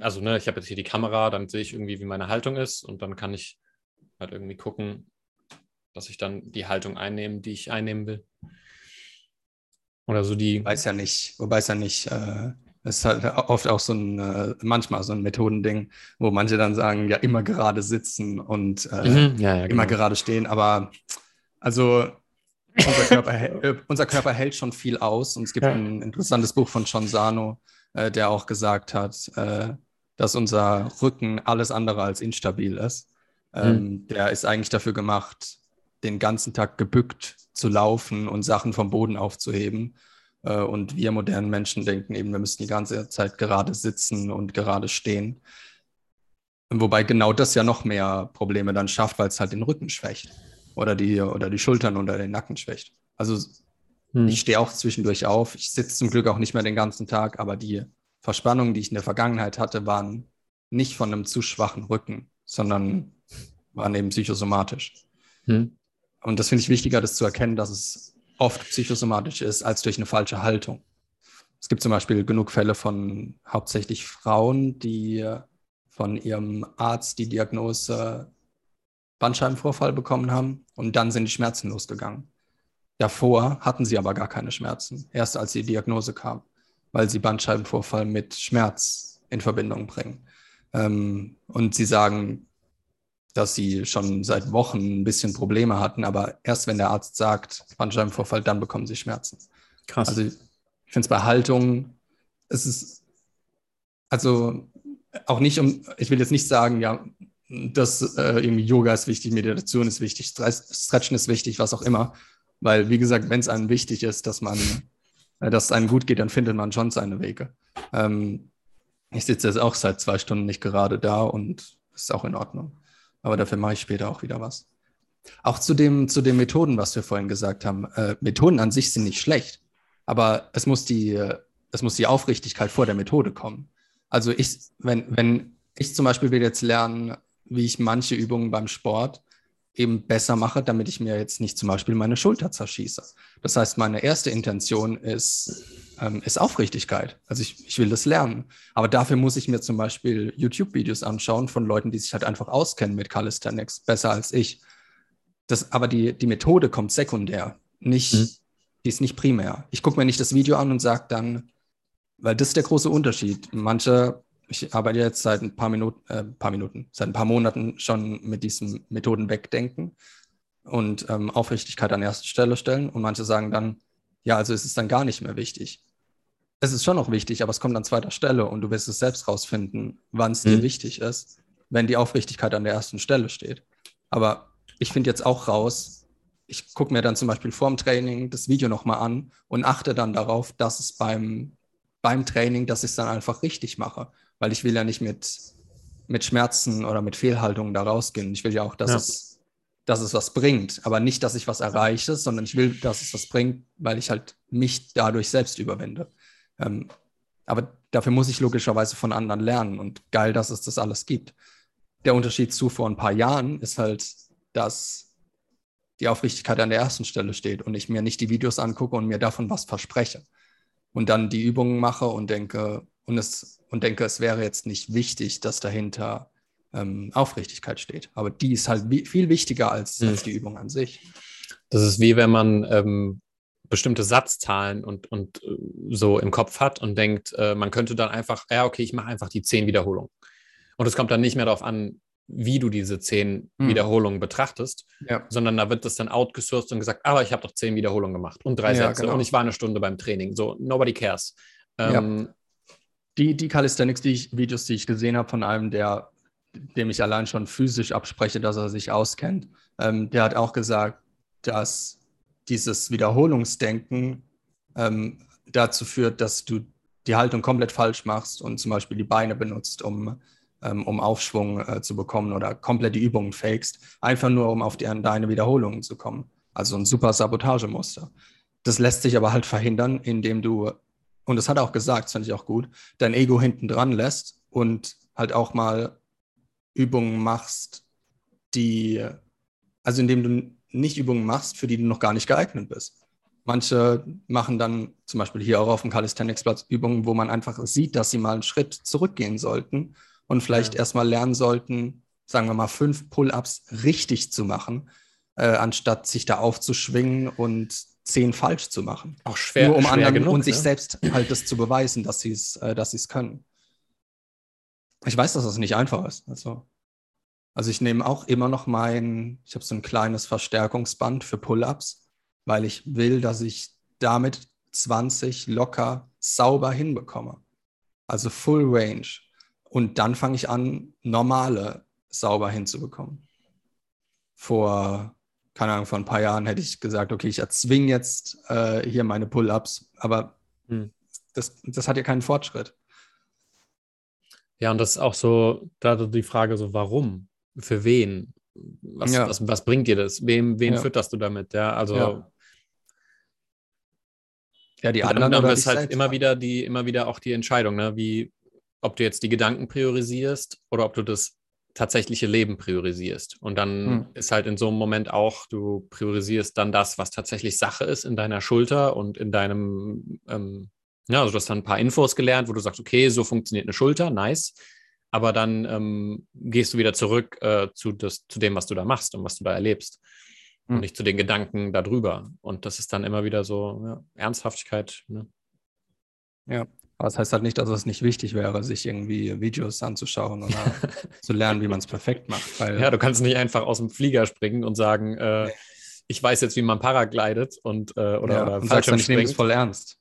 also ne, ich habe jetzt hier die Kamera, dann sehe ich irgendwie, wie meine Haltung ist und dann kann ich halt irgendwie gucken, dass ich dann die Haltung einnehme, die ich einnehmen will. Oder so die. Weiß ja nicht, wobei es ja nicht, äh, ist halt oft auch so ein, äh, manchmal so ein Methodending, wo manche dann sagen, ja, immer gerade sitzen und äh, mhm, ja, ja, immer genau. gerade stehen, aber also unser Körper, äh, unser Körper hält schon viel aus und es gibt ja. ein interessantes Buch von John Sano, äh, der auch gesagt hat, äh, dass unser Rücken alles andere als instabil ist. Ähm, mhm. Der ist eigentlich dafür gemacht, den ganzen Tag gebückt zu laufen und Sachen vom Boden aufzuheben. Äh, und wir modernen Menschen denken eben, wir müssen die ganze Zeit gerade sitzen und gerade stehen. Wobei genau das ja noch mehr Probleme dann schafft, weil es halt den Rücken schwächt oder die, oder die Schultern oder den Nacken schwächt. Also hm. Ich stehe auch zwischendurch auf. Ich sitze zum Glück auch nicht mehr den ganzen Tag, aber die Verspannungen, die ich in der Vergangenheit hatte, waren nicht von einem zu schwachen Rücken, sondern waren eben psychosomatisch. Hm. Und das finde ich wichtiger, das zu erkennen, dass es oft psychosomatisch ist, als durch eine falsche Haltung. Es gibt zum Beispiel genug Fälle von hauptsächlich Frauen, die von ihrem Arzt die Diagnose Bandscheibenvorfall bekommen haben und dann sind die Schmerzen losgegangen. Davor hatten sie aber gar keine Schmerzen, erst als die Diagnose kam, weil sie Bandscheibenvorfall mit Schmerz in Verbindung bringen. Ähm, und sie sagen, dass sie schon seit Wochen ein bisschen Probleme hatten, aber erst wenn der Arzt sagt, Bandscheibenvorfall, dann bekommen sie Schmerzen. Krass. Also ich finde es bei Haltung, es ist, also auch nicht um, ich will jetzt nicht sagen, ja, dass äh, irgendwie Yoga ist wichtig, Meditation ist wichtig, Stretchen ist wichtig, was auch immer. Weil, wie gesagt, wenn es einem wichtig ist, dass man, äh, dass es einem gut geht, dann findet man schon seine Wege. Ähm, ich sitze jetzt auch seit zwei Stunden nicht gerade da und ist auch in Ordnung. Aber dafür mache ich später auch wieder was. Auch zu, dem, zu den Methoden, was wir vorhin gesagt haben. Äh, Methoden an sich sind nicht schlecht, aber es muss, die, es muss die Aufrichtigkeit vor der Methode kommen. Also ich, wenn, wenn ich zum Beispiel will jetzt lernen, wie ich manche Übungen beim Sport eben besser mache, damit ich mir jetzt nicht zum Beispiel meine Schulter zerschieße. Das heißt, meine erste Intention ist, ähm, ist Aufrichtigkeit. Also ich, ich will das lernen. Aber dafür muss ich mir zum Beispiel YouTube-Videos anschauen von Leuten, die sich halt einfach auskennen mit Calisthenics, besser als ich. Das, aber die, die Methode kommt sekundär, nicht, mhm. die ist nicht primär. Ich gucke mir nicht das Video an und sage dann, weil das ist der große Unterschied. Manche ich arbeite jetzt seit ein paar Minuten, äh, paar Minuten, seit ein paar Monaten schon mit diesen Methoden wegdenken und ähm, Aufrichtigkeit an erste Stelle stellen. Und manche sagen dann, ja, also ist es dann gar nicht mehr wichtig. Es ist schon noch wichtig, aber es kommt an zweiter Stelle und du wirst es selbst rausfinden, wann es mhm. dir wichtig ist, wenn die Aufrichtigkeit an der ersten Stelle steht. Aber ich finde jetzt auch raus, ich gucke mir dann zum Beispiel vorm Training das Video nochmal an und achte dann darauf, dass es beim, beim Training, dass ich es dann einfach richtig mache weil ich will ja nicht mit, mit Schmerzen oder mit Fehlhaltungen da rausgehen. Ich will ja auch, dass, ja. Es, dass es was bringt, aber nicht, dass ich was erreiche, sondern ich will, dass es was bringt, weil ich halt mich dadurch selbst überwinde. Ähm, aber dafür muss ich logischerweise von anderen lernen und geil, dass es das alles gibt. Der Unterschied zu vor ein paar Jahren ist halt, dass die Aufrichtigkeit an der ersten Stelle steht und ich mir nicht die Videos angucke und mir davon was verspreche. Und dann die Übungen mache und denke, und es und denke, es wäre jetzt nicht wichtig, dass dahinter ähm, Aufrichtigkeit steht. Aber die ist halt viel wichtiger als, mhm. als, die Übung an sich. Das ist wie wenn man ähm, bestimmte Satzzahlen und, und äh, so im Kopf hat und denkt, äh, man könnte dann einfach, ja, okay, ich mache einfach die zehn Wiederholungen. Und es kommt dann nicht mehr darauf an, wie du diese zehn mhm. Wiederholungen betrachtest, ja. sondern da wird das dann outgesourced und gesagt, aber ich habe doch zehn Wiederholungen gemacht und drei ja, Sätze genau. und ich war eine Stunde beim Training. So, nobody cares. Ähm, ja die, die Calisthenics-Videos, die ich gesehen habe von einem, der, dem ich allein schon physisch abspreche, dass er sich auskennt, ähm, der hat auch gesagt, dass dieses Wiederholungsdenken ähm, dazu führt, dass du die Haltung komplett falsch machst und zum Beispiel die Beine benutzt, um, ähm, um Aufschwung äh, zu bekommen oder komplett die Übungen fakest, einfach nur um auf die, deine Wiederholungen zu kommen. Also ein super Sabotagemuster. Das lässt sich aber halt verhindern, indem du und das hat er auch gesagt, das fand ich auch gut, dein Ego hinten dran lässt und halt auch mal Übungen machst, die, also indem du nicht Übungen machst, für die du noch gar nicht geeignet bist. Manche machen dann zum Beispiel hier auch auf dem Calisthenics-Platz Übungen, wo man einfach sieht, dass sie mal einen Schritt zurückgehen sollten und vielleicht ja. erstmal lernen sollten, sagen wir mal, fünf Pull-ups richtig zu machen, äh, anstatt sich da aufzuschwingen und zehn falsch zu machen. Auch schwer. Nur um schwer anderen genug, und sich ja? selbst halt das zu beweisen, dass sie es, äh, es können. Ich weiß, dass das nicht einfach ist. Also, also ich nehme auch immer noch mein, ich habe so ein kleines Verstärkungsband für Pull-ups, weil ich will, dass ich damit 20 locker sauber hinbekomme. Also Full Range. Und dann fange ich an, normale sauber hinzubekommen. Vor keine Ahnung, vor ein paar Jahren hätte ich gesagt, okay, ich erzwinge jetzt äh, hier meine Pull-ups, aber hm. das, das hat ja keinen Fortschritt. Ja, und das ist auch so, da die Frage so, warum? Für wen? Was, ja. was, was bringt dir das? Wem, wen ja. fütterst du damit? Ja, also. Ja, ja die anderen. Dann ist halt immer wieder die, immer wieder auch die Entscheidung, ne? Wie, ob du jetzt die Gedanken priorisierst oder ob du das tatsächliche Leben priorisierst. Und dann hm. ist halt in so einem Moment auch, du priorisierst dann das, was tatsächlich Sache ist in deiner Schulter und in deinem, ähm, ja, also du hast dann ein paar Infos gelernt, wo du sagst, okay, so funktioniert eine Schulter, nice. Aber dann ähm, gehst du wieder zurück äh, zu, das, zu dem, was du da machst und was du da erlebst. Hm. Und nicht zu den Gedanken darüber. Und das ist dann immer wieder so ja, Ernsthaftigkeit. Ne? Ja. Aber das heißt halt nicht, dass es nicht wichtig wäre, sich irgendwie Videos anzuschauen oder zu lernen, wie man es perfekt macht. ja, du kannst nicht einfach aus dem Flieger springen und sagen, äh, ich weiß jetzt, wie man paraglidet und äh, oder, ja, oder und sagst ich nehme es voll ernst.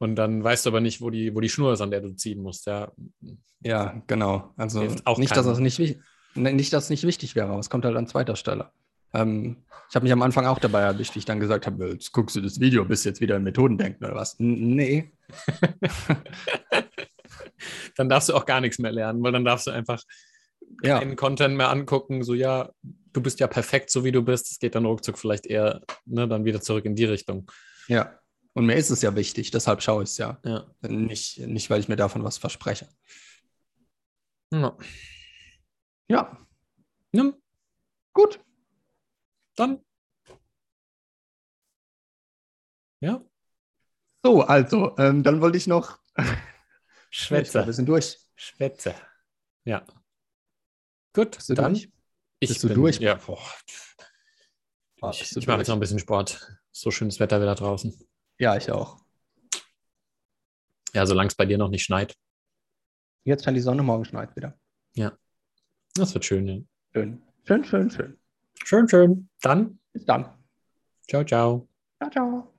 Und dann weißt du aber nicht, wo die, wo die Schnur ist, an der du ziehen musst. Ja, ja genau. Also nicht, dass das nicht, nicht, dass es nicht wichtig wäre, aber es kommt halt an zweiter Stelle. Ähm, ich habe mich am Anfang auch dabei erwischt, wie ich dann gesagt habe, jetzt guckst du das Video, bist jetzt wieder in Methoden denken oder was? N nee. dann darfst du auch gar nichts mehr lernen, weil dann darfst du einfach ja. keinen Content mehr angucken, so ja, du bist ja perfekt, so wie du bist. Es geht dann ruckzuck vielleicht eher ne, dann wieder zurück in die Richtung. Ja. Und mir ist es ja wichtig, deshalb schaue ich es ja. ja. Nicht, nicht, weil ich mir davon was verspreche. Ja. Ja. ja. Gut. Dann. Ja. So, also, ähm, dann wollte ich noch. Schwätze. Wir sind durch. Schwätze. Ja. Gut, Bist dann. Durch? Ich Bist du bin, durch? Ja, boah. Ich, ich mache jetzt noch ein bisschen Sport. So schönes Wetter wieder draußen. Ja, ich auch. Ja, solange es bei dir noch nicht schneit. Jetzt scheint die Sonne, morgen schneit wieder. Ja. Das wird schön, ja. Schön. Schön, schön, schön. Schön, schön. Dann. Bis dann. Ciao, ciao. Ciao, ciao.